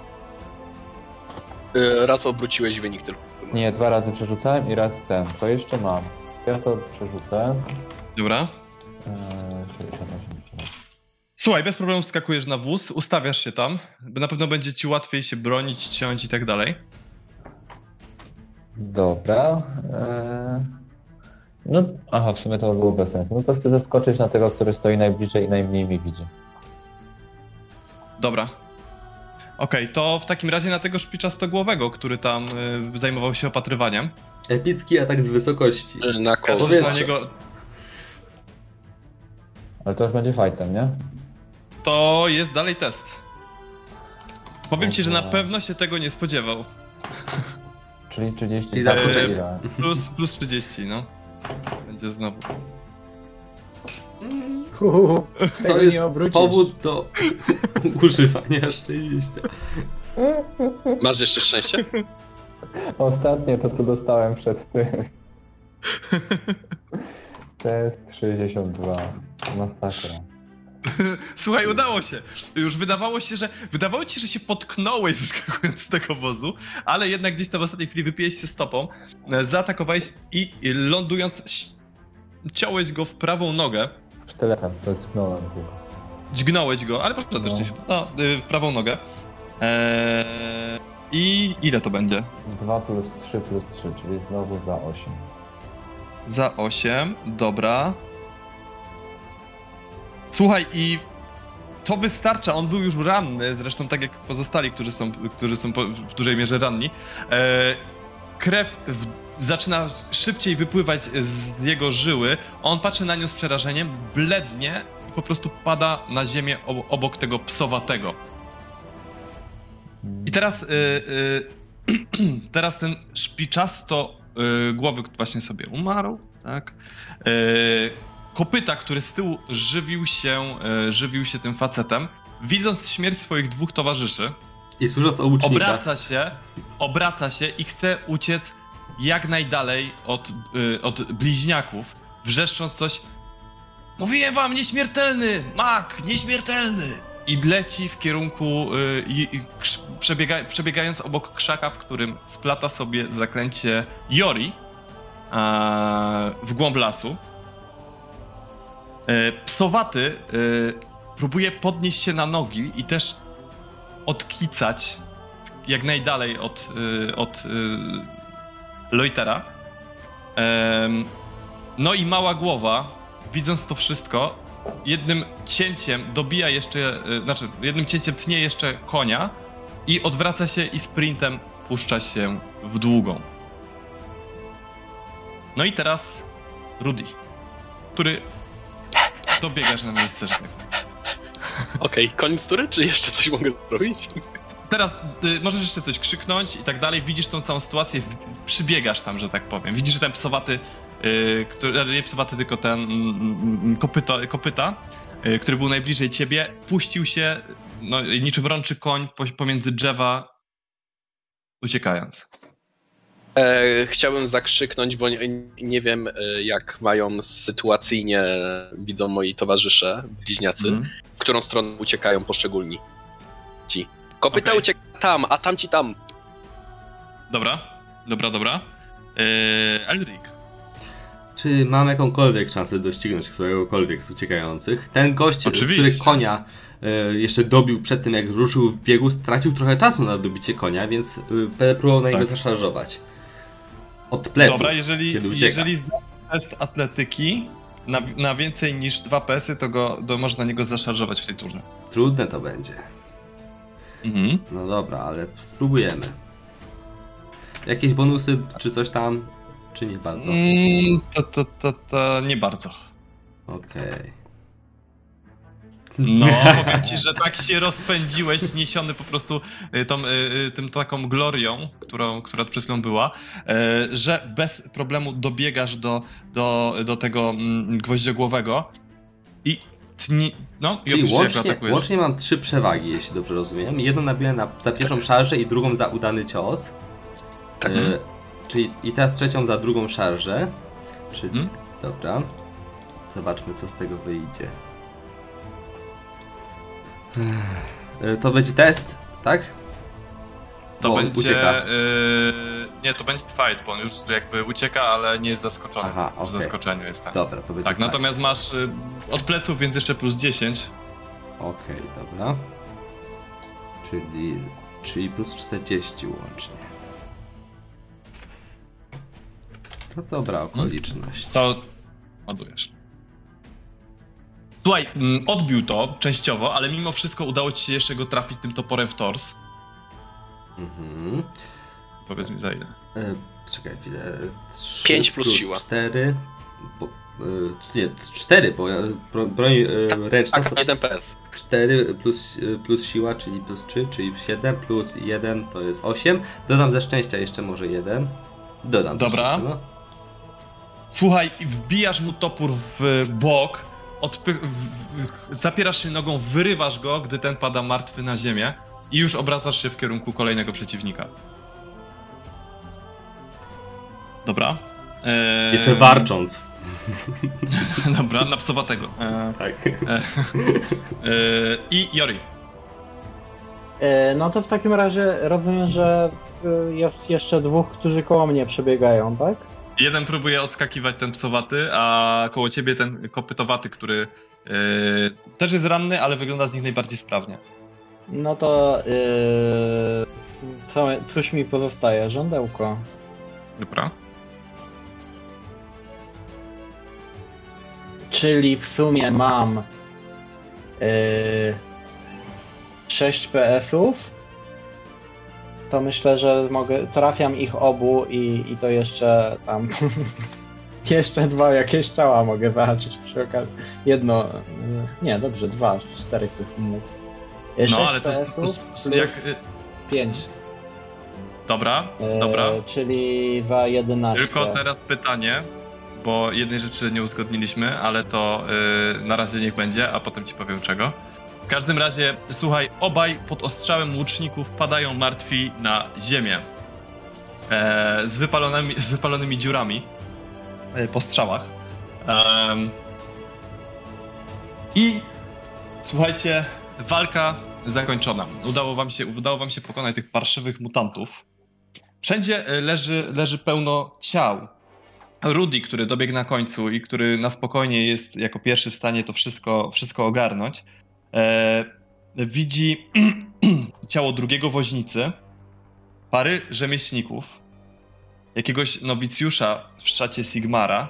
Y, Raz obróciłeś wynik tylko. Nie, dwa razy przerzucałem i raz ten. To jeszcze mam. Ja to przerzucę. Dobra. Eee, 68. Słuchaj, bez problemu skakujesz na wóz, ustawiasz się tam. Na pewno będzie ci łatwiej się bronić, ciąć i tak dalej. Dobra. Eee, no, aha, w sumie to było bez sensu. No to chcę zaskoczyć na tego, który stoi najbliżej i najmniej mi widzi. Dobra. Okej, to w takim razie na tego szpiczastogłowego, który tam y, zajmował się opatrywaniem. Epicki atak z wysokości. Y, Na Skaczesz na niego. Ale to już będzie fightem, nie? To jest dalej test. Powiem ci, że na pewno się tego nie spodziewał. Czyli 30. I zaskoczenie. Ile? Plus, plus 30, no. Będzie znowu. Uuu, To jest nie obrócisz. powód do używania szczęścia. Masz jeszcze szczęście? Ostatnie to, co dostałem przed tym. Test 62. Masakra. Słuchaj, udało się. Już wydawało się, że. Wydawało ci, że się potknąłeś zeskakując z tego wozu, ale jednak gdzieś tam w ostatniej chwili wypiłeś się stopą, e, zaatakowałeś i lądując, ciąłeś go w prawą nogę. Sztyletem, to tknąłem tylko. Dźgnąłeś go, ale proszę też No. gdzieś. No, y, w prawą nogę. Eee, I ile to będzie? 2 plus 3 plus 3, czyli znowu za 8. Za 8, dobra. Słuchaj, i to wystarcza. On był już ranny, zresztą tak jak pozostali, którzy są, którzy są w dużej mierze ranni. E, krew w, zaczyna szybciej wypływać z jego żyły. On patrzy na nią z przerażeniem, blednie i po prostu pada na ziemię ob- obok tego psowatego. I teraz, y, y, teraz ten szpiczasto y, głowy właśnie sobie umarł, tak? Kopyta, który z tyłu żywił się, y, żywił się tym facetem, widząc śmierć swoich dwóch towarzyszy, I słysząc o łucznikach. obraca się, obraca się i chce uciec jak najdalej od, y, od bliźniaków, wrzeszcząc coś Mówiłem wam, nieśmiertelny! Mak, nieśmiertelny! I leci w kierunku, krz- przebiega, przebiegając obok krzaka, w którym splata sobie zaklęcie Jori w głąb lasu. E, Psowaty y, próbuje podnieść się na nogi i też odkicać jak najdalej od, y, od Loitera. No i mała głowa, widząc to wszystko, jednym cięciem dobija jeszcze, znaczy jednym cięciem tnie jeszcze konia i odwraca się i sprintem puszcza się w długą. No i teraz Rudy, który dobiegasz na miejsce, że tak. Okej, koniec tury, czy jeszcze coś mogę zrobić? Teraz y, możesz jeszcze coś krzyknąć i tak dalej. Widzisz tą całą sytuację, w, przybiegasz tam, że tak powiem. Widzisz, że ten psowaty, y, który, znaczy nie psowaty, tylko ten mm, mm, kopyto, kopyta, y, który był najbliżej ciebie, puścił się no, niczym rączy koń po, pomiędzy drzewa, uciekając. E, chciałbym zakrzyknąć, bo nie, nie wiem, e, jak mają sytuacyjnie, widzą moi towarzysze, bliźniacy, Mhm. w którą stronę uciekają poszczególni ci. Kopyta Okej. ucieka tam, a tamci tam. Dobra, dobra, dobra. Yy, Elric. Czy mam jakąkolwiek szansę doścignąć któregokolwiek z uciekających? Ten gość, Oczywiście. który konia e, jeszcze dobił przed tym, jak ruszył w biegu, stracił trochę czasu na dobicie konia, więc e, będę próbował na niego Tak. zaszarżować. Od pleców, Dobra, jeżeli, kiedy ucieka. jeżeli zda test atletyki na, na więcej niż dwa PS-y, to go to można na niego zaszarżować w tej turze. Trudne to będzie. Mhm. No dobra, ale spróbujemy. Jakieś bonusy, czy coś tam, czy nie bardzo? Mm, to, to, to, to nie bardzo. Okej. No, powiem ci, że tak się rozpędziłeś, niesiony po prostu y, tą, y, y, tym taką glorią, którą, która przed chwilą była, że bez problemu dobiegasz do, do, do tego mm, gwoździogłowego i tni, no, i Czyli go łącznie, łącznie mam trzy przewagi, jeśli dobrze rozumiem. Jedną nabiłem na, za pierwszą szarżę i drugą za udany cios. Tak. E, czyli i teraz trzecią za drugą szarżę. Czyli, Mhm. Dobra. Zobaczmy, co z tego wyjdzie. E, To będzie test, tak? To Bo będzie. ucieka. y, nie, to będzie fight, bo on już jakby ucieka, ale nie jest zaskoczony. Aha, w okej. zaskoczeniu jest tak. Dobra, to będzie Tak, fajnie. natomiast masz y, od pleców, więc jeszcze plus 10. Okej, dobra. Czyli, czyli plus 40 łącznie. To dobra okoliczność. To ładujesz. Słuchaj, mm, odbił to częściowo, ale mimo wszystko udało ci się jeszcze go trafić tym toporem w tors. Mhm. Powiedz mi za ile. E, czekaj chwilę. 3 Pięć plus siła. 4. Bo, e, nie, 4, bo ja- bro- broń e, ręczna Tak, to jeden PS. 4 plus, e, plus siła, czyli plus 3, czyli 7, plus 1 to jest 8. Dodam ze szczęścia jeszcze może 1. Dodam Dobra. Jeszcze, no. Słuchaj, wbijasz mu topór w bok, odpy- w- w- zapierasz się nogą, wyrywasz go, gdy ten pada martwy na ziemię i już obracasz się w kierunku kolejnego przeciwnika. Dobra. Eee, Jeszcze warcząc. Dobra, na psowatego. Eee, Tak. eee, I Jori. E, No to w takim razie rozumiem, że jest jeszcze dwóch, którzy koło mnie przebiegają, tak? Jeden próbuje odskakiwać ten psowaty, a koło ciebie ten kopytowaty, który eee, też jest ranny, ale wygląda z nich najbardziej sprawnie. No to yy, co, cóż mi pozostaje? Żądełko. Dobra. Czyli w sumie mam yy, 6 PS-ów. To myślę, że mogę. Trafiam ich obu i, i to jeszcze tam. jeszcze dwa jakieś ciała mogę zahaczyć przy okazji. Jedno. yy, Nie, dobrze, dwa, czterech tych innych. No, ale to jest, jak... y, pięć. Dobra, Yy, dobra. Czyli za 11. Tylko teraz pytanie, bo jednej rzeczy nie uzgodniliśmy, ale to yy, na razie niech będzie, a potem ci powiem czego. W każdym razie, słuchaj, obaj pod ostrzałem łuczników padają martwi na ziemię. E, z, wypalonymi, z wypalonymi dziurami e, po strzałach. Em, I słuchajcie, walka zakończona. Udało wam się, udało wam się pokonać tych parszywych mutantów. Wszędzie e, leży, leży pełno ciał. Rudy, który dobiegł na końcu i który na spokojnie jest jako pierwszy w stanie to wszystko, wszystko ogarnąć, e, widzi ciało drugiego woźnicy, pary rzemieślników, jakiegoś nowicjusza w szacie Sigmara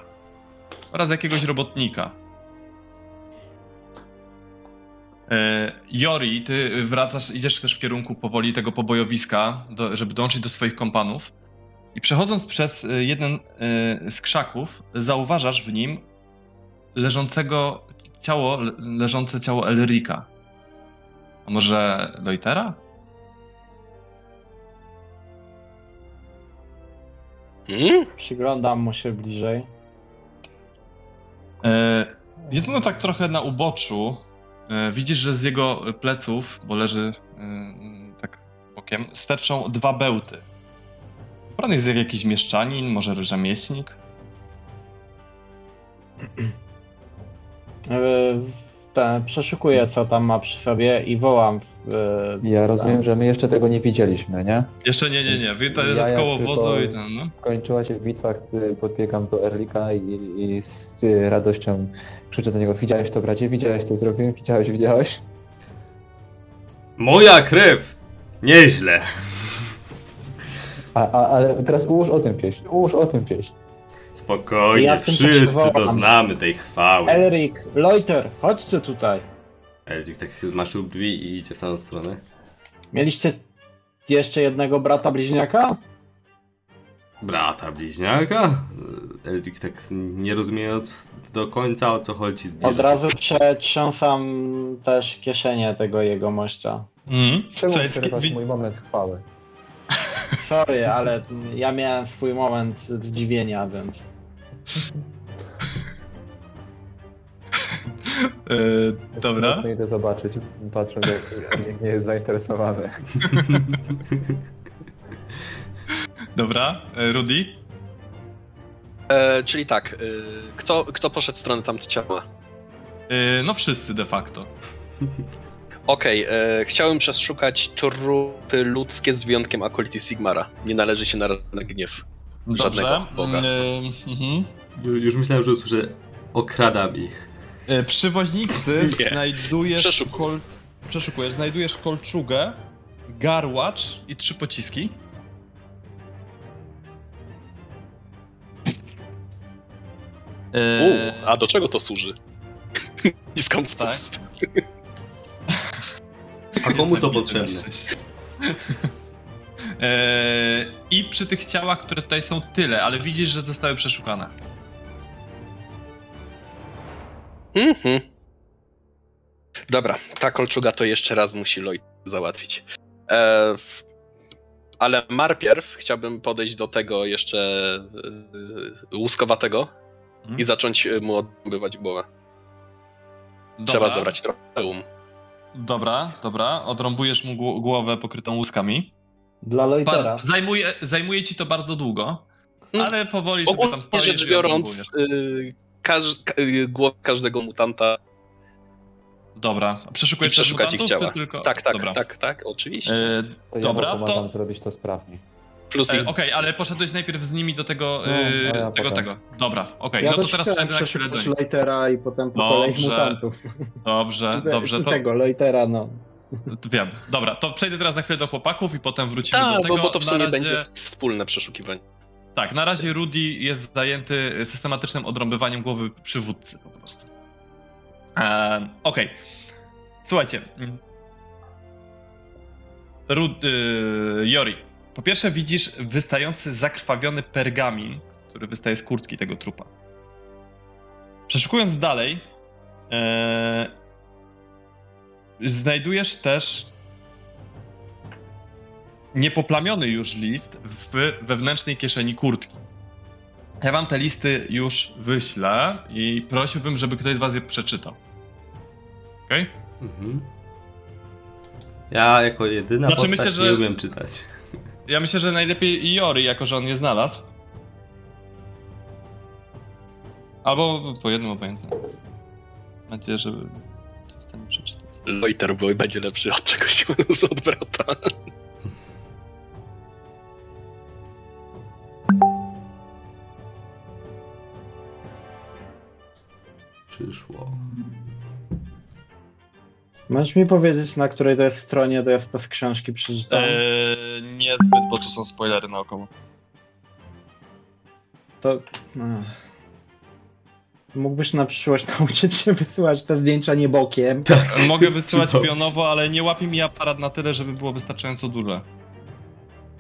oraz jakiegoś robotnika. E, Jori, ty wracasz, idziesz też w kierunku powoli tego pobojowiska, do, żeby dołączyć do swoich kompanów. I przechodząc przez e, jeden e, z krzaków, zauważasz w nim leżącego ciało, le- leżące ciało Elrika. A może Loitera? Hmm? Przyglądam mu się bliżej. E, Jest ono tak trochę na uboczu. E, Widzisz, że z jego pleców, bo leży e, tak bokiem, sterczą dwa bełty. Pan jest jak jakiś mieszczanin, może rzemieślnik. Ten, przeszukuję, co tam ma przy sobie i wołam. W, yy, Ja rozumiem, że my jeszcze tego nie widzieliśmy, nie? Jeszcze nie, nie, nie. Ja jest jak koło wozu i ten, no. Skończyła się bitwa, gdy podbiegam do Erlika i, i z radością krzyczę do niego Widziałeś to, bracie? Widziałeś, co zrobiłem? Widziałeś, widziałeś? Moja krew! Nieźle. A, a, ale teraz ułóż o tym pieśń, ułóż o tym pieśń. Spokojnie, Ja wszyscy potrzebowałam. doznamy tej chwały. Elrik, Loiter, chodźcie tutaj. Eldrik tak zmaszył brwi i idzie w tą stronę. Mieliście jeszcze jednego brata bliźniaka? Brata bliźniaka? Eldrik tak nie rozumiejąc do końca o co chodzi zbliża Od razu przetrząsam też kieszenie tego jego mościa. Mhm. Czemu Słuchaj, przerywasz wi- mój moment chwały? Sorry, ale ja miałem swój moment zdziwienia, więc. E, dobra. Smutno idę zobaczyć, patrząc jak nikt nie jest zainteresowany. Dobra, e, Rudy? E, czyli tak, kto, kto poszedł w stronę tamtego ciała? E, No wszyscy de facto. Okej, e, chciałem przeszukać trupy ludzkie z wyjątkiem Akolity Sigmara. Nie należy się na gniew. Dobrze. Boga. E, mhm. Ju- Już myślałem, że usłyszę okradam ich. E, Przy woźnicy Nie. znajdujesz. Przeszukuj. Kol... Przeszukujesz, znajdujesz kolczugę, garłacz i trzy pociski. E, Uuu, a do czego to służy? I skąd Tak. A komu to potrzebne? E, I przy tych ciałach, które tutaj są tyle, ale widzisz, że zostały przeszukane. Mhm. Dobra, ta kolczuga to jeszcze raz musi Lloyd załatwić. E, ale marpierw chciałbym podejść do tego jeszcze e, łuskowatego Mhm. i zacząć e, mu odbywać głowę. Trzeba Dobra. zebrać trochę um. Dobra, dobra. Odrąbujesz mu gło- głowę pokrytą łuskami. Dla Loitera. Patrz, zajmuje, zajmuje ci to bardzo długo, Mm. ale powoli sobie tam Ogólnie stoisz rzecz i biorąc, odrąbujesz. y, każ, ka, y, głowę każdego mutanta. Dobra, przeszukujesz I przeszukać ich ciała. tylko... Tak, tak, Dobra. tak, tak, oczywiście. E, To ja Dobra, pomagam to- zrobić to sprawnie. Plus e, i Okej, ale poszedłeś najpierw z nimi do tego, No, e, no ja tego, tego. Dobra, okej, ja no to teraz przejdę na chwilę do nich. I potem po kolei Dobrze. mutantów. Dobrze, dobrze, czy to Tego, Loitera, no. To wiem. Dobra, to przejdę teraz na chwilę do chłopaków i potem wrócimy tak, do tego. bo, bo to w sumie razie- będzie wspólne przeszukiwanie. Tak, na razie Rudy jest zajęty systematycznym odrąbywaniem głowy przywódcy po prostu. Eee, Okej. Słuchajcie. Rud, y, Jori. Po pierwsze widzisz wystający zakrwawiony pergamin, który wystaje z kurtki tego trupa. Przeszukując dalej, e, znajdujesz też niepoplamiony już list w wewnętrznej kieszeni kurtki. Ja wam te listy już wyślę i prosiłbym, żeby ktoś z was je przeczytał. Okej? Mhm. Ja jako jedyna Znaczy, postać myślę, że- nie umiem czytać. Ja myślę, że najlepiej Jory, jako że on je znalazł. Albo po jednym obojętnym. Mam nadzieję, że Zostanie przeczytać. Loiter Boy będzie lepszy od czegoś z od brata. Przyszło. Możesz mi powiedzieć, na której to jest stronie, to jest to z książki przeczytałem? Eee, niezbyt, bo tu są spoilery naokoło. To... Ach. Mógłbyś na przyszłość nauczyć się wysyłać te zdjęcia nie bokiem. Mogę wysyłać pionowo, ale nie łapie mi aparat na tyle, żeby było wystarczająco duże.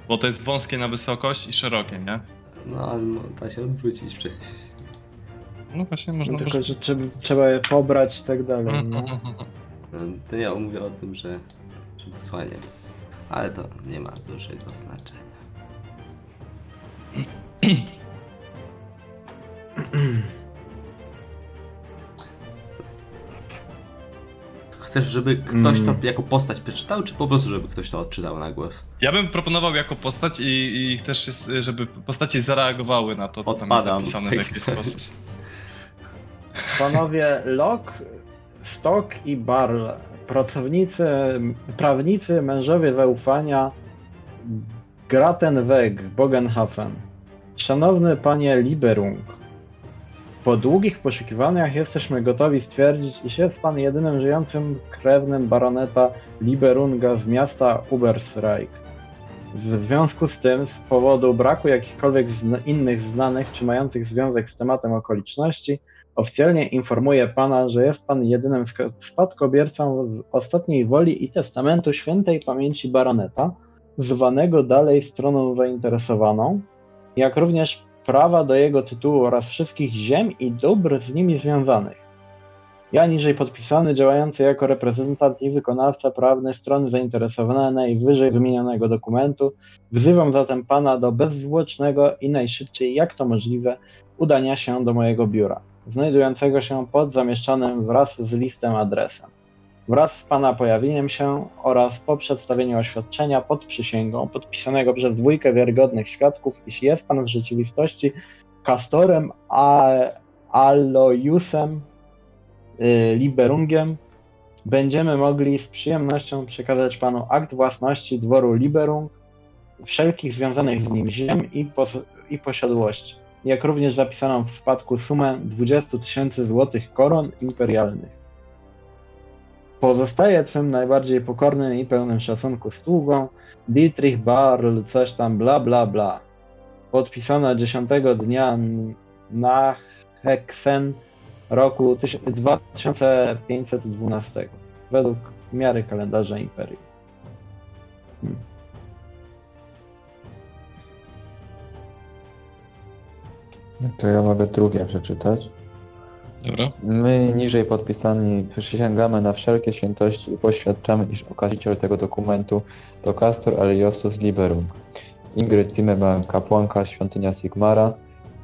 Bo to jest wąskie na wysokość i szerokie, nie? No, ale no, da się odwrócić przecież. No właśnie, można Tylko, że trzeba, trzeba je pobrać i tak dalej. No. No, To ja mówię o tym, że, że wysłanie. Ale to nie ma dużego znaczenia. Chcesz, żeby ktoś to Mm. jako postać przeczytał, czy po prostu, żeby ktoś to odczytał na głos? Ja bym proponował jako postać i, i też, jest, żeby postaci zareagowały na to, co tam jest Odpadam. napisane w jakiś sposób. Panowie Locke, Stock i Barl, pracownicy, prawnicy, mężowie zaufania Gratenweg, Bogenhafen. Szanowny panie Liberung, po długich poszukiwaniach jesteśmy gotowi stwierdzić, iż jest pan jedynym żyjącym krewnym baroneta Liberunga z miasta Ubersreich. W związku z tym, z powodu braku jakichkolwiek zna- innych znanych czy mających związek z tematem okoliczności, Oficjalnie informuję pana, że jest pan jedynym spadkobiercą z ostatniej woli i testamentu świętej pamięci baroneta, zwanego dalej stroną zainteresowaną, jak również prawa do jego tytułu oraz wszystkich ziem i dóbr z nimi związanych. Ja niżej podpisany, działający jako reprezentant i wykonawca prawny strony zainteresowanej wyżej wymienionego dokumentu, wzywam zatem pana do bezzwłocznego i najszybciej jak to możliwe udania się do mojego biura znajdującego się pod zamieszczonym wraz z listem adresem. Wraz z Pana pojawieniem się oraz po przedstawieniu oświadczenia pod przysięgą podpisanego przez dwójkę wiarygodnych świadków, iż jest Pan w rzeczywistości Castorem A- Aloyusem y, Liberungiem, będziemy mogli z przyjemnością przekazać Panu akt własności dworu Liberung, wszelkich związanych z nim ziem i, pos- i posiadłości jak również zapisaną w spadku sumę 20 tysięcy złotych koron imperialnych. Pozostaje twym najbardziej pokornym i pełnym szacunku sługą Dietrich Barl, coś tam bla bla bla. Podpisana 10 dnia na Heksen roku tyś- 2512 według miary kalendarza imperium. To ja mogę drugie przeczytać. Dobra. My, niżej podpisani, przysięgamy na wszelkie świętości i poświadczamy, iż okaziciel tego dokumentu to Castor Aliosus Liberum. Ingrid Zimmerman, kapłanka Świątynia Sigmara,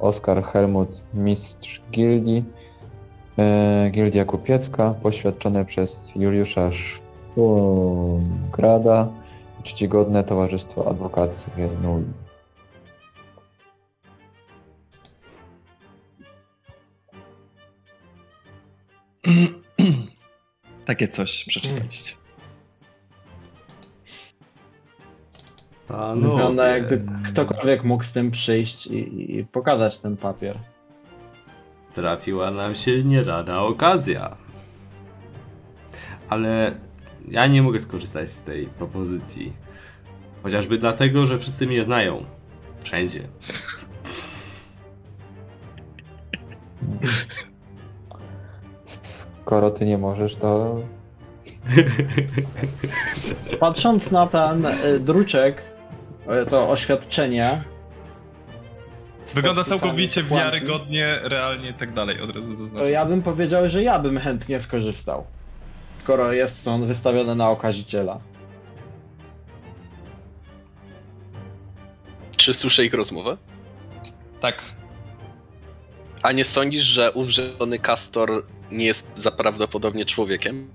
Oskar Helmut, mistrz gildii, e, Gildia Kupiecka, poświadczone przez Juliusza Szwungrada, czcigodne Towarzystwo Adwokackie NUL. Takie coś przeczytaliście. Panowie, Wygląda jakby ktokolwiek mógł z tym przyjść i, i pokazać ten papier. Trafiła nam się nierada okazja. Ale ja nie mogę skorzystać z tej propozycji. Chociażby dlatego, że wszyscy mnie znają. Wszędzie. Skoro ty nie możesz, to Patrząc na ten y, druczek, y, to oświadczenie. Wygląda całkowicie wiarygodnie, realnie i tak dalej, od razu To zaznaczam. ja bym powiedział, że ja bym chętnie skorzystał. Skoro jest on wystawiony na okaziciela. Czy słyszę ich rozmowę? Tak. A nie sądzisz, że ówrzony Castor nie jest za prawdopodobnie człowiekiem?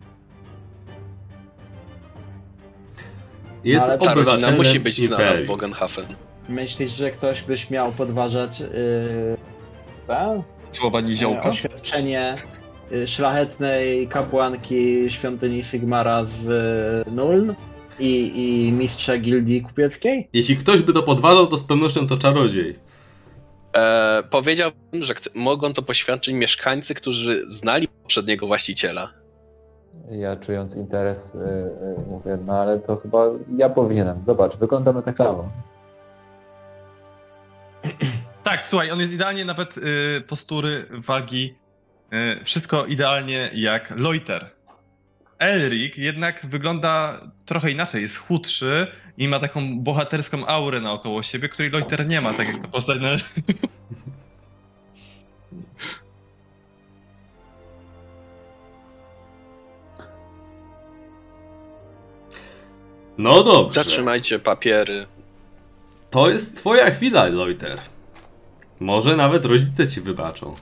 Jest Ale Ta rodzina obywatelem musi być znana w. Bogenhafen. Myślisz, że ktoś by śmiał podważać yy, Słowa niziołka? oświadczenie y, szlachetnej kapłanki świątyni Sigmara z y, Nuln i, i mistrza gildii kupieckiej? Jeśli ktoś by to podważał, to z pewnością to czarodziej. E, powiedziałbym, że mogą to poświadczyć mieszkańcy, którzy znali poprzedniego właściciela. Ja czując interes y, y, mówię, no ale to chyba ja powinienem. Zobacz, wyglądamy tak samo. Tak, słuchaj, on jest idealnie nawet y, postury, wagi, y, wszystko idealnie jak Loiter. Elric jednak wygląda trochę inaczej, jest chudszy i ma taką bohaterską aurę naokoło siebie, której Loiter nie ma, tak jak to postać na... No dobrze. Zatrzymajcie papiery. To jest twoja chwila, Loiter. Może nawet rodzice ci wybaczą.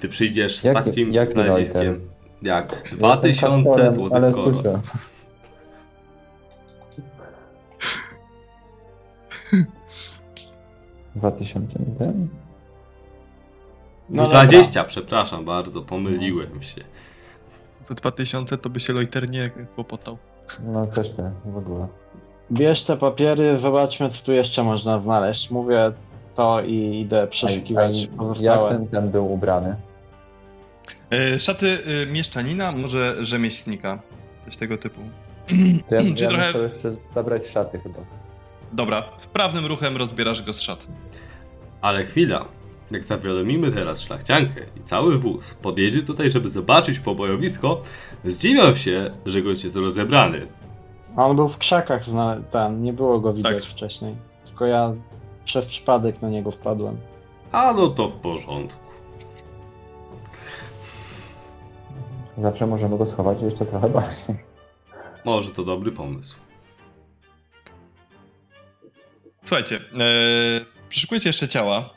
Ty przyjdziesz z Jaki- takim jaki znaleziskiem. Jak Jestem 2000 pastorem, złotych ale koron. słyszę. Dwa tysiące nie ten? No 20, przepraszam bardzo, pomyliłem się. Za 2000 to by się Loiter nie kłopotał. No coś ty, w ogóle. Bierz te papiery, zobaczmy co tu jeszcze można znaleźć. Mówię to i idę przeszukiwać A- a Jak pozostałe. ten, ten był ubrany? Y, szaty y, mieszczanina, może rzemieślnika, coś tego typu. To ja, Czy ja trochę- muszę jeszcze zabrać szaty chyba. Dobra, wprawnym ruchem rozbierasz go z szat. Ale chwila. Jak zawiadomimy teraz szlachciankę i cały wóz podjedzie tutaj, żeby zobaczyć pobojowisko, zdziwiam się, że gość jest rozebrany. On był w krzakach, zna- ten, nie było go widać Tak. wcześniej. Tylko ja przez przypadek na niego wpadłem. A no to w porządku. Zawsze możemy go schować jeszcze trochę bardziej. Może to dobry pomysł. Słuchajcie, e, przeszukujecie jeszcze ciała.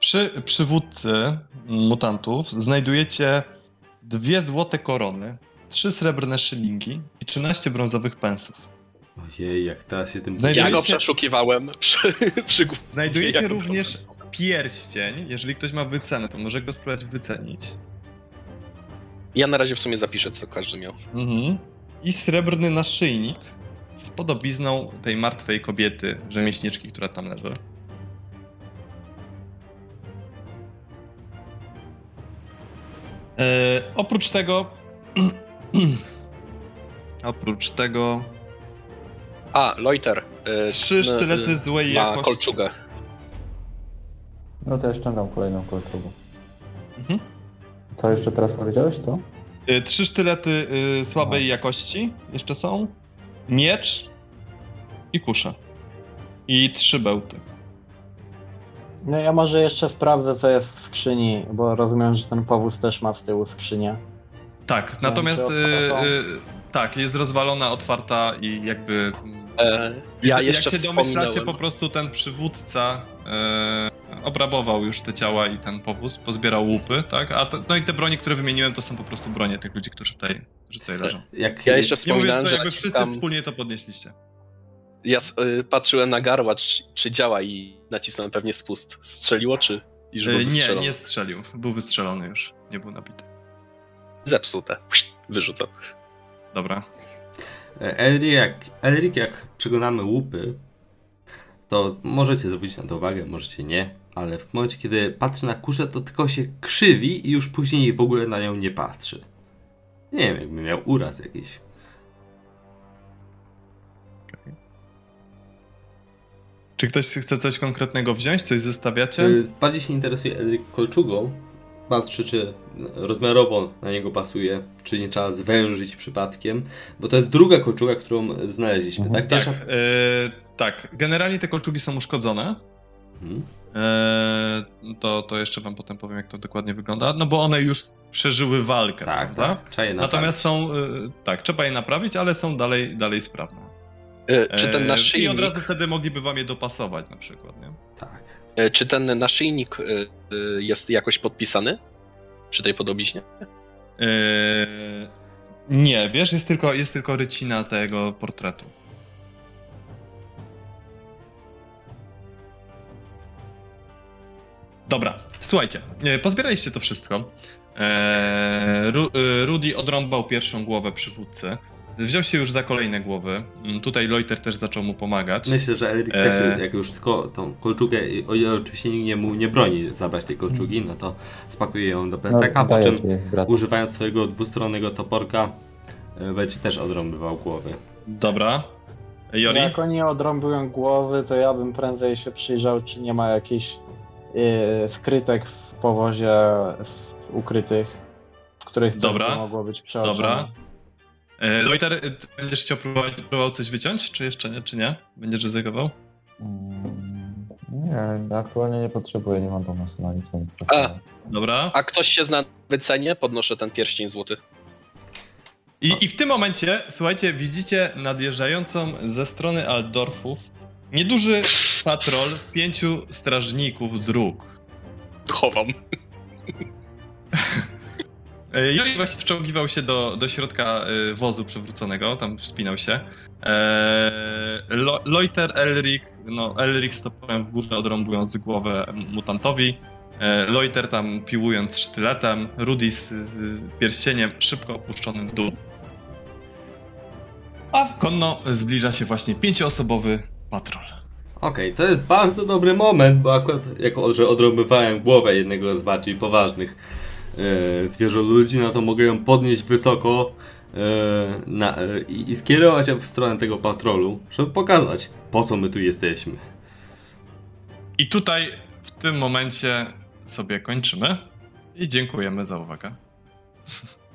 Przy przywódcy mutantów znajdujecie dwie złote korony, trzy srebrne szylingi i 13 brązowych pensów. Ojej, jak teraz się tym Znajdujecie- Ja go przeszukiwałem przy, przy. Znajdujecie również pierścień. Jeżeli ktoś ma wycenę, to może go spróbować wycenić. Ja na razie w sumie zapiszę, co każdy miał. Mhm. I srebrny naszyjnik z podobizną tej martwej kobiety, rzemieślniczki, która tam leży. E, oprócz tego. oprócz tego. A, Loiter. y, Trzy sztylety y, złej ma jakości. kolczugę. No to ja ściągam kolejną kolczugę. Mhm. Co jeszcze teraz powiedziałeś, co? E, Trzy sztylety y, słabej jakości jeszcze są. Miecz i kusza. I trzy bełty. No ja może jeszcze sprawdzę co jest w skrzyni, bo rozumiem, że ten powóz też ma z tyłu skrzynię. Tak, natomiast y, y, tak, jest rozwalona, otwarta i jakby. E, ja jak jeszcze się domyślacie, wspominałem. po prostu ten przywódca e, obrabował już te ciała i ten powóz, pozbierał łupy, tak? A te, no i te broni, które wymieniłem, to są po prostu bronie tych ludzi, którzy tutaj, którzy tutaj leżą. Jak Ja jeszcze Nie mówię, że wspominałem, to jakby wszyscy naciskam... wspólnie to podnieśliście. Ja y, patrzyłem na garła, czy, czy działa i nacisnąłem pewnie spust. Strzeliło, czy już był E, nie, nie strzelił. Był wystrzelony już, nie był nabity. Zepsute. Wyrzucam. Dobra. Elric, jak, Elric, jak przekonamy łupy, to możecie zwrócić na to uwagę, możecie nie, ale w momencie, kiedy patrzy na kuszę, to tylko się krzywi i już później w ogóle na nią nie patrzy. Nie wiem, jakby miał uraz jakiś. Czy ktoś chce coś konkretnego wziąć, coś zostawiacie? Y, Bardziej się interesuje Elric kolczugą. Patrzy, czy rozmiarowo na niego pasuje, czy nie trzeba zwężyć przypadkiem, bo to jest druga kolczuga, którą znaleźliśmy, Mhm. tak? Tak, e, tak. Generalnie te kolczugi są uszkodzone. Mhm. E, to, to jeszcze wam potem powiem, jak to dokładnie wygląda. No bo one już przeżyły walkę, Tak, prawda? tak. Trzeba je Natomiast naprawić. są, e, tak, trzeba je naprawić, ale są dalej, dalej sprawne. Czy ten E, I od razu wtedy mogliby wam je dopasować na przykład, nie? Tak. Y, czy ten naszyjnik y, y, jest jakoś podpisany? Przy tej podobiznie? E, nie, wiesz, jest tylko, jest tylko rycina tego portretu. Dobra, słuchajcie, e, pozbieraliście to wszystko. Eee, Ru, e, Rudy odrąbał pierwszą głowę przywódcy. Wziął się już za kolejne głowy. Mm, Tutaj Loiter też zaczął mu pomagać. Myślę, że Elric też, jak już tylko tą kolczugę, o ile oczywiście nikt nie, mu nie broni zabrać tej kolczugi, no to spakuje ją do plecaka, po daję czym ci, używając swojego dwustronnego toporka e, będzie też odrąbywał głowy. Dobra. Jori? Jak oni odrąbują głowy, to ja bym prędzej się przyjrzał, czy nie ma jakichś yy, skrytek w powozie w, ukrytych, w których Dobra. mogło być przeoczone. Dobra. E, Loiter, e, ty będziesz chciał próbować, próbował coś wyciąć, czy jeszcze nie, czy nie? Będziesz ryzykował? Mm, Nie, aktualnie nie potrzebuję, nie mam pomysłu na nic, więc... A. Dobra. A ktoś się zna na wycenie? Podnoszę ten pierścień złoty. I, I w tym momencie, słuchajcie, widzicie nadjeżdżającą ze strony Aldorfów nieduży patrol pięciu strażników dróg. Chowam. E, Jori właśnie wczołgiwał się do, do środka e, wozu przewróconego, tam wspinał się. E, Lo, Loiter, Elric, no Elric z toporem w górze odrąbując głowę mutantowi. E, Loiter tam piłując sztyletem, Rudy z, z pierścieniem szybko opuszczonym w dół. A w konno zbliża się właśnie pięcioosobowy patrol. Okej, to jest bardzo dobry moment, bo akurat jako że odrąbywałem głowę jednego z bardziej poważnych e, zwierzoludzi, no to mogę ją podnieść wysoko e, na, e, i skierować ją w stronę tego patrolu, żeby pokazać, po co my tu jesteśmy. I tutaj w tym momencie sobie kończymy i dziękujemy za uwagę.